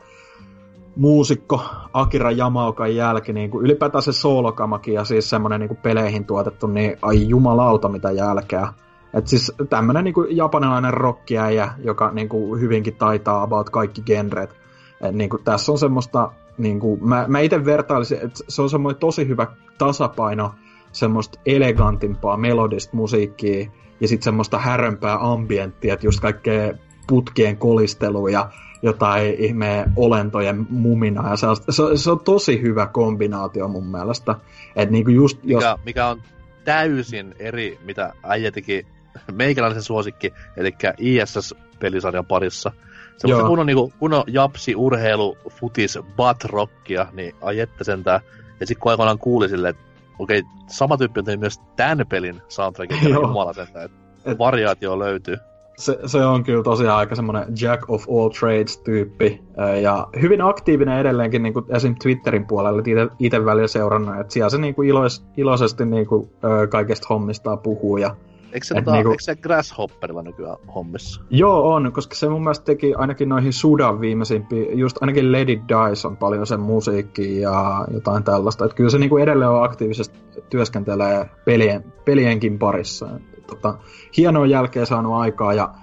Speaker 2: muusikko Akira Yamaokan jälki, niin kuin ylipäätään se soolokamakin ja siis semmoinen niin peleihin tuotettu, niin ai jumalauta mitä jälkeä. Et siis tämmönen niin japanilainen rockiäjä, joka niin kuin hyvinkin taitaa about kaikki genret. Et niin kuin, tässä on semmoista, niin kuin, mä, mä itse vertailisin, että se on semmoinen tosi hyvä tasapaino semmoista elegantimpaa melodista musiikkia ja sitten semmoista härömpää ambienttia, että just kaikkea putkien kolistelu ja jotain ihme olentojen mumina. Ja se, on, se, se on tosi hyvä kombinaatio mun mielestä. Et niinku just, jos...
Speaker 3: mikä, mikä on täysin eri, mitä äijä teki meikäläisen suosikki, eli ISS-pelisarjan parissa – Semmoista kunnon, niinku, kunnon japsi, urheilu, futis, batrockia, niin ai että sentään. Ja sitten kun aikoinaan kuuli silleen, että okei, okay, sama tyyppi on tehnyt myös tämän pelin soundtrackin, jumala sen, että et, variaatio löytyy.
Speaker 2: Se, se on kyllä tosiaan aika semmoinen Jack of all trades-tyyppi, ja hyvin aktiivinen edelleenkin niin kuin esim. Twitterin puolella, itse välillä seurannut, että siellä se niin kuin ilois, iloisesti niin kuin, kaikesta hommista puhuu, ja
Speaker 3: Eikö se, tota, niinku... eikö se Grasshopperilla nykyään hommissa?
Speaker 2: Joo, on, koska se mun mielestä teki ainakin noihin Sudan viimeisimpiin, just ainakin Lady Dice on paljon sen musiikki ja jotain tällaista. Että kyllä se niinku edelleen on aktiivisesti työskentelee pelien, pelienkin parissa. Tota, hienoa jälkeen saanut aikaa ja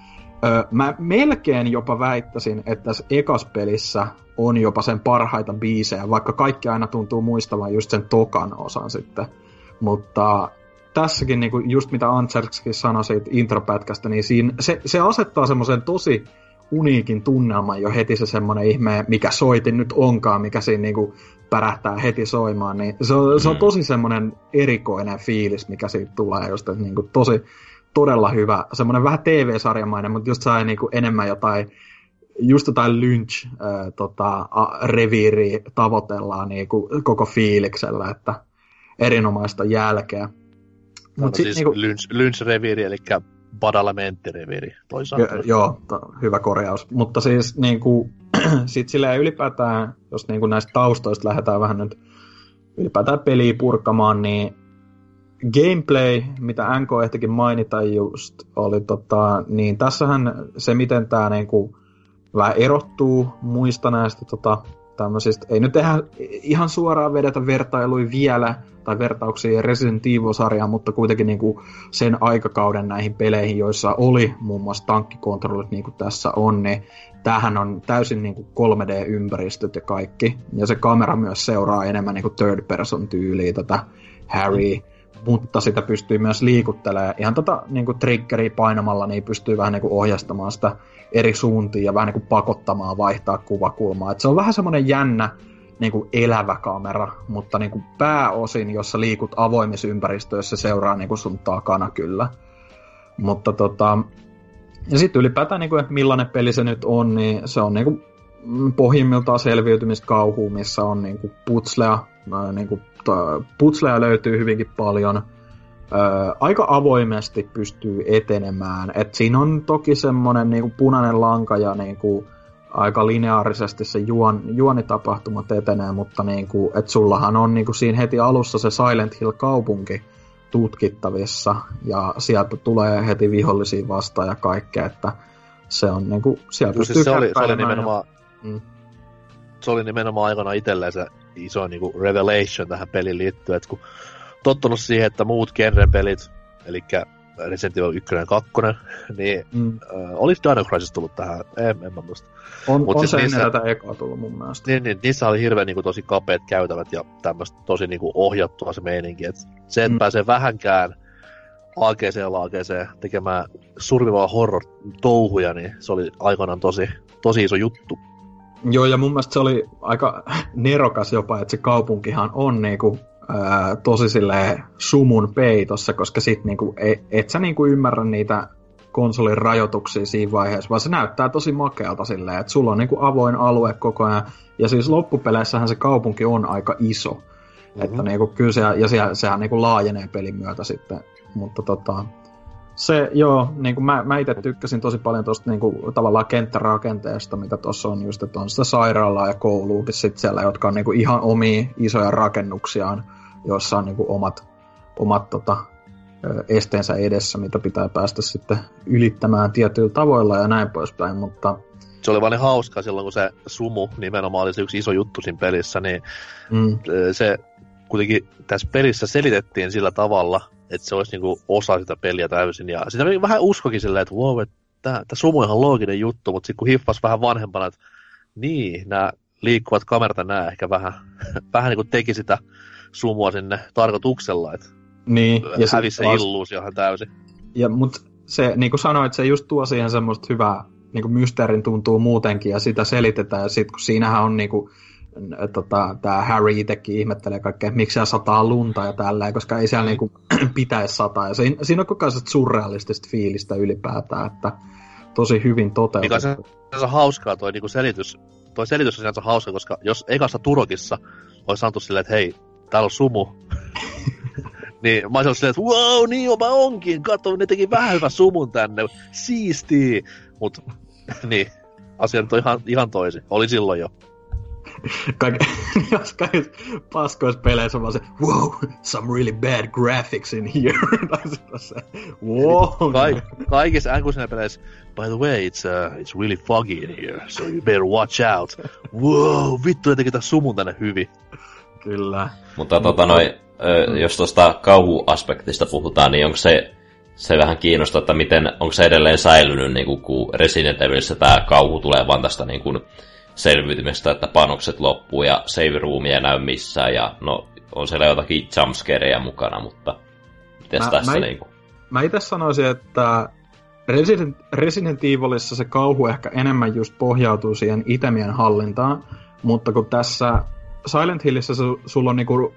Speaker 2: ö, mä melkein jopa väittäisin, että tässä ekas pelissä on jopa sen parhaita biisejä, vaikka kaikki aina tuntuu muistavan just sen tokan osan sitten. Mutta tässäkin, niin kuin just mitä Antserkskin sanoi siitä intropätkästä, niin siinä, se, se asettaa semmoisen tosi uniikin tunnelman jo heti se semmoinen ihme, mikä soitin nyt onkaan, mikä siinä niinku pärähtää heti soimaan, niin se on, mm. se on mm. tosi semmoinen erikoinen fiilis, mikä siitä tulee, just että niinku tosi todella hyvä, semmoinen vähän TV-sarjamainen, mutta just sai niinku enemmän jotain just jotain lynch äh, tota, reviiriä tavoitellaan niinku koko fiiliksellä, että erinomaista jälkeä.
Speaker 3: Mut sit, siis niinku... Lynch, Lynch-reviiri, eli Badalamenti-reviiri toisaalta.
Speaker 2: Jo, joo, to, hyvä korjaus. Mutta siis niinku, sit silleen ylipäätään, jos niinku näistä taustoista lähdetään vähän nyt ylipäätään peliä purkamaan, niin gameplay, mitä NK ehtikin mainita just, oli tota, niin tässähän se, miten tämä niinku vähän erottuu muista näistä tota, tämmöisistä, ei nyt tehdä ihan suoraan vedetä vertailui vielä, tai vertauksia Resident Evil-sarjaan, mutta kuitenkin niin kuin sen aikakauden näihin peleihin, joissa oli muun muassa tankkikontrollit, niin kuin tässä on, niin tämähän on täysin niin kuin 3D-ympäristöt ja kaikki. Ja se kamera myös seuraa enemmän niin kuin third person tyyliä tätä Harry, mutta sitä pystyy myös liikuttelemaan. Ihan tota niin kuin triggeriä painamalla niin pystyy vähän niin kuin ohjastamaan sitä eri suuntiin ja vähän niin kuin pakottamaan vaihtaa kuvakulmaa. Et se on vähän semmoinen jännä niin kuin elävä kamera, mutta niin kuin pääosin, jossa liikut avoimissa ympäristöissä, seuraa niin kuin sun takana kyllä. Mutta tota, ja sitten ylipäätään, niin kuin, että millainen peli se nyt on, niin se on niin kuin, pohjimmiltaan selviytymiskauhu, missä on niin kuin putslea, niin kuin, putslea löytyy hyvinkin paljon. Ää, aika avoimesti pystyy etenemään. Et siinä on toki semmoinen niin punainen lanka ja niin kuin, aika lineaarisesti se juon, juonitapahtumat etenee, mutta niin kuin, et sullahan on niin kuin siinä heti alussa se Silent Hill-kaupunki tutkittavissa, ja sieltä tulee heti vihollisia vastaan ja kaikkea, että se on niin kuin, siellä no, pystyy siis
Speaker 3: se, oli, se oli nimenomaan, ja, mm. se oli nimenomaan aikana itselleen se iso niin kuin revelation tähän peliin liittyen, että kun tottunut siihen, että muut genren pelit, eli Resident Evil 1 ja 2, niin mm. äh, olisi Dino Crisis tullut tähän, en, en mä muista.
Speaker 2: On, Mut on siis se niissä, ennen tätä ekaa tullut mun mielestä.
Speaker 3: Niin, niin, niissä oli hirveän niin kuin, tosi kapeat käytävät ja tämmöistä tosi niin kuin, ohjattua se meininki. Et se, että mm. pääsee vähänkään ja AGC tekemään survivaa horror-touhuja, niin se oli aikanaan tosi, tosi iso juttu.
Speaker 2: Joo, ja mun mielestä se oli aika nerokas jopa, että se kaupunkihan on niinku ää, tosi silleen sumun peitossa, koska sit niinku, et, et sä niinku ymmärrä niitä konsolin rajoituksia siinä vaiheessa, vaan se näyttää tosi makealta silleen, että sulla on niinku avoin alue koko ajan, ja siis loppupeleissähän se kaupunki on aika iso. Mm-hmm. Että niinku, kyllä se, ja se, sehän niinku laajenee pelin myötä sitten, mutta tota, se, joo, niin kuin mä, mä itse tykkäsin tosi paljon tuosta niin kuin, tavallaan kenttärakenteesta, mitä tuossa on just, että on sitä sairaalaa ja kouluukin sit siellä, jotka on niin kuin, ihan omia isoja rakennuksiaan, joissa on niin kuin, omat, omat tota, esteensä edessä, mitä pitää päästä sitten ylittämään tietyillä tavoilla ja näin poispäin, mutta
Speaker 3: se oli vaan niin hauskaa silloin, kun se sumu nimenomaan oli se yksi iso juttu siinä pelissä, niin mm. se kuitenkin tässä pelissä selitettiin sillä tavalla, että se olisi niinku osa sitä peliä täysin. Ja sitä vähän uskokin silleen, että wow, että tämä sumu on ihan looginen juttu, mutta sitten kun hiffas vähän vanhempana, että niin, nämä liikkuvat kamerat nämä ehkä vähän, vähän niin kuin teki sitä sumua sinne tarkoituksella, että niin, ja hävisi se taas... illuusiohan täysin.
Speaker 2: Ja, mutta se, niin kuin sanoit, se just tuo siihen semmoista hyvää niin kuin mysteerin tuntuu muutenkin, ja sitä selitetään, ja sitten kun siinähän on niin kuin, tota, tämä Harry itsekin ihmettelee kaikkea, että miksi sataa lunta ja tälleen, koska ei siellä mm. niinku pitäisi sataa. Ja siinä, siinä on koko ajan surrealistista fiilistä ylipäätään, että tosi hyvin toteutettu. Mikä
Speaker 3: se, se on hauskaa toi niinku selitys. Toi selitys on sinänsä hauska, koska jos ekassa Turokissa olisi sanottu silleen, että hei, täällä on sumu, Niin, mä olisin silleen, että wow, niin jopa onkin, kato, ne teki vähän hyvä sumun tänne, siistii. Mut, niin, asia nyt on ihan, ihan toisin. Oli silloin jo.
Speaker 2: Kaik, jos kaikissa paskoissa peleissä on vaan se, wow, some really bad graphics in here. tai sitten se, wow.
Speaker 3: Kaik, kaikissa n peleissä, by the way, it's, uh, it's really foggy in here, so you better watch out. Wow, vittu, ne teki tässä sumun tänne hyvin.
Speaker 2: Kyllä.
Speaker 4: Mutta tota noin, jos tuosta kauhuaspektista puhutaan, niin onko se, se vähän kiinnostaa, että miten, onko se edelleen säilynyt, niin kuin, kun Resident Evilissä tämä kauhu tulee vaan tästä niin kuin, selviytymistä, että panokset loppuu ja save roomia näy missään, ja no, on siellä jotakin jumpscareja mukana, mutta miten tässä mä, niin kuin...
Speaker 2: Mä itse sanoisin, että Resident, Resident Evilissa se kauhu ehkä enemmän just pohjautuu siihen itemien hallintaan, mutta kun tässä Silent Hillissä su, sulla on niinku,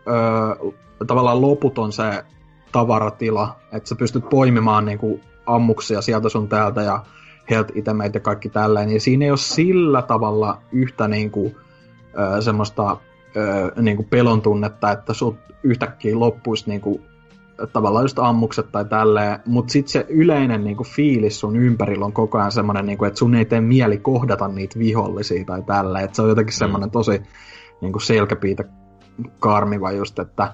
Speaker 2: ö, tavallaan loputon se tavaratila, että sä pystyt poimimaan niinku ammuksia sieltä sun täältä ja health itemeitä ja kaikki tälleen, niin siinä ei ole sillä tavalla yhtä niinku, ö, semmoista ö, niinku pelon tunnetta, että sut yhtäkkiä loppuisi niinku, tavallaan just ammukset tai tälleen, mutta sitten se yleinen niinku, fiilis sun ympärillä on koko ajan semmoinen, niinku, että sun ei tee mieli kohdata niitä vihollisia tai tälleen, että se on jotenkin mm. semmoinen tosi niin kuin selkäpiitä karmiva just, että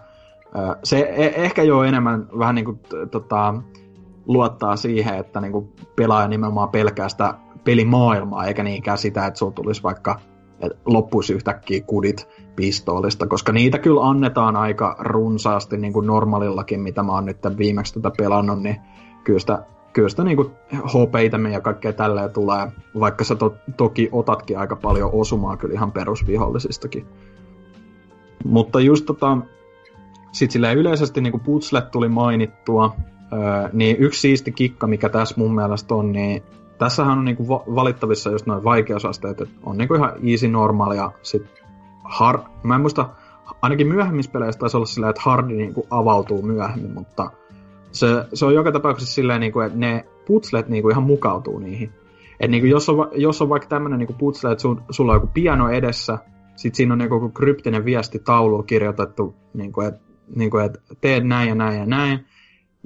Speaker 2: se e- ehkä jo enemmän vähän niin kuin, tota, luottaa siihen, että niin kuin pelaaja nimenomaan pelkää sitä pelimaailmaa, eikä niinkään sitä, että sulla tulisi vaikka loppuisi yhtäkkiä kudit pistoolista, koska niitä kyllä annetaan aika runsaasti niin kuin normaalillakin, mitä mä oon nyt viimeksi tätä pelannut, niin kyllä sitä, kyllä sitä niin hp ja kaikkea tälleen tulee, vaikka sä to, toki otatkin aika paljon osumaa kyllä ihan perusvihollisistakin. Mutta just tota, sit silleen yleisesti niin kuin putslet tuli mainittua, öö, niin yksi siisti kikka, mikä tässä mun mielestä on, niin tässähän on niin kuin valittavissa just noin vaikeusasteet, että on niin kuin ihan easy normal ja sit hard, mä en muista, ainakin myöhemmissä peleissä taisi olla silleen, että hardi niin kuin avautuu myöhemmin, mutta se, se on joka tapauksessa silleen, niin kuin, että ne putslet niin kuin ihan mukautuu niihin. Et niin kuin jos, on, jos on vaikka tämmöinen niin putsle, että sun, sulla on joku piano edessä, sit siinä on joku kryptinen viesti tauluun kirjoitettu, niin kuin, että, niin kuin, että teet näin ja näin ja näin,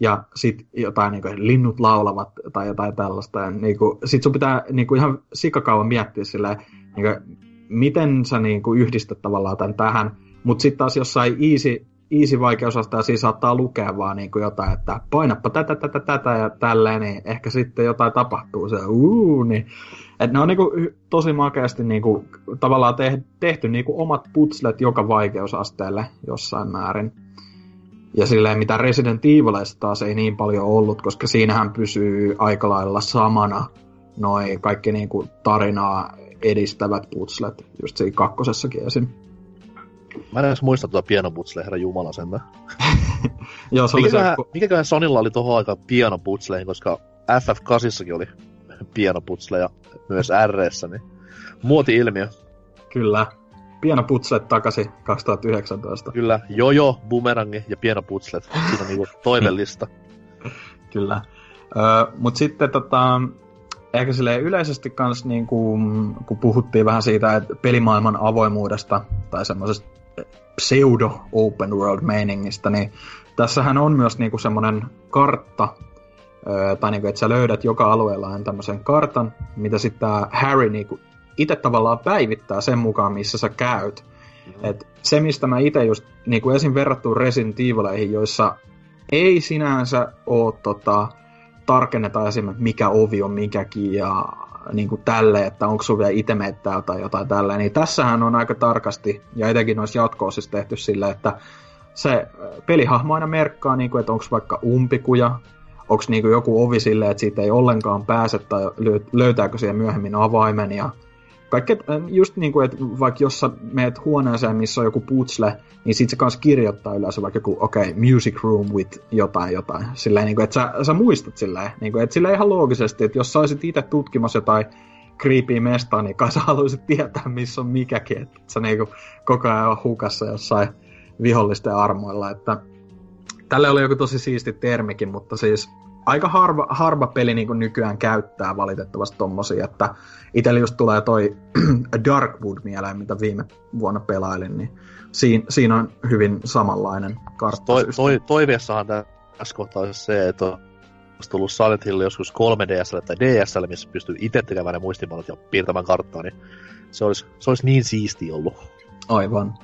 Speaker 2: ja sitten jotain niin kuin, linnut laulavat tai jotain tällaista. Ja, niin kuin, sit sun pitää niin kuin, ihan sikakauan miettiä silleen, niin kuin, miten sä niin kuin, yhdistät tavallaan tämän tähän. Mutta sitten taas jossain easy easy vaikeusaste ja siinä saattaa lukea vaan niin kuin jotain, että painappa tätä, tätä, tätä ja tälleen, niin ehkä sitten jotain tapahtuu se, uu, niin. Että ne on niin kuin tosi makeasti niin kuin, tavallaan tehty, tehty niin kuin omat putslet joka vaikeusasteelle jossain määrin. Ja silleen, mitä Resident Evilista taas ei niin paljon ollut, koska siinähän pysyy aika lailla samana noin kaikki niin kuin tarinaa edistävät putslet, just siinä kakkosessakin esim.
Speaker 3: Mä en edes muista tuota pianoputsle, herra Jumala sen.
Speaker 2: Joo, se
Speaker 3: mikäköhän, se... mikäköhän Sonilla oli tohon aikaan pianoputsleihin, koska FF8 oli pianoputsle ja myös r niin muoti-ilmiö.
Speaker 2: Kyllä. Pianoputslet takaisin 2019.
Speaker 3: Kyllä, jojo, bumerangi ja pianoputslet. Siinä on niinku toivellista.
Speaker 2: Kyllä. Öö, mut sitten tota, ehkä sille yleisesti kans niinku, kun puhuttiin vähän siitä, että pelimaailman avoimuudesta tai semmoisesta pseudo open world meiningistä, niin tässähän on myös niinku semmoinen kartta, tai niinku, että sä löydät joka alueella tämmöisen kartan, mitä sitten Harry niinku itse tavallaan päivittää sen mukaan, missä sä käyt. Mm-hmm. Et se, mistä mä itse just niinku esim. verrattu Resident Evileihin, joissa ei sinänsä ole tota, tarkenneta esimerkiksi, mikä ovi on mikäkin ja niin kuin tälle, että onko sun vielä itse tai jotain tällä, niin tässähän on aika tarkasti, ja etenkin noissa jatko-osissa tehty sillä, että se pelihahmo aina merkkaa, niin kuin, että onko vaikka umpikuja, onko niin kuin joku ovi silleen, että siitä ei ollenkaan pääse, tai löytääkö siihen myöhemmin avaimen, ja kaikkea, just niin kuin, että vaikka jos sä meet huoneeseen, missä on joku putsle, niin sit se kanssa kirjoittaa yleensä vaikka joku, okei, okay, music room with jotain jotain. Silleen, niin kuin, että sä, sä muistat silleen, niin kuin, että silleen ihan loogisesti, että jos sä olisit itse tutkimassa jotain creepy mestaa, niin kai sä haluaisit tietää, missä on mikäkin, että sä niin kuin, koko ajan on hukassa jossain vihollisten armoilla, että tälle oli joku tosi siisti termikin, mutta siis aika harva, harva peli niin nykyään käyttää valitettavasti tommosia, että itsellä just tulee toi Darkwood mieleen, mitä viime vuonna pelailin, niin siinä, siinä on hyvin samanlainen kartta. Toi,
Speaker 3: toi, toiveessahan tässä kohtaa olisi se, että olisi tullut Silent Hill joskus 3DSL tai DSL, missä pystyy itse tekemään ne muistimallit ja piirtämään karttaa, niin se olisi, se olisi niin siisti ollut.
Speaker 2: Aivan.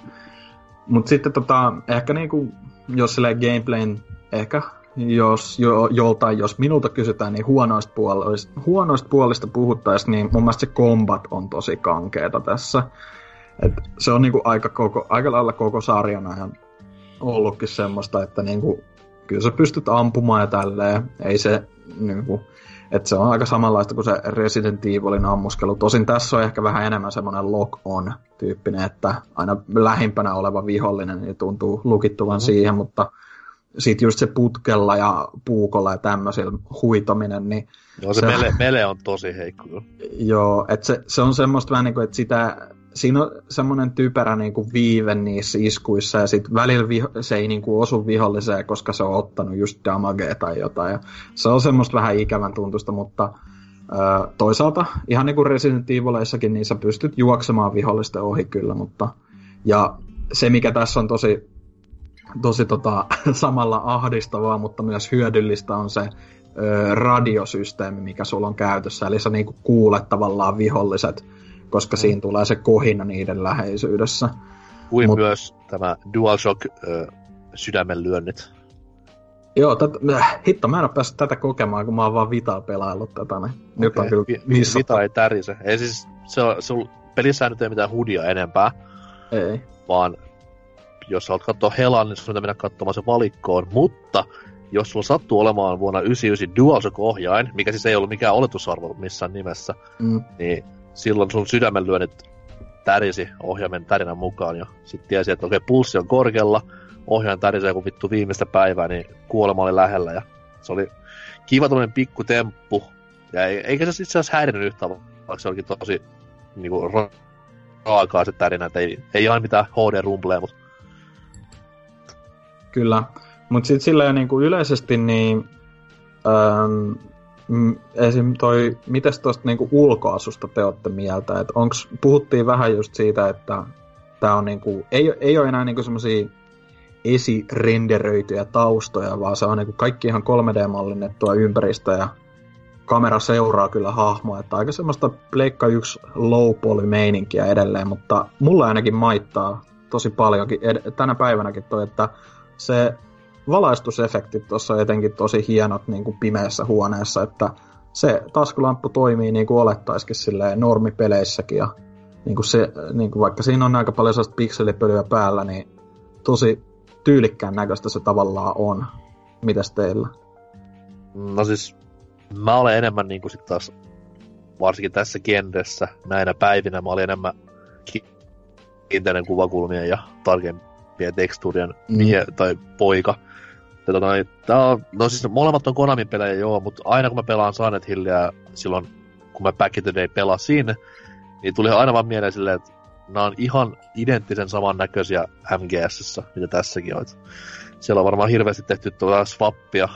Speaker 2: Mutta sitten tota, ehkä niinku, jos sille gameplayn ehkä jos jo, joltain, jos minulta kysytään, niin huonoista puolista, huonoista puolista puhuttaisiin, niin mun mielestä se combat on tosi kankeeta tässä. Et se on niinku aika, koko, aika lailla koko sarjan ajan ollutkin semmoista, että niinku, kyllä sä pystyt ampumaan ja tälleen. Ei se, niinku, että se on aika samanlaista kuin se Resident Evilin ammuskelu. Tosin tässä on ehkä vähän enemmän semmoinen lock-on tyyppinen, että aina lähimpänä oleva vihollinen niin tuntuu lukittuvan mm. siihen, mutta sitten just se putkella ja puukolla ja tämmöisillä huitominen, niin...
Speaker 3: Joo, se, se mele, mele on tosi heikko.
Speaker 2: Joo, että se, se on semmoista vähän niin kuin, että sitä, siinä on semmoinen typerä niin kuin viive niissä iskuissa, ja sitten välillä viho, se ei niin kuin osu viholliseen, koska se on ottanut just damagea tai jotain, ja se on semmoista vähän ikävän tuntusta, mutta ö, toisaalta ihan niin kuin Resident Evilissakin, niin sä pystyt juoksemaan vihollisten ohi kyllä, mutta ja se mikä tässä on tosi tosi tota, samalla ahdistavaa, mutta myös hyödyllistä on se ö, radiosysteemi, mikä sulla on käytössä. Eli sä niinku kuulet tavallaan viholliset, koska mm. siinä tulee se kohina niiden läheisyydessä.
Speaker 3: Kuin Mut, myös tämä DualShock ö, sydämenlyönnit.
Speaker 2: Joo, tät, äh, hitto, mä en ole päässyt tätä kokemaan, kun mä oon vaan Vitaa pelaillut tätä, niin okay. nyt on kyllä
Speaker 3: missattu. Vita ei tärise. Ei siis, se on, se on, pelissä nyt ei mitään hudia enempää.
Speaker 2: Ei.
Speaker 3: Vaan jos haluat katsoa Helan, niin sun mennä katsomaan se valikkoon, mutta jos sulla sattuu olemaan vuonna 99 DualShock-ohjain, mikä siis ei ollut mikään oletusarvo missään nimessä, mm. niin silloin sun sydämenlyönnit tärisi ohjaimen tärinän mukaan ja sitten tiesi, että okei, pulssi on korkealla, ohjaajan tärisee kun vittu viimeistä päivää, niin kuolema oli lähellä ja se oli kiva tämmöinen pikku temppu. Ja eikä se itse asiassa häirinyt yhtään, vaikka se olikin tosi niin kuin, raakaa se tärinä, että ei, ei aina mitään HD-rumpleja, mutta
Speaker 2: Kyllä. Mutta sitten silleen niin kuin yleisesti niin... Ähm, esim. toi, mites tuosta niinku ulkoasusta te olette mieltä? Et onks, puhuttiin vähän just siitä, että tää on niinku, ei, ei ole enää niinku semmosia esirenderöityjä taustoja, vaan se on niinku kaikki ihan 3D-mallinnettua ympäristöä ja kamera seuraa kyllä hahmoa, että aika semmoista Pleikka 1 low poly meininkiä edelleen, mutta mulla ainakin maittaa tosi paljonkin ed- tänä päivänäkin toi, että se valaistusefektit tuossa on etenkin tosi hienot niin kuin pimeässä huoneessa, että se taskulamppu toimii niin kuin olettaisikin silleen normipeleissäkin ja niin kuin se, niin kuin vaikka siinä on aika paljon sellaista pikselipölyä päällä, niin tosi tyylikkään näköistä se tavallaan on. Mitäs teillä?
Speaker 3: No siis, mä olen enemmän niin kuin sit taas, varsinkin tässä genressä näinä päivinä, mä olin enemmän kiinteinen kuvakulmien ja tarkemmin pien tekstuurien mm. mie- tai poika. Ja tota, niin, tää on, no siis molemmat on Konamin pelejä joo, mutta aina kun mä pelaan Silent Hillia silloin, kun mä Back in the Day pelasin, niin tuli aina vaan mieleen silleen, että nämä on ihan identtisen samannäköisiä MGS, mitä tässäkin on. Siellä on varmaan hirveästi tehty tuota swappia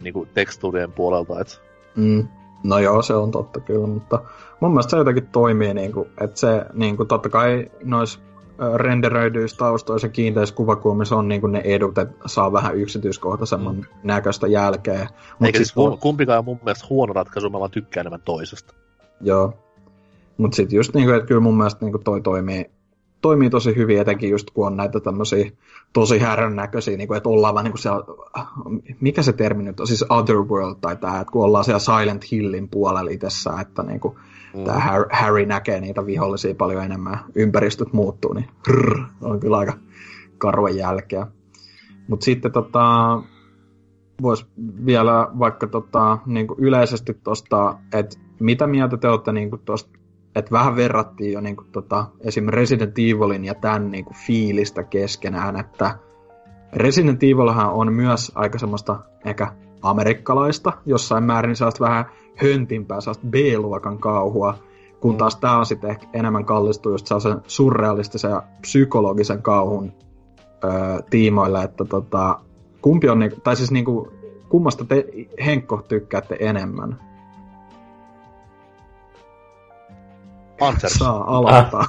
Speaker 3: niin kuin tekstuurien puolelta. Että...
Speaker 2: Mm. No joo, se on totta kyllä, mutta mun mielestä se jotenkin toimii, niin kuin, että se niin kuin, totta kai noissa renderöidyissä taustoissa kiinteissä kuvakulmissa on niin ne edut, että saa vähän yksityiskohtaisemman mm. näköistä jälkeä.
Speaker 3: Mut Eikä siis siis kumpikaan on mun mielestä huono ratkaisu, mä vaan tykkään enemmän toisesta.
Speaker 2: Joo. Mutta sitten just niin kuin, että kyllä mun mielestä niin kuin toi toimii, toimii tosi hyvin, etenkin just kun on näitä tämmöisiä tosi härän näköisiä, niin kuin, että ollaan vähän niin kuin siellä, mikä se termi nyt on, siis Otherworld tai tämä, että kun ollaan siellä Silent Hillin puolella itsessään, että niin kuin, mm. tämä Harry näkee niitä vihollisia paljon enemmän, ympäristöt muuttuu, niin rrr, on kyllä aika karvan jälkeä. Mutta sitten tota, voisi vielä vaikka tota, niin kuin yleisesti tuosta, että mitä mieltä te olette niin tuosta, että vähän verrattiin jo niin kuin, tota, esim. Resident Evilin ja tämän niin kuin, fiilistä keskenään, että Resident Evilhan on myös aika semmoista ehkä amerikkalaista, jossain määrin sellaista vähän höntimpää, sellaista B-luokan kauhua, kun taas tämä on sitten ehkä enemmän kallistuu just sellaisen surrealistisen ja psykologisen kauhun öö, tiimoille, että tota, kumpi on, niinku, tai siis niinku, kummasta te Henkko tykkäätte enemmän?
Speaker 3: Panzers.
Speaker 2: Saa aloittaa.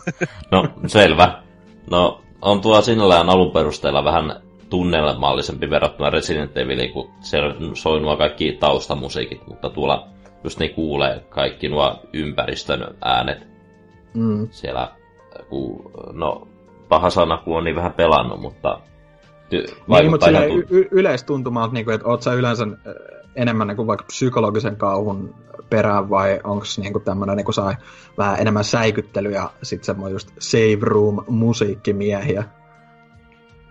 Speaker 4: No, selvä. No, on tuo sinällään alun perusteella vähän tunnelmallisempi verrattuna Resident Eviliin, kun se soi nuo kaikki taustamusiikit, mutta tuolla just niin kuulee kaikki nuo ympäristön äänet
Speaker 2: Mm.
Speaker 4: siellä, kun, no paha sana, kun on niin vähän pelannut, mutta ty-
Speaker 2: Niin, mutta
Speaker 4: ihan
Speaker 2: silleen
Speaker 4: tu-
Speaker 2: y- y- yleistuntumalta, niin kuin, että oot sä yleensä äh, enemmän niin kuin vaikka psykologisen kauhun perään vai onko niin tämmöinen niin sai vähän enemmän säikyttely ja sitten semmoinen just save room musiikkimiehiä.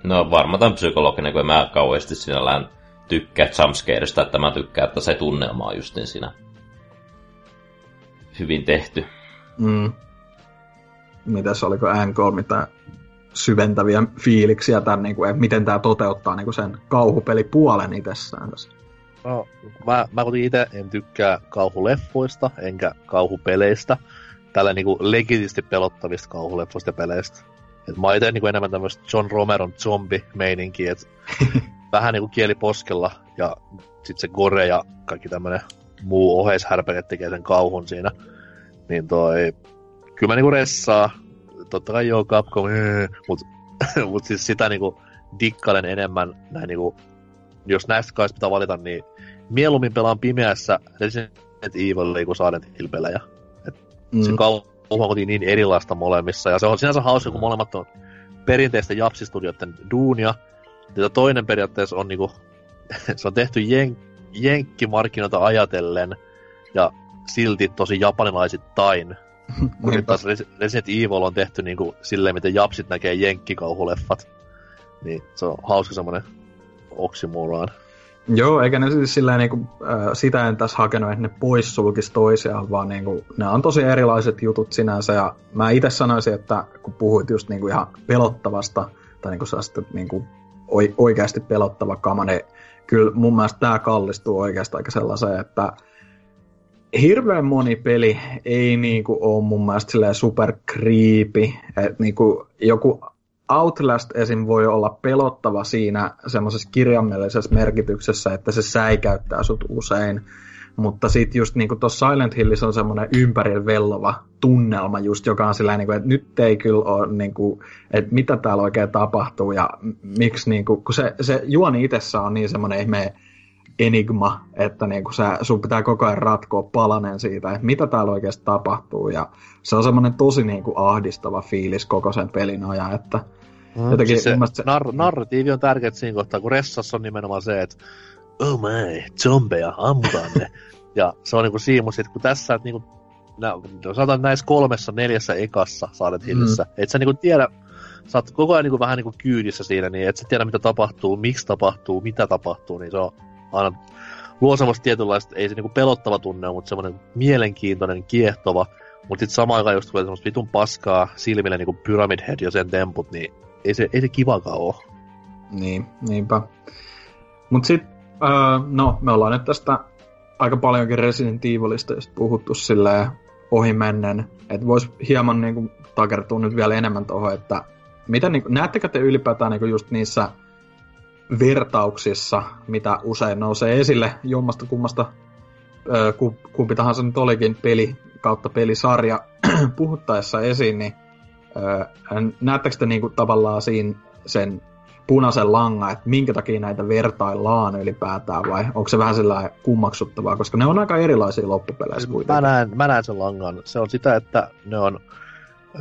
Speaker 4: No varmaan tämän psykologinen, kun mä kauheasti sinällään tykkää jumpscareista, että mä tykkään, että se tunnelma on justin siinä hyvin tehty.
Speaker 2: Mm. Mitäs oliko NK mitään syventäviä fiiliksiä tämän, niin kuin, että miten tämä toteuttaa niin kuin sen kauhupelipuolen itsessään tässä.
Speaker 3: No, mä, mä kuitenkin itse en tykkää kauhuleffoista, enkä kauhupeleistä. Tällä niinku legitisti pelottavista kauhuleffoista ja peleistä. Et mä oon ite niinku enemmän tämmöistä John Romeron zombi-meininkiä, et vähän niinku kieli poskella ja sit se gore ja kaikki tämmönen muu oheishärpele tekee sen kauhun siinä. Niin toi, kyllä mä niinku ressaa, totta kai joo Capcom, ee, mut, mut siis sitä niinku dikkailen enemmän näin niinku, jos näistä kai pitää valita, niin mieluummin pelaan pimeässä Resident Evil kuin Silent Hill-pelejä. Mm. Se
Speaker 2: Mm.
Speaker 3: kauhu on kuitenkin niin erilaista molemmissa, ja se on sinänsä hauska, kun molemmat on perinteisten japsistudioiden duunia, ja toinen periaatteessa on niinku, se on tehty jen, jenkkimarkkinoita ajatellen, ja silti tosi japanilaisittain. Kun nyt taas Res- Resident Evil on tehty niinku silleen, miten japsit näkee jenkkikauhuleffat. Niin se on hauska semmonen oksymoraan.
Speaker 2: Joo, eikä ne siis silleen niinku, äh, sitä en tässä hakenut, että ne poissulkis toisiaan, vaan niinku, ne on tosi erilaiset jutut sinänsä, ja mä itse sanoisin, että kun puhuit just niinku ihan pelottavasta, tai niinku sellaista niinku oi, oikeasti pelottava kama, niin kyllä mun mielestä tämä kallistuu oikeastaan aika sellaiseen, että hirveän moni peli ei niinku ole mun mielestä super creepy, että niinku joku Outlast esim. voi olla pelottava siinä semmoisessa kirjaimellisessä merkityksessä, että se säikäyttää sut usein. Mutta sitten just niinku tuossa Silent Hillissä on semmoinen ympärillä vellova tunnelma just, joka on sillä niinku, että nyt ei kyllä ole niinku, että mitä täällä oikein tapahtuu ja miksi niinku, kun se, se juoni itsessä on niin semmoinen ihme enigma, että niinku sä, sun pitää koko ajan ratkoa palanen siitä, että mitä täällä oikeasti tapahtuu ja se on semmoinen tosi niinku ahdistava fiilis koko sen pelin ajan, että Jotenkin
Speaker 3: siis se,
Speaker 2: se-
Speaker 3: nar- narratiivi on tärkeä siinä kohtaa, kun Ressassa on nimenomaan se, että oh my, zombeja, ammutaan ne. ja se on niinku siimus, että kun tässä, että niinku, nä, no sanotaan näissä kolmessa, neljässä ekassa Silent Hillissä, mm. et sä niinku tiedä, sä oot koko ajan niinku vähän niinku kyydissä siinä, niin et sä tiedä mitä tapahtuu, miksi tapahtuu, mitä tapahtuu, niin se on aina luo semmoista tietynlaista, ei se niinku pelottava tunne, mutta semmoinen mielenkiintoinen, kiehtova, mutta sitten samaan aikaan just tulee semmoista vitun paskaa silmille niinku Pyramid Head ja sen temput, niin ei se, ei se kivakaan oo.
Speaker 2: Niin, niinpä. Mut sit, öö, no, me ollaan nyt tästä aika paljonkin Resident Evilista just puhuttu silleen ohimennen, että vois hieman niinku takertua nyt vielä enemmän tuohon, että mitä niinku, näettekö te ylipäätään niinku just niissä vertauksissa, mitä usein nousee esille jommasta kummasta, ku- kumpi tahansa nyt olikin peli kautta pelisarja puhuttaessa esiin, niin näettekö te niinku tavallaan siinä sen punaisen langan, että minkä takia näitä vertaillaan ylipäätään vai onko se vähän sellainen kummaksuttavaa, koska ne on aika erilaisia loppupeleissä
Speaker 3: Siis Mä
Speaker 2: kuitenkin.
Speaker 3: näen, mä näen sen langan. Se on sitä, että ne on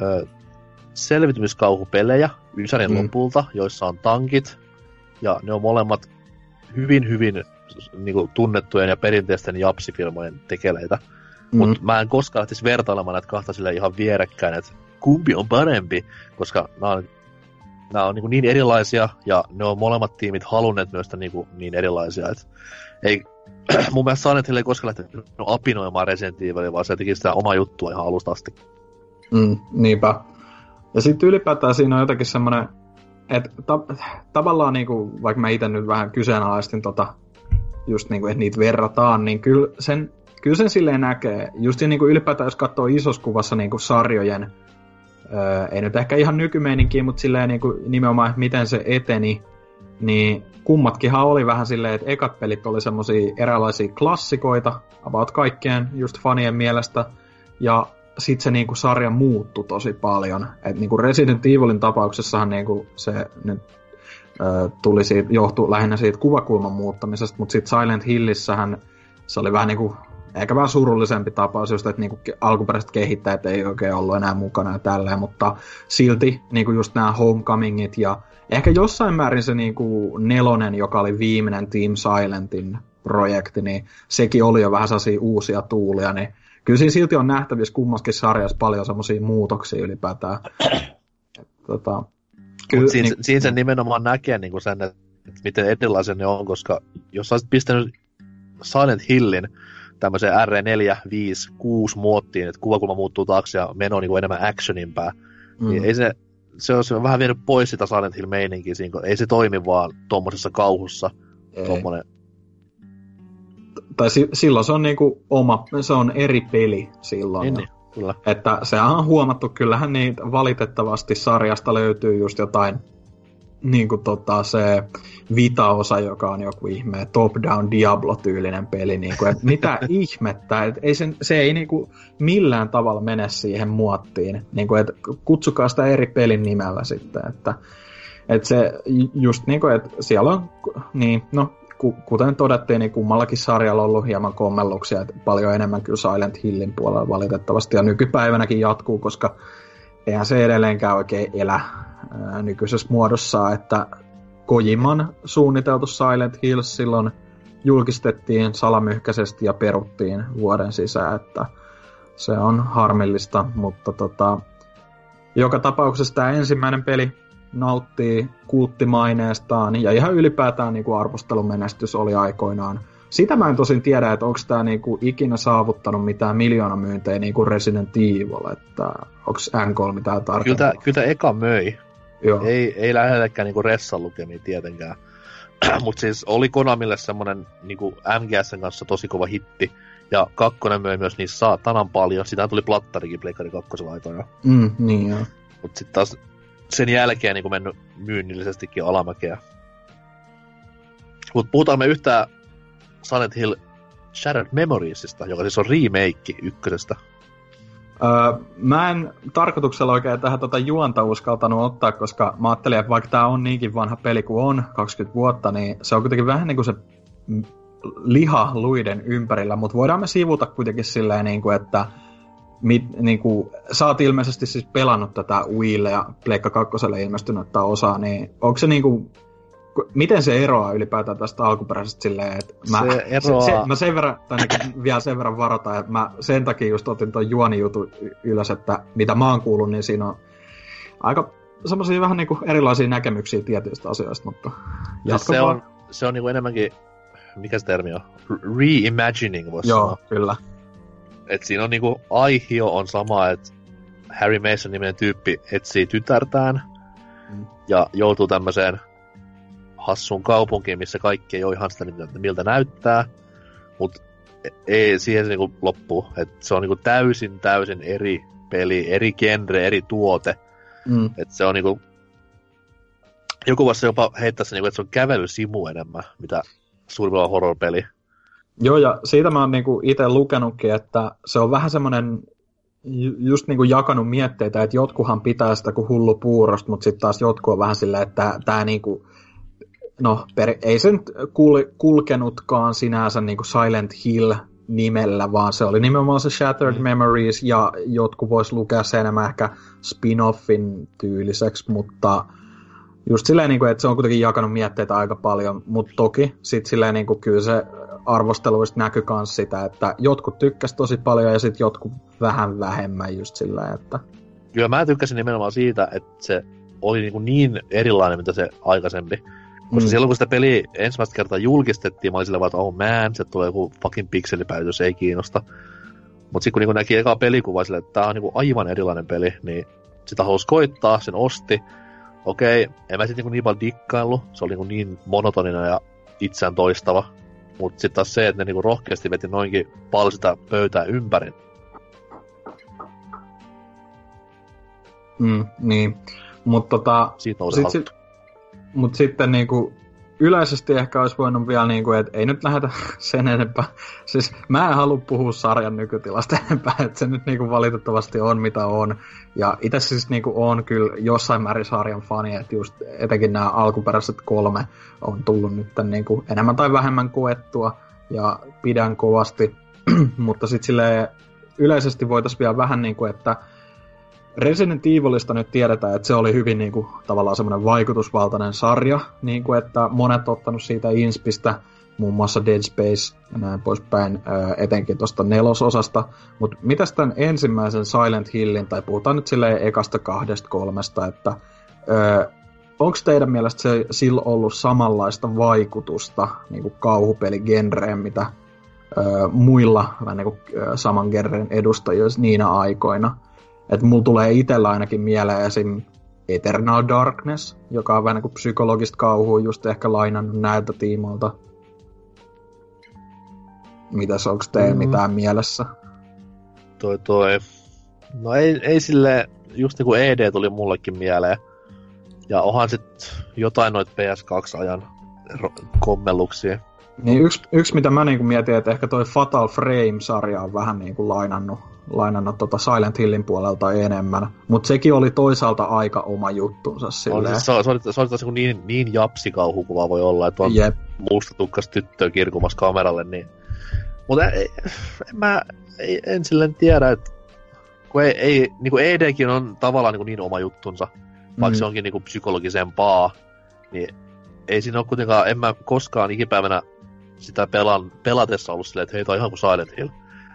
Speaker 3: ö, selvitymiskauhupelejä Ysärin
Speaker 2: mm.
Speaker 3: lopulta, joissa on tankit, ja ne on molemmat hyvin, hyvin niin kuin, tunnettujen ja perinteisten japsifilmojen tekeleitä.
Speaker 2: Mm.
Speaker 3: Mutta mä en koskaan lähtisi vertailemaan näitä kahta sille ihan vierekkäin, että kumpi on parempi, koska nämä on, nämä on niin, niin erilaisia, ja ne on molemmat tiimit halunneet myös niin, kuin, niin erilaisia, että ei, mun mielestä Silent Hill ei koskaan lähtenyt apinoimaan Resident Evilia, vaan se teki sitä omaa juttua ihan alusta asti.
Speaker 2: Mm, niinpä. Ja sitten ylipäätään siinä on jotenkin semmoinen, että ta- tavallaan niinku, vaikka mä itse nyt vähän kyseenalaistin tota, just niinku, että niitä verrataan, niin kyllä sen, kyllä sen silleen näkee. Just niinku ylipäätään, jos katsoo isossa kuvassa niinku sarjojen, öö, ei nyt ehkä ihan nykymeininkiä, mutta silleen niinku nimenomaan, että miten se eteni, niin kummatkinhan oli vähän silleen, että ekat pelit oli semmosia eräänlaisia klassikoita, about kaikkien just fanien mielestä, ja sitten se niinku sarja muuttui tosi paljon. Et niinku Resident Evilin tapauksessahan niinku se nyt ö, tuli siitä, johtui lähinnä siitä kuvakulman muuttamisesta, mutta sitten Silent Hillissähän se oli vähän niinku ehkä vähän surullisempi tapaus, just, että niinku alkuperäiset kehittäjät ei oikein ollut enää mukana ja tälleen, mutta silti niinku just nämä Homecomingit ja ehkä jossain määrin se niinku nelonen, joka oli viimeinen Team Silentin projekti, niin sekin oli jo vähän sellaisia uusia tuulia, niin kyllä siinä silti on nähtävissä kummaskin sarjassa paljon semmoisia muutoksia ylipäätään. tota,
Speaker 3: kyllä, siinä, niin, siinä se nimenomaan näkee niin kuin sen, että miten erilaisen ne on, koska jos olisit pistänyt Silent Hillin tämmöiseen R4, 5, 6 muottiin, että kuvakulma muuttuu taakse ja meno on niin enemmän actionimpää, mm. niin ei se, se olisi vähän vienyt pois sitä Silent Hill meininkiä siinä, ei se toimi vaan tuommoisessa kauhussa, tuommoinen
Speaker 2: tai si- silloin se on niinku oma, se on eri peli silloin.
Speaker 3: Niin, niin, kyllä.
Speaker 2: Että se on huomattu, kyllähän niitä valitettavasti sarjasta löytyy just jotain niin kuin tota, se Vita-osa, joka on joku ihme top-down Diablo-tyylinen peli. Niin kuin, että mitä ihmettä, että ei sen, se ei niin kuin millään tavalla mene siihen muottiin. Niin kuin, että kutsukaa sitä eri pelin nimellä sitten. Että, että se just niin kuin, että siellä on, niin, no kuten todettiin, niin kummallakin sarjalla on ollut hieman kommelluksia, että paljon enemmän kyllä Silent Hillin puolella valitettavasti, ja nykypäivänäkin jatkuu, koska eihän se edelleenkään oikein elä nykyisessä muodossa, että Kojiman suunniteltu Silent Hills silloin julkistettiin salamyhkäisesti ja peruttiin vuoden sisään, että se on harmillista, mutta tota, joka tapauksessa tämä ensimmäinen peli nauttii kulttimaineestaan ja ihan ylipäätään niin kuin arvostelumenestys oli aikoinaan. Sitä mä en tosin tiedä, että onko tämä niinku ikinä saavuttanut mitään miljoonamyyntejä niin kuin Resident Evil, että onko N3 mitään tarkempaa.
Speaker 3: Kyllä, kyllä eka möi. Joo. Ei, ei lähelläkään niinku ressan lukemia tietenkään. Mutta siis oli Konamille semmonen niinku MGSn kanssa tosi kova hitti. Ja kakkonen möi myös niissä saatanan paljon. Sitä tuli plattarikin Pleikari kakkosella aikoina.
Speaker 2: Mm, niin joo.
Speaker 3: Mut sitten taas sen jälkeen niin mennyt myynnillisestikin alamäkeä. Mutta puhutaan me yhtään Silent Hill Shattered Memoriesista, joka siis on remake ykkösestä.
Speaker 2: Öö, mä en tarkoituksella oikein tähän tota juonta uskaltanut ottaa, koska mä ajattelin, että vaikka tämä on niinkin vanha peli kuin on, 20 vuotta, niin se on kuitenkin vähän niin kuin se liha luiden ympärillä, mutta voidaan me sivuta kuitenkin silleen, niin kuin, että mit, niinku, sä oot ilmeisesti siis pelannut tätä Wiille ja Pleikka 2 ilmestynyttä osaa, niin onko se niinku, miten se eroaa ylipäätään tästä alkuperäisestä silleen, että mä,
Speaker 3: se eroaa... se,
Speaker 2: se, mä sen verran, tai niin vielä sen verran varotaan, että mä sen takia just otin tuon juonijutu ylös, että mitä mä oon kuullut, niin siinä on aika semmoisia vähän niinku erilaisia näkemyksiä tietyistä asioista, mutta
Speaker 3: jatka se on, se on niinku enemmänkin, mikä se termi on? Reimagining voisi
Speaker 2: Joo, sanoa. kyllä.
Speaker 3: Et siinä on niinku, aihio on sama, että Harry Mason niminen tyyppi etsii tytärtään mm. ja joutuu tämmöiseen hassuun kaupunkiin, missä kaikki ei ole ihan sitä, miltä näyttää, mutta ei siihen se niinku loppuu. Et se on niinku täysin, täysin eri peli, eri genre, eri tuote. Mm. Et se on niinku, joku voisi jopa heittää se, niinku, että se on kävelysimu enemmän, mitä suurimmalla horror-peli.
Speaker 2: Joo, ja siitä mä oon niinku itse lukenutkin, että se on vähän semmoinen just niinku jakanut mietteitä, että jotkuhan pitää sitä kuin hullu puurosta, mutta sitten taas jotkut on vähän silleen, että tämä niinku, no per, ei se nyt kul, kulkenutkaan sinänsä niinku Silent Hill nimellä, vaan se oli nimenomaan se Shattered mm. Memories, ja jotkut vois lukea sen enemmän ehkä spin-offin tyyliseksi, mutta just silleen, niin kuin, että se on kuitenkin jakanut mietteitä aika paljon, mutta toki sitten silleen, niin kuin, kyllä se arvosteluista näkyy myös sitä, että jotkut tykkäs tosi paljon ja sitten jotkut vähän vähemmän just sillä, että...
Speaker 3: Kyllä mä tykkäsin nimenomaan siitä, että se oli niin, kuin niin erilainen, mitä se aikaisempi. Koska mm. silloin kun sitä peliä ensimmäistä kertaa julkistettiin, mä olin silleen että oh man, se tulee joku fucking pikselipäivitys, ei kiinnosta. Mutta sitten kun niin näki eka pelikuva silleen, että tää on niin aivan erilainen peli, niin sitä halusi koittaa, sen osti. Okei, en mä sitten niin, niin paljon dikkaillut, se oli niin, niin monotoninen ja itseään toistava. Mutta sitten taas se, että ne niinku rohkeasti veti noinkin paljon sitä pöytää ympäri.
Speaker 2: Mm, niin. Mutta tota, sit, sit, mut sitten niinku, yleisesti ehkä olisi voinut vielä, niin kuin, että ei nyt lähdetä sen enempää. Siis mä en halua puhua sarjan nykytilasta enempää, että se nyt niin kuin valitettavasti on mitä on. Ja itse siis niin kuin on kyllä jossain määrin sarjan fani, että just etenkin nämä alkuperäiset kolme on tullut nyt niin kuin enemmän tai vähemmän koettua ja pidän kovasti. Mutta sitten yleisesti voitaisiin vielä vähän niin kuin, että Resident Evilista nyt tiedetään, että se oli hyvin niin kuin, tavallaan semmoinen vaikutusvaltainen sarja, niin kuin, että monet ottanut siitä inspistä, muun muassa Dead Space ja näin poispäin, etenkin tuosta nelososasta. Mutta mitäs tämän ensimmäisen Silent Hillin, tai puhutaan nyt silleen ekasta kahdesta kolmesta, että onko teidän mielestä se sillä ollut samanlaista vaikutusta niin kuin kauhupeligenreen, mitä ö, muilla vähän niin kuin, saman genren edustajilla niinä aikoina? Että mulla tulee itsellä ainakin mieleen esim. Eternal Darkness, joka on vähän niin kuin psykologista kauhua, just ehkä lainannut näiltä tiimoilta. Mitäs, onko teillä mm. mitään mielessä?
Speaker 3: Toi toi. No ei, ei sille, just niin kuin ED tuli mullekin mieleen. Ja onhan sit jotain noit PS2-ajan kommelluksia.
Speaker 2: Niin yksi, yksi mitä mä niinku mietin, että ehkä toi Fatal Frame-sarja on vähän niinku lainannut lainannut tota Silent Hillin puolelta enemmän. Mutta sekin oli toisaalta aika oma juttunsa silleen.
Speaker 3: Siis se, se, oli, se oli tosi niin, niin japsikauhukuva voi olla, että on Jep. mustatukkas tyttö kirkumassa kameralle. Niin. Mutta en, en, mä ei, en silleen tiedä, että kun ei, ei, niin kuin EDkin on tavallaan niin, niin oma juttunsa, vaikka mm. se onkin niin kuin psykologisempaa, niin ei siinä ole kuitenkaan, en mä koskaan ikipäivänä sitä pelan, pelatessa ollut silleen, että hei, toi on ihan kuin Silent Hill.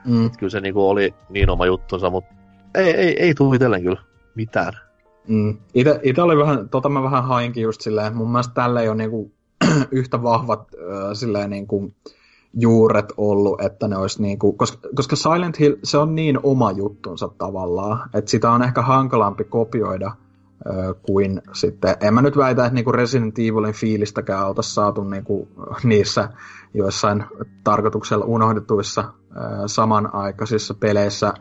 Speaker 3: Mm. Kyllä se niinku oli niin oma juttunsa, mutta ei, ei, ei tule itselleen kyllä mitään.
Speaker 2: Mm. Ite, ite oli vähän, tota mä vähän hainkin just silleen, mun mielestä tällä ei ole niinku yhtä vahvat äh, silleen niinku juuret ollut, että ne olisi niinku, koska, koska Silent Hill, se on niin oma juttunsa tavallaan, että sitä on ehkä hankalampi kopioida äh, kuin sitten, en mä nyt väitä, että niinku Resident Evilin fiilistäkään oltaisiin saatu niinku niissä joissain tarkoituksella unohdetuissa samanaikaisissa peleissä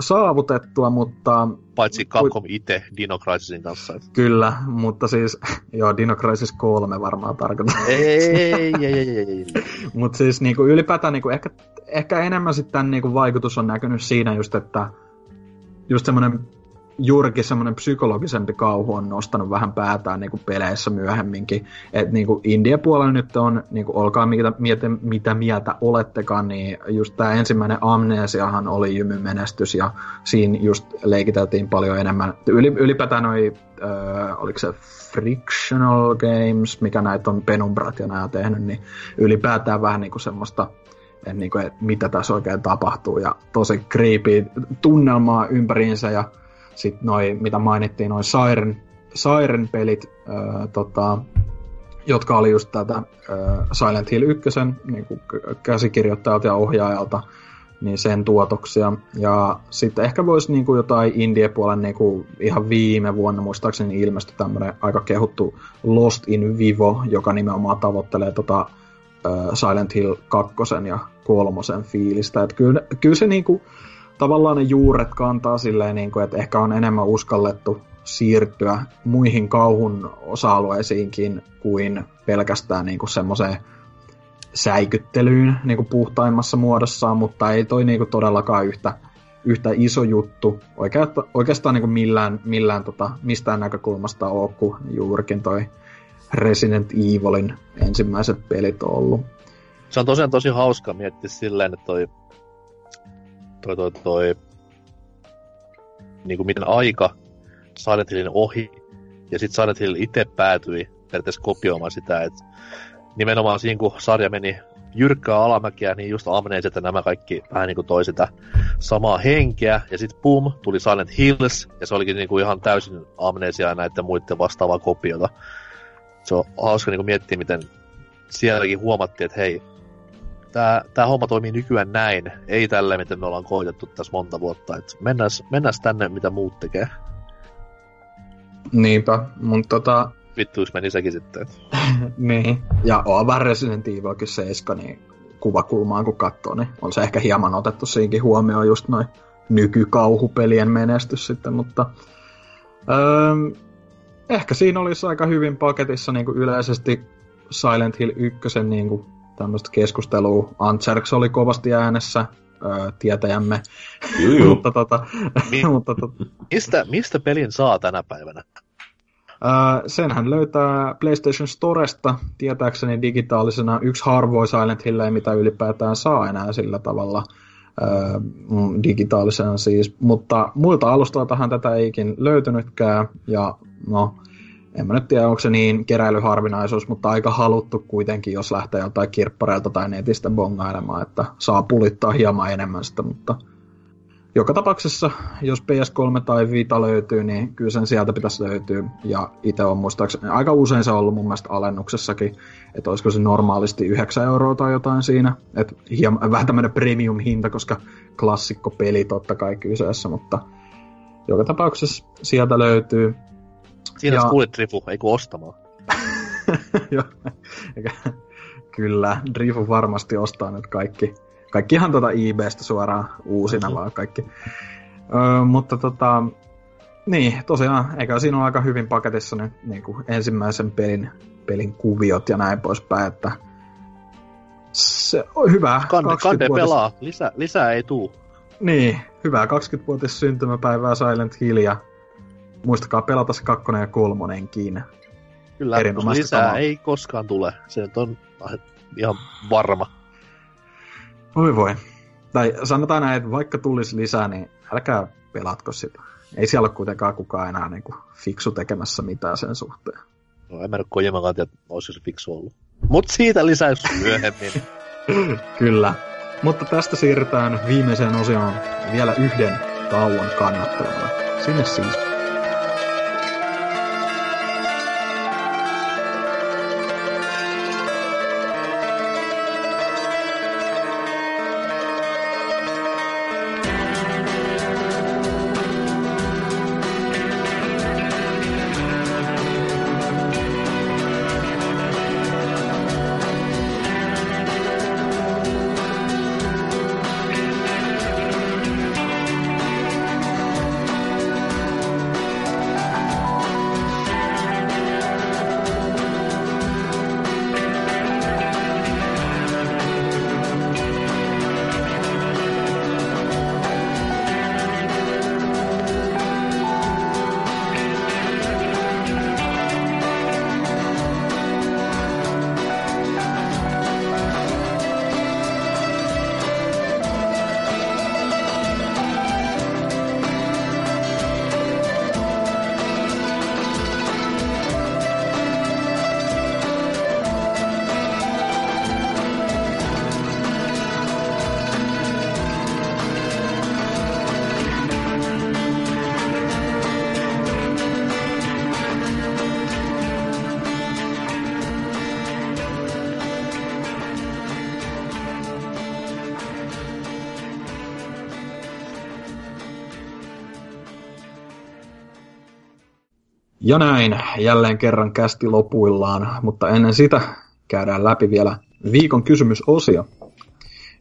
Speaker 2: saavutettua, mutta...
Speaker 3: Paitsi Capcom itse Dino Crisisin kanssa.
Speaker 2: Kyllä, mutta siis, joo, Dino Crisis 3 varmaan tarkoittaa.
Speaker 3: Ei, ei, ei, ei, ei.
Speaker 2: mutta siis niinku, ylipäätään niinku, ehkä, ehkä enemmän sitten niinku, vaikutus on näkynyt siinä just, että just semmoinen juurikin semmoinen psykologisempi kauhu on nostanut vähän päätään niin kuin peleissä myöhemminkin. Että niin kuin India-puolella nyt on, niin kuin, olkaa mitä, mitä, mitä mieltä olettekaan, niin just tämä ensimmäinen Amnesiahan oli jymymenestys ja siinä just leikiteltiin paljon enemmän. Yli, ylipäätään noi, äh, oliko se Frictional Games, mikä näitä on Penumbrat ja nämä tehnyt, niin ylipäätään vähän niin kuin semmoista että, niin kuin, että mitä tässä oikein tapahtuu ja tosi creepy tunnelmaa ympäriinsä ja sitten noi, mitä mainittiin, noin Siren, Siren-pelit, ää, tota, jotka oli just tätä ää, Silent Hill 1 niin käsikirjoittajalta ja ohjaajalta, niin sen tuotoksia. Ja sitten ehkä voisi niin kuin jotain indie-puolen niin kuin ihan viime vuonna muistaakseni ilmestyi tämmöinen aika kehuttu Lost in Vivo, joka nimenomaan tavoittelee tota, Silent Hill 2 ja 3 fiilistä. Et kyllä, kyllä se kuin, tavallaan ne juuret kantaa silleen, niin kuin, että ehkä on enemmän uskallettu siirtyä muihin kauhun osa-alueisiinkin kuin pelkästään niin kuin semmoiseen säikyttelyyn niin kuin puhtaimmassa muodossaan, mutta ei toi niin kuin todellakaan yhtä, yhtä iso juttu oikeastaan, niin kuin millään, millään tota, mistään näkökulmasta ole, kuin juurikin toi Resident Evilin ensimmäiset pelit on ollut.
Speaker 3: Se on tosiaan tosi hauska miettiä silleen, että toi toi, toi, toi niin kuin miten aika Silent Hillin ohi, ja sitten Silent Hill itse päätyi periaatteessa kopioimaan sitä, että nimenomaan siinä kun sarja meni jyrkkää alamäkiä, niin just Amneset ja nämä kaikki vähän niin kuin toi sitä samaa henkeä, ja sitten pum, tuli Silent Hills, ja se olikin niin kuin ihan täysin Amnesia ja näiden muiden vastaavaa kopiota. Se on hauska niin kuin miettiä, miten sielläkin huomattiin, että hei, tämä, tämä homma toimii nykyään näin, ei tällä, miten me ollaan koitettu tässä monta vuotta. Et mennään, mennään tänne, mitä muut tekee.
Speaker 2: Niinpä, mutta tota...
Speaker 3: Vittuus meni sekin sitten.
Speaker 2: niin, ja on vähän Resident Evil 7, niin kuvakulmaan kun katsoo, niin on se ehkä hieman otettu siinkin huomioon just noin nykykauhupelien menestys sitten, mutta öö, ehkä siinä olisi aika hyvin paketissa niin kuin yleisesti Silent Hill 1 niin kuin tämmöistä keskustelua. Antserks oli kovasti äänessä, öö, tietäjämme. mutta tota,
Speaker 3: Mi- mutta tota, mistä, mistä pelin saa tänä päivänä?
Speaker 2: Öö, senhän löytää PlayStation Storesta, tietääkseni digitaalisena yksi harvoin Silent Hill, mitä ylipäätään saa enää sillä tavalla öö, digitaalisena siis. Mutta muilta alustoiltahan tätä eikin löytynytkään, ja no, en mä nyt tiedä, onko se niin keräilyharvinaisuus, mutta aika haluttu kuitenkin, jos lähtee jotain kirppareilta tai netistä bongailemaan, että saa pulittaa hieman enemmän sitä, mutta joka tapauksessa, jos PS3 tai Vita löytyy, niin kyllä sen sieltä pitäisi löytyä. Ja itse on muistaakseni, aika usein se on ollut mun mielestä alennuksessakin, että olisiko se normaalisti 9 euroa tai jotain siinä. Että vähän tämmöinen premium-hinta, koska klassikko peli totta kai kyseessä, mutta joka tapauksessa sieltä löytyy.
Speaker 3: Siinä ja... kuulit Drifu, ei kun ostamaan.
Speaker 2: Kyllä, Drifu varmasti ostaa nyt kaikki. Kaikki ihan tuota eBaystä suoraan uusina mm-hmm. vaan kaikki. Öö, mutta tota, niin, tosiaan, eikä siinä ole aika hyvin paketissa nyt niin kuin ensimmäisen pelin, pelin kuviot ja näin poispäin, että se on hyvä.
Speaker 3: Kande, kande pelaa, Lisä, lisää ei tuu.
Speaker 2: Niin, hyvää 20-vuotis syntymäpäivää Silent Hill ja muistakaa pelata se kakkonen ja kolmonenkin.
Speaker 3: Kyllä, lisää samaa. ei koskaan tule. Se on ihan varma.
Speaker 2: Voi voi. Tai sanotaan näin, että vaikka tulisi lisää, niin älkää pelatko sitä. Ei siellä ole kuitenkaan kukaan enää niin kuin fiksu tekemässä mitään sen suhteen.
Speaker 3: No en mä nyt Kojimakaan tiedä, olisiko se fiksu ollut. Mut siitä lisäys myöhemmin.
Speaker 2: Kyllä. Mutta tästä siirrytään viimeiseen osioon vielä yhden tauon kannattelulla. Sinne siis. Ja näin, jälleen kerran kästi lopuillaan, mutta ennen sitä käydään läpi vielä viikon kysymysosio.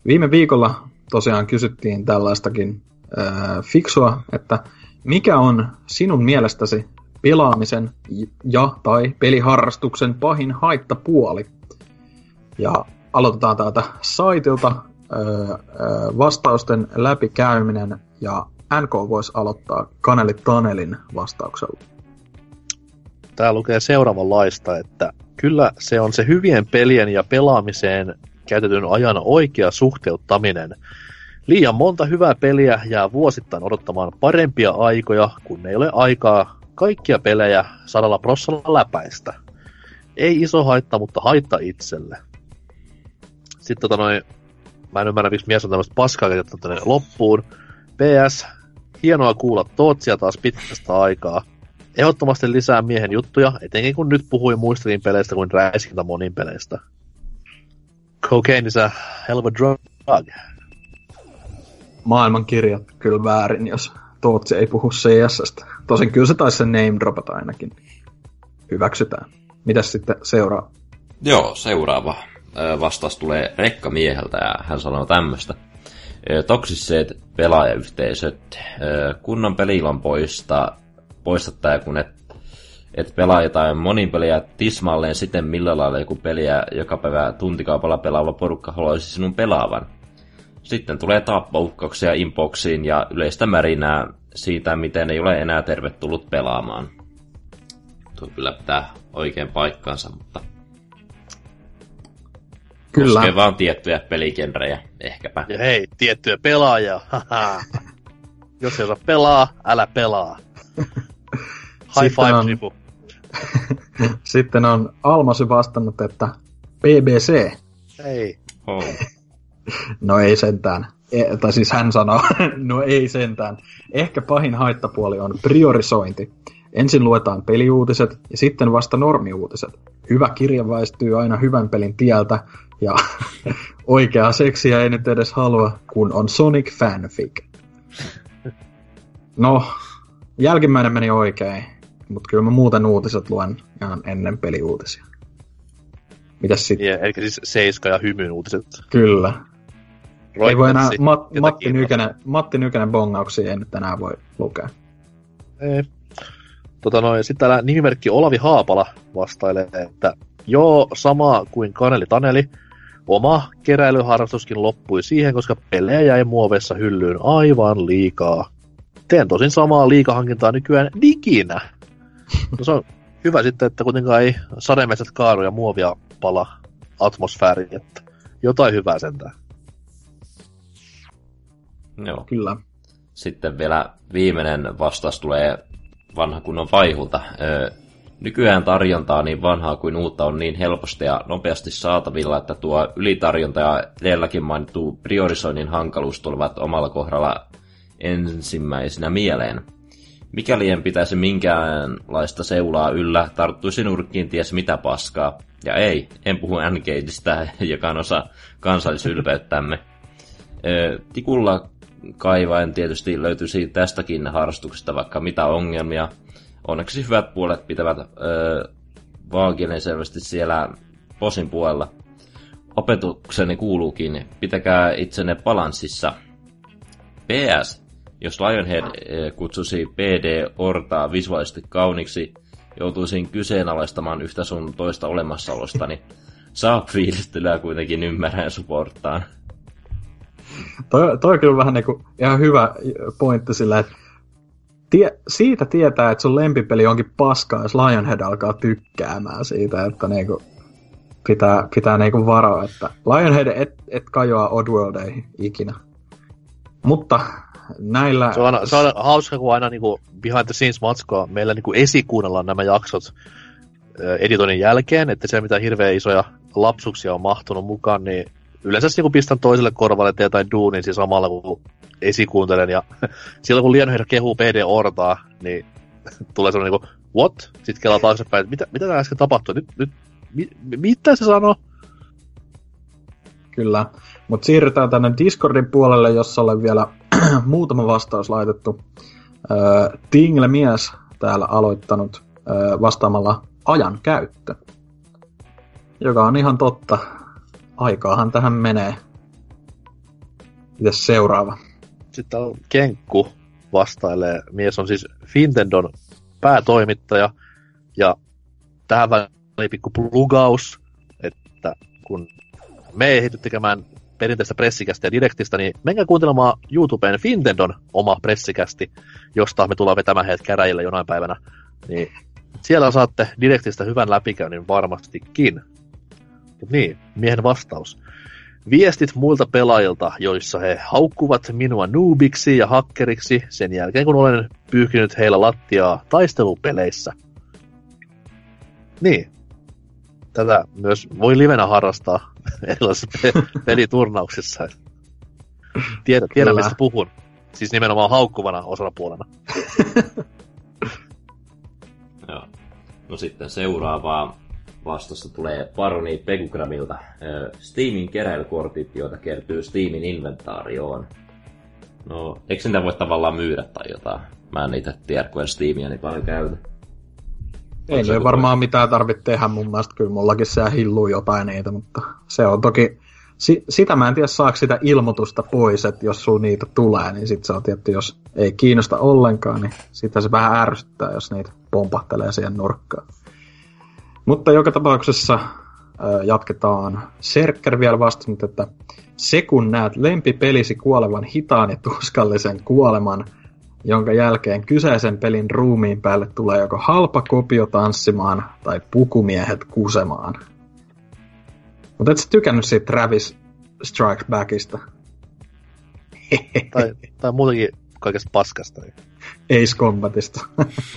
Speaker 2: Viime viikolla tosiaan kysyttiin tällaistakin äh, fiksua, että mikä on sinun mielestäsi pelaamisen ja tai peliharrastuksen pahin haittapuoli? Ja aloitetaan täältä saitilta äh, äh, vastausten läpikäyminen ja NK voisi aloittaa Kaneli Tanelin vastauksella
Speaker 3: tää lukee seuraavanlaista, että kyllä se on se hyvien pelien ja pelaamiseen käytetyn ajan oikea suhteuttaminen. Liian monta hyvää peliä jää vuosittain odottamaan parempia aikoja, kun ei ole aikaa kaikkia pelejä sadalla prossalla läpäistä. Ei iso haitta, mutta haitta itselle. Sitten tota noin, mä en ymmärrä, miksi mies on tämmöistä paskaa tänne loppuun. PS, hienoa kuulla Tootsia taas pitkästä aikaa. Ehdottomasti lisää miehen juttuja, etenkin kun nyt puhuin muistakin peleistä kuin räiskintä monin peleistä. Cocaine is a hell of a drug.
Speaker 2: Maailman kirjat kyllä väärin, jos Tootsi ei puhu CSstä. Tosin kyllä se taisi sen name dropata ainakin. Hyväksytään. Mitäs sitten seuraa?
Speaker 4: Joo, seuraava vastaus tulee rekkamieheltä ja hän sanoo tämmöistä. Toksiset pelaajayhteisöt. Kunnan pelilampoista poista tämä, kun et, että pelaa jotain monin peliä tismalleen siten, millä lailla joku peliä joka päivä tuntikaupalla pelaava porukka haluaisi sinun pelaavan. Sitten tulee tappouhkauksia inboxiin ja yleistä märinää siitä, miten ei ole enää tervetullut pelaamaan. Tuo kyllä pitää oikein paikkaansa, mutta
Speaker 2: Kyllä.
Speaker 4: koskee vaan tiettyjä peligenrejä, ehkäpä.
Speaker 3: Ja hei, tiettyjä pelaajia. haha. Jos ei osaa pelaa, älä pelaa. High
Speaker 2: Sitten
Speaker 3: five,
Speaker 2: on-
Speaker 3: Ripu.
Speaker 2: Sitten on Almasy vastannut, että BBC.
Speaker 3: Hei.
Speaker 4: Oh.
Speaker 2: No ei sentään. E- tai siis hän sanoo, no ei sentään. Ehkä pahin haittapuoli on priorisointi. Ensin luetaan peliuutiset ja sitten vasta normiuutiset. Hyvä kirja väistyy aina hyvän pelin tieltä ja oikeaa seksiä ei nyt edes halua, kun on Sonic fanfic. No, jälkimmäinen meni oikein, mutta kyllä mä muuten uutiset luen ihan ennen peliuutisia. Mitäs sitten?
Speaker 3: Yeah, eli siis Seiska ja Hymyn uutiset.
Speaker 2: Kyllä. Ei voi enää, Mat. Matti, Nykänen, Matti Nykänen bongauksia ei nyt enää voi lukea.
Speaker 3: Ei. Tota noin, sitten täällä nimimerkki Olavi Haapala vastailee, että joo, sama kuin Kaneli Taneli, oma keräilyharrastuskin loppui siihen, koska pelejä jäi muoveissa hyllyyn aivan liikaa. Teen tosin samaa liikahankintaa nykyään diginä. No se on hyvä sitten, että kuitenkaan ei sademetsät kaaru ja muovia pala atmosfääriin, että jotain hyvää sentään.
Speaker 4: Joo.
Speaker 2: Kyllä.
Speaker 4: Sitten vielä viimeinen vastaus tulee vanha kunnon vaihulta. Öö, nykyään tarjontaa niin vanhaa kuin uutta on niin helposti ja nopeasti saatavilla, että tuo ylitarjonta ja edelläkin mainittu priorisoinnin hankaluus tulevat omalla kohdalla ensimmäisenä mieleen. Mikäli en pitäisi minkäänlaista seulaa yllä, tarttuisi nurkkiin ties mitä paskaa. Ja ei, en puhu N-Gateista, joka on osa kansallisylpeyttämme. Tikulla kaivaen tietysti löytyisi tästäkin harrastuksesta vaikka mitä ongelmia. Onneksi hyvät puolet pitävät öö, vaaginen selvästi siellä posin puolella. Opetukseni kuuluukin, pitäkää itsenne balanssissa. PS, jos Lionhead ö, kutsusi PD-ortaa visuaalisesti kauniksi, joutuisin kyseenalaistamaan yhtä sun toista olemassaolostani. Saa fiilistelyä kuitenkin ymmärrän supporttaan.
Speaker 2: Toi, toi on kyllä vähän niinku ihan hyvä pointti sillä, että tie, siitä tietää, että sun lempipeli onkin paskaa, jos Lionhead alkaa tykkäämään siitä, että niinku pitää, pitää niinku varoa, että Lionhead et, et kajoa Oddworldeihin ikinä. Mutta näillä...
Speaker 3: Se on, aina, se on hauska, kun aina niinku behind the scenes matskoa meillä niinku esikuunnellaan nämä jaksot editoinnin jälkeen, että se mitä hirveän isoja lapsuksia on mahtunut mukaan, niin yleensä niinku pistän toiselle korvalle teen jotain duunin siis samalla kun esikuuntelen ja silloin kun Lionhead kehuu PD Ortaa, niin tulee semmoinen niinku, what? Sitten kelaa taaksepäin, että mitä, mitä tää äsken tapahtui? Nyt, nyt mi, mitä se sanoo?
Speaker 2: Kyllä. Mutta siirrytään tänne Discordin puolelle, jossa olen vielä muutama vastaus laitettu. Öö, Tingle mies täällä aloittanut öö, vastaamalla ajan käyttö. Joka on ihan totta. Aikaahan tähän menee. Mitäs seuraava?
Speaker 3: Sitten on Kenkku vastailee. Mies on siis Fintendon päätoimittaja. Ja tähän väliin pikku plugaus, että kun me ei tekemään perinteistä pressikästä ja direktistä, niin menkää kuuntelemaan YouTubeen Fintendon oma pressikästi, josta me tullaan vetämään heidät käräjille jonain päivänä. Niin siellä saatte direktistä hyvän läpikäynnin varmastikin. Mut niin, miehen vastaus. Viestit muilta pelaajilta, joissa he haukkuvat minua noobiksi ja hakkeriksi sen jälkeen, kun olen pyyhkinyt heillä lattiaa taistelupeleissä. Niin. Tätä myös voi livenä harrastaa erilaisissa pe- peliturnauksissa. Tiedän
Speaker 2: Kyllä.
Speaker 3: mistä puhun. Siis nimenomaan haukkuvana osapuolena.
Speaker 4: Joo. No sitten seuraavaa vastausta tulee Paroni Pegugramilta. Steamin keräilykortit, joita kertyy Steamin inventaarioon. No, eikö niitä voi tavallaan myydä tai jotain? Mä en niitä tiedä, kun en Steamia niin paljon käytä.
Speaker 2: Ei
Speaker 4: se
Speaker 2: varmaan mitään tarvitse tehdä mun mielestä. Kyllä mullakin se hilluu jotain niitä, mutta se on toki si, sitä mä en tiedä saako sitä ilmoitusta pois, että jos sun niitä tulee, niin sit se on tietty, jos ei kiinnosta ollenkaan, niin sitä se vähän ärsyttää, jos niitä pompahtelee siihen nurkkaan. Mutta joka tapauksessa jatketaan. Serkker vielä vastannut, että se kun näet lempipelisi kuolevan hitaan ja tuskallisen kuoleman, jonka jälkeen kyseisen pelin ruumiin päälle tulee joko halpa kopio tanssimaan tai pukumiehet kusemaan. Mutta et sä tykännyt siitä Travis Strike Backista?
Speaker 3: tai, tai muutenkin kaikesta paskasta. Niin.
Speaker 2: Ace Combatista.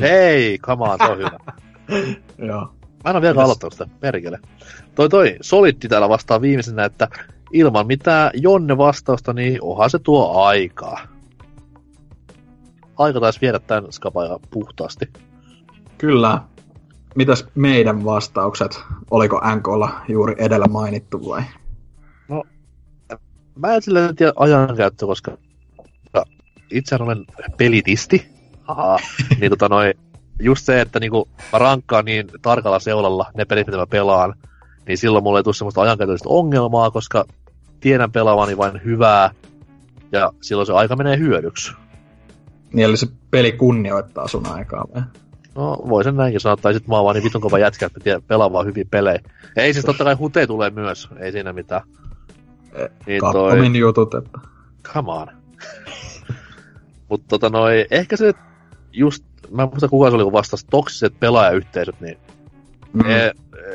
Speaker 3: Hei, come on, se on hyvä.
Speaker 2: Joo.
Speaker 3: Mä en ole vielä aloittanut sitä, perkele. Toi toi, Solitti täällä vastaa viimeisenä, että ilman mitään Jonne vastausta, niin onhan se tuo aikaa. Aika taisi viedä tämän skapaa puhtaasti.
Speaker 2: Kyllä. Mitäs meidän vastaukset? Oliko NKlla juuri edellä mainittu vai?
Speaker 3: No, mä en sillä tiedä ajankäyttö, koska itse olen pelitisti. Aha, niin tota noin, just se, että niinku mä rankkaan niin tarkalla seulalla ne pelit, mitä mä pelaan, niin silloin mulle ei tule semmoista ajankäytöllistä ongelmaa, koska tiedän pelaavani vain hyvää, ja silloin se aika menee hyödyksi.
Speaker 2: Niin, eli se peli kunnioittaa sun aikaa vai?
Speaker 3: No, voi sen näinkin sanoa, tai sit mä oon vaan niin vitun kova jätkä, että pelaa vaan hyviä pelejä. Ei siis totta kai hute tulee myös, ei siinä mitään.
Speaker 2: E, niin toi... jutut, että...
Speaker 3: Come on. Mutta tota noi, ehkä se just mä en muista kuka se oli, kun vastasi toksiset pelaajayhteisöt, niin mm. ei,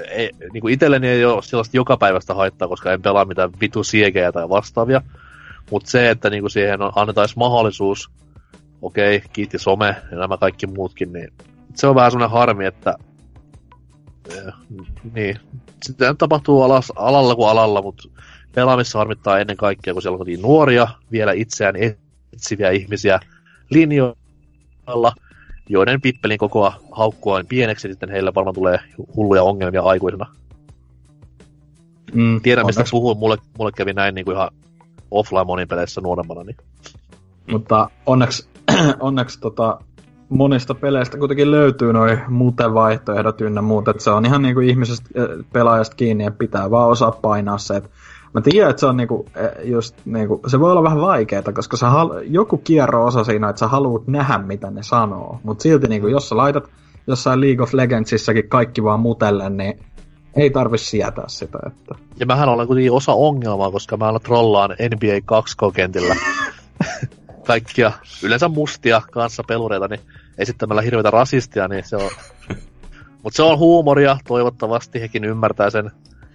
Speaker 3: ei, niin kuin itselleni ei ole sellaista jokapäiväistä haittaa, koska en pelaa mitään vitu siegejä tai vastaavia. Mutta se, että niin kuin siihen on, annettaisiin mahdollisuus, okei, okay, kiitti some ja nämä kaikki muutkin, niin se on vähän semmoinen harmi, että eh, niin, sitä tapahtuu alas, alalla kuin alalla, mutta pelaamissa harmittaa ennen kaikkea, kun siellä on niin nuoria, vielä itseään etsiviä ihmisiä linjoilla, joiden pippelin kokoa haukkua on pieneksi, niin sitten heillä varmaan tulee hulluja ongelmia aikuisena. Mm, Tiedän, mistä puhun. Mulle, mulle kävi näin niin kuin ihan offline monin peleissä nuoremmana. Niin.
Speaker 2: Mutta onneksi, onneksi tota, monista peleistä kuitenkin löytyy noin muuten vaihtoehdot ynnä muut, että se on ihan niin kuin ihmisestä pelaajasta kiinni ja pitää vaan osaa painaa se, että Mä tiedän, että se on niinku, e, just, niinku, se voi olla vähän vaikeaa, koska sä hal- joku kierro osa siinä, että sä haluat nähdä, mitä ne sanoo. Mutta silti, niinku, jos sä laitat jossain League of Legendsissakin kaikki vaan mutelle, niin ei tarvi sietää sitä. Että...
Speaker 3: Ja mähän olen kuitenkin osa ongelmaa, koska mä alan trollaan NBA 2 kentillä kaikkia yleensä mustia kanssa pelureita, niin esittämällä hirveitä rasistia, niin se on... Mutta se on huumoria, toivottavasti hekin ymmärtää sen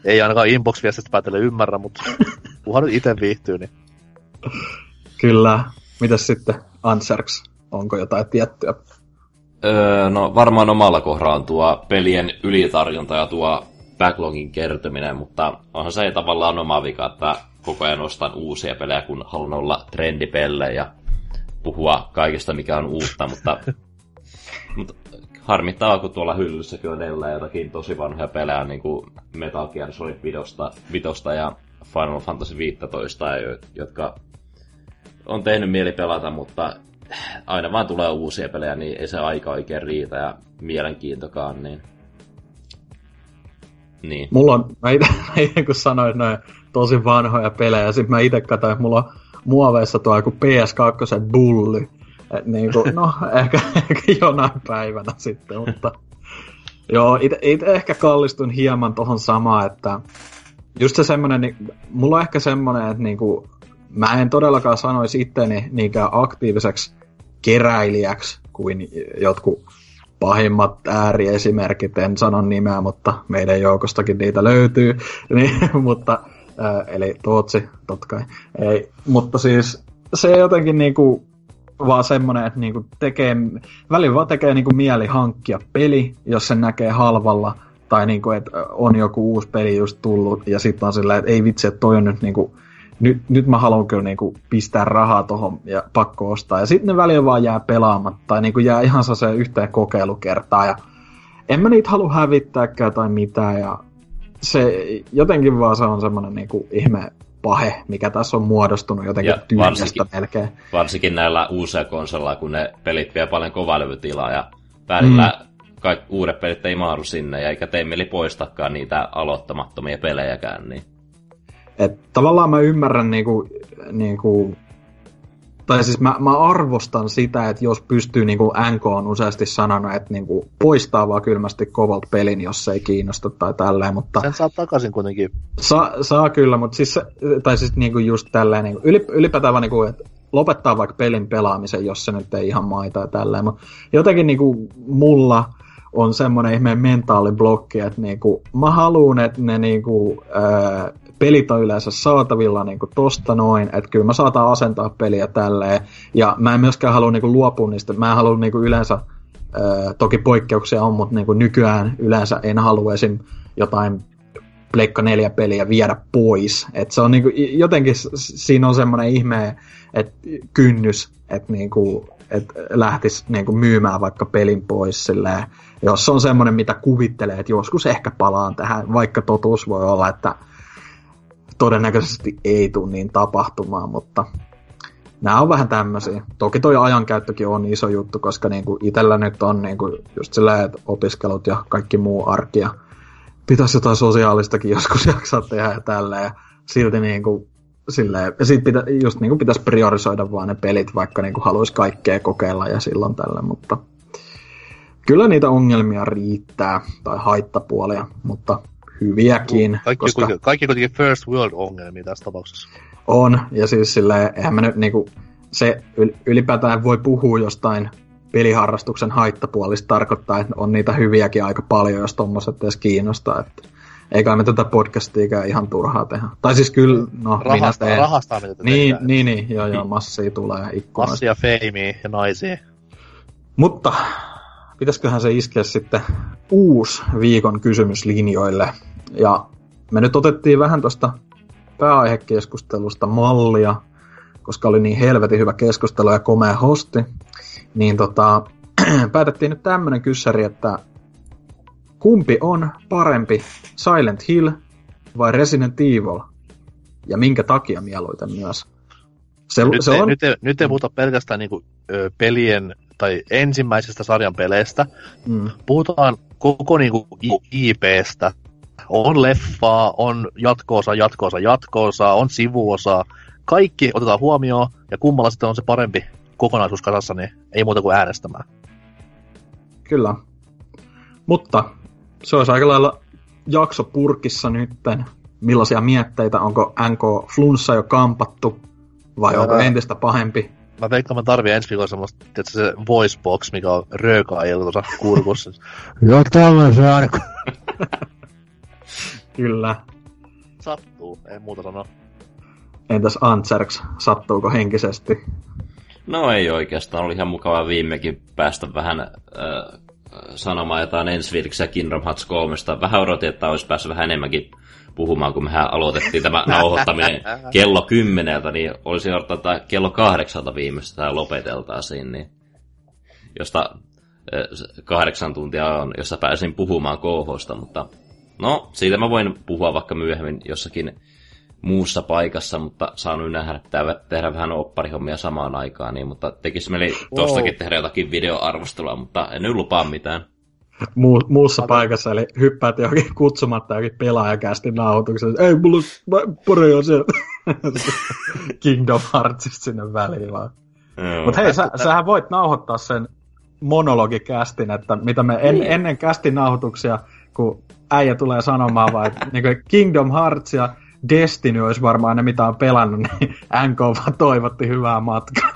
Speaker 3: ei ainakaan inbox-viestistä päätellä ymmärrä, mutta kunhan nyt itse viihtyy, niin...
Speaker 2: Kyllä. Mitäs sitten Anserks? Onko jotain tiettyä?
Speaker 4: Öö, no varmaan omalla kohdalla on tuo pelien ylitarjonta ja tuo backlogin kertyminen, mutta onhan se tavallaan oma vika, että koko ajan ostan uusia pelejä, kun haluan olla trendipelle ja puhua kaikesta, mikä on uutta, mutta, mutta harmittaa, kun tuolla hyllyssäkin on edelleen jotakin tosi vanhoja pelejä, niin kuin Metal Gear Solid 5 ja Final Fantasy 15, jotka on tehnyt mieli pelata, mutta aina vaan tulee uusia pelejä, niin ei se aika oikein riitä ja mielenkiintokaan, niin...
Speaker 2: niin. Mulla on, mä itse kun sanoin noin tosi vanhoja pelejä, sit mä itse katsoin, että mulla on muoveissa tuo joku PS2 bully, et niin kuin, no, ehkä, ehkä jonain päivänä sitten, mutta joo, itse, itse ehkä kallistun hieman tuohon samaan, että just se semmoinen, niin, mulla on ehkä semmoinen, että niin kuin, mä en todellakaan sanoisi itteni niinkään aktiiviseksi keräilijäksi kuin jotkut pahimmat ääriesimerkit, en sano nimeä, mutta meidän joukostakin niitä löytyy, niin, mutta, ää, eli Tootsi, totta kai, ei, mutta siis se jotenkin niinku, vaan semmoinen, että niinku tekee, välillä vaan tekee niinku mieli hankkia peli, jos sen näkee halvalla, tai niinku, että on joku uusi peli just tullut, ja sitten on silleen, että ei vitsi, että toi on nyt niinku, nyt, nyt mä haluan kyllä niinku pistää rahaa tuohon ja pakko ostaa. Ja sitten ne välillä vaan jää pelaamatta, tai niinku jää ihan se yhteen kokeilukertaa, ja en mä niitä halua hävittääkään tai mitään, ja se jotenkin vaan se on semmoinen niinku ihme pahe, mikä tässä on muodostunut jotenkin tyhjästä melkein.
Speaker 4: Varsinkin näillä uusia konsoleilla, kun ne pelit vie paljon kovalevytilaa ja välillä mm. kaikki uudet pelit ei maaru sinne, ja eikä tee mieli poistakaan niitä aloittamattomia pelejäkään. Niin.
Speaker 2: Et tavallaan mä ymmärrän niinku, niinku tai siis mä, mä arvostan sitä, että jos pystyy, niin kuin NK on useasti sanonut, että niin kuin poistaa vaan kylmästi kovalt pelin, jos se ei kiinnosta tai tälleen, mutta...
Speaker 3: Sen saa takaisin kuitenkin.
Speaker 2: Sa, saa kyllä, mutta siis, tai siis niin kuin just tälleen, niin kuin, ylipäätään vaan niin kuin, että lopettaa vaikka pelin pelaamisen, jos se nyt ei ihan maita ja tälleen, mutta jotenkin niin kuin mulla on semmoinen ihmeen mentaaliblokki, että niin kuin, mä haluan, että ne niin kuin, ää, pelit on yleensä saatavilla niin kuin tosta noin, että kyllä mä saatan asentaa peliä tälleen, ja mä en myöskään halua niin kuin luopua niistä, mä en halua niin kuin yleensä, ää, toki poikkeuksia on, mutta niin kuin nykyään yleensä en halua esim. jotain Pleikka 4 peliä viedä pois. Et se on niinku, jotenkin siinä on semmoinen ihme et kynnys, että niinku, et lähtisi niinku myymään vaikka pelin pois silleen, jos se on semmoinen, mitä kuvittelee, että joskus ehkä palaan tähän, vaikka totuus voi olla, että todennäköisesti ei tule niin tapahtumaan, mutta nämä on vähän tämmöisiä. Toki toi ajankäyttökin on iso juttu, koska niinku itsellä nyt on niinku just silleen, että opiskelut ja kaikki muu arki ja pitäisi jotain sosiaalistakin joskus jaksaa tehdä ja tälleen. Ja silti niinku silleen, ja sit pitä, just niinku pitäisi priorisoida vaan ne pelit, vaikka niinku haluaisi kaikkea kokeilla ja silloin tällä, mutta kyllä niitä ongelmia riittää, tai haittapuolia, mutta hyviäkin.
Speaker 3: Kaikki, koska... kuitenkin, kaikki kuitenkin first world ongelmia tässä tapauksessa.
Speaker 2: On, ja siis silleen, eihän mä nyt niinku, se ylipäätään voi puhua jostain peliharrastuksen haittapuolista tarkoittaa, että on niitä hyviäkin aika paljon, jos tommoset edes kiinnostaa. Että eikä me tätä podcastia ihan turhaa tehdä. Tai siis kyllä, no
Speaker 3: rahasta, minä teen. Rahastaa mitä
Speaker 2: niin, tehdään. niin, niin, joo, joo, massia tulee ikkunoista.
Speaker 3: Massia, feimiä ja naisia.
Speaker 2: Mutta pitäisiköhän se iskeä sitten uusi viikon kysymyslinjoille. Ja me nyt otettiin vähän tuosta pääaihekeskustelusta mallia, koska oli niin helvetin hyvä keskustelu ja komea hosti, niin tota, päätettiin nyt tämmönen kyssäri, että kumpi on parempi, Silent Hill vai Resident Evil? Ja minkä takia mieluiten myös?
Speaker 3: Se, nyt, se on... nyt, ei, nyt ei puhuta pelkästään niinku, ö, pelien tai ensimmäisestä sarjan peleistä. Mm. Puhutaan koko niinku, IPstä. On leffaa, on jatkoosa, jatkoosa, jatkoosa, on sivuosa. Kaikki otetaan huomioon, ja kummalla sitten on se parempi kokonaisuus kasassa, niin ei muuta kuin äänestämään.
Speaker 2: Kyllä. Mutta se olisi aika lailla jakso purkissa nytten. Millaisia mietteitä? Onko NK Flunssa jo kampattu? Vai ja onko entistä pahempi?
Speaker 3: Mä veikkaan, mä tarvii ensi viikolla semmoista, että se voice box, mikä on röökaajilla tuossa kurkussa.
Speaker 2: Joo, tämmöisen aina. Kyllä.
Speaker 3: Sattuu, ei muuta sanoa.
Speaker 2: Entäs Antserks, sattuuko henkisesti?
Speaker 4: No ei oikeastaan, oli ihan mukava viimekin päästä vähän äh, sanomaan jotain ensi ja Kingdom Hearts 3. Vähän odotin, että olisi päässyt vähän enemmänkin puhumaan, kun mehän aloitettiin tämä nauhoittaminen kello kymmeneltä, niin olisi odottanut, että kello kahdeksalta viimeistään lopeteltaisiin, niin josta kahdeksan tuntia on, jossa pääsin puhumaan KHsta, mutta no, siitä mä voin puhua vaikka myöhemmin jossakin muussa paikassa, mutta saan nähdä, että tehdä vähän opparihommia samaan aikaan, niin, mutta tekisi tostakin wow. tehdä jotakin videoarvostelua, mutta en nyt lupaa mitään.
Speaker 2: Muu, muussa Ata. paikassa, eli hyppäät johonkin kutsumatta johonkin pelaajakästi nauhoituksen. Ei, mulla on asiaa. Kingdom Heartsista sinne väliin vaan. Mutta hei, sä, sähän voit nauhoittaa sen monologikästin, että mitä me en, niin. ennen kästin nauhoituksia, kun äijä tulee sanomaan vaan, että niin Kingdom Hearts ja Destiny olisi varmaan ne, mitä on pelannut, niin NK vaan toivotti hyvää matkaa.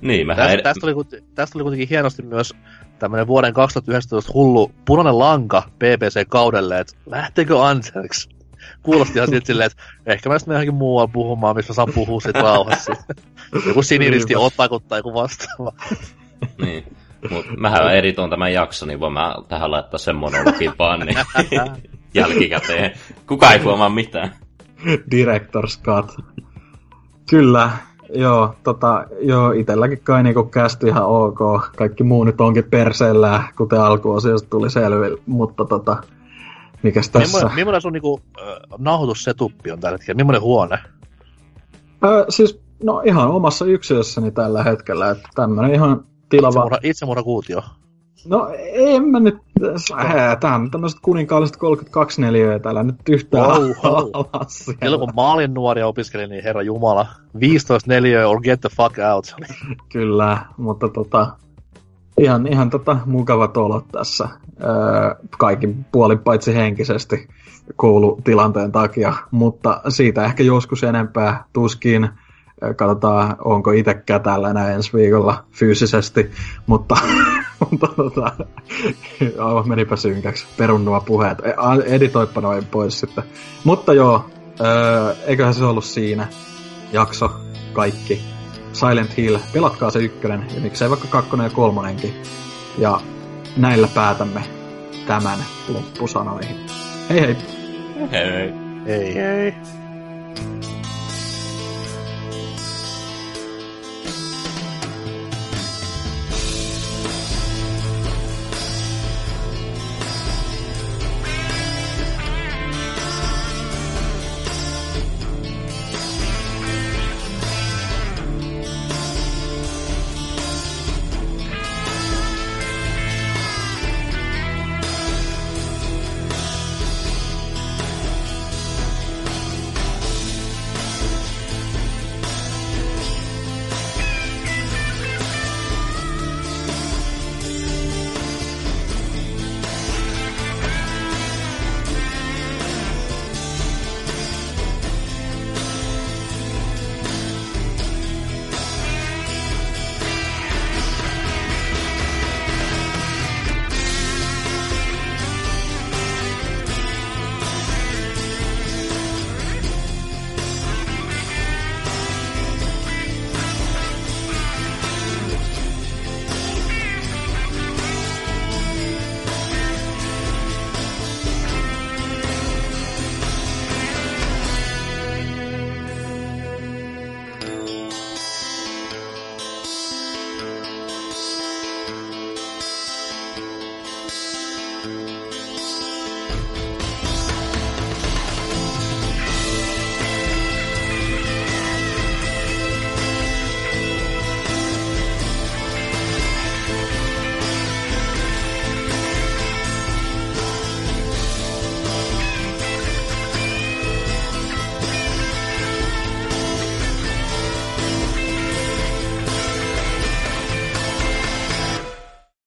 Speaker 4: niin,
Speaker 3: tästä, ed- tästä, oli, tästä oli kuitenkin hienosti myös tämmöinen vuoden 2019 hullu punainen lanka BBC-kaudelle, että lähteekö Anserks? Kuulosti ihan silleen, että ehkä mä sitten johonkin muualle puhumaan, missä saan puhua sit rauhassa. joku siniristi otakuttaa joku vastaava.
Speaker 4: niin. Mut mähän editoin tämän jakson, niin voin mä tähän laittaa sen monologin vaan niin jälkikäteen. Kuka ei huomaa mitään.
Speaker 2: Director's cut. Kyllä, joo, tota, joo, itelläkin kai niinku kästi ihan ok. Kaikki muu nyt onkin perseellä, kuten alkuosiosta tuli selville, mutta tota, mikäs tässä?
Speaker 3: Millainen, millainen sun niinku, äh, nauhoitussetuppi on tällä hetkellä? Millainen huone?
Speaker 2: Äh, siis, no ihan omassa yksiössäni tällä hetkellä, että tämmönen ihan tilava...
Speaker 3: Itsemurha, itsemurha kuutio.
Speaker 2: No en mä nyt Tämä on tämmöiset kuninkaalliset 32 neliöä täällä nyt yhtään
Speaker 3: Wow,
Speaker 2: alas siellä.
Speaker 3: Silloin kun mä olin nuori ja opiskelin, niin herra jumala, 15 neliöä or get the fuck out.
Speaker 2: Kyllä, mutta tota, ihan, ihan tota, mukavat olot tässä. Öö, kaikin puolin paitsi henkisesti koulutilanteen takia, mutta siitä ehkä joskus enempää tuskin. Katsotaan, onko itse kätällä enää ensi viikolla fyysisesti, mutta, mutta tota, aivan menipä synkäksi. Perun nuo puheet. E- Editoippa noin pois sitten. Mutta joo, öö, eiköhän se ollut siinä jakso kaikki. Silent Hill, pelatkaa se ykkönen, ja miksei vaikka kakkonen ja kolmonenkin. Ja näillä päätämme tämän loppusanoihin. Hei hei!
Speaker 4: Hei.
Speaker 3: ei, ei.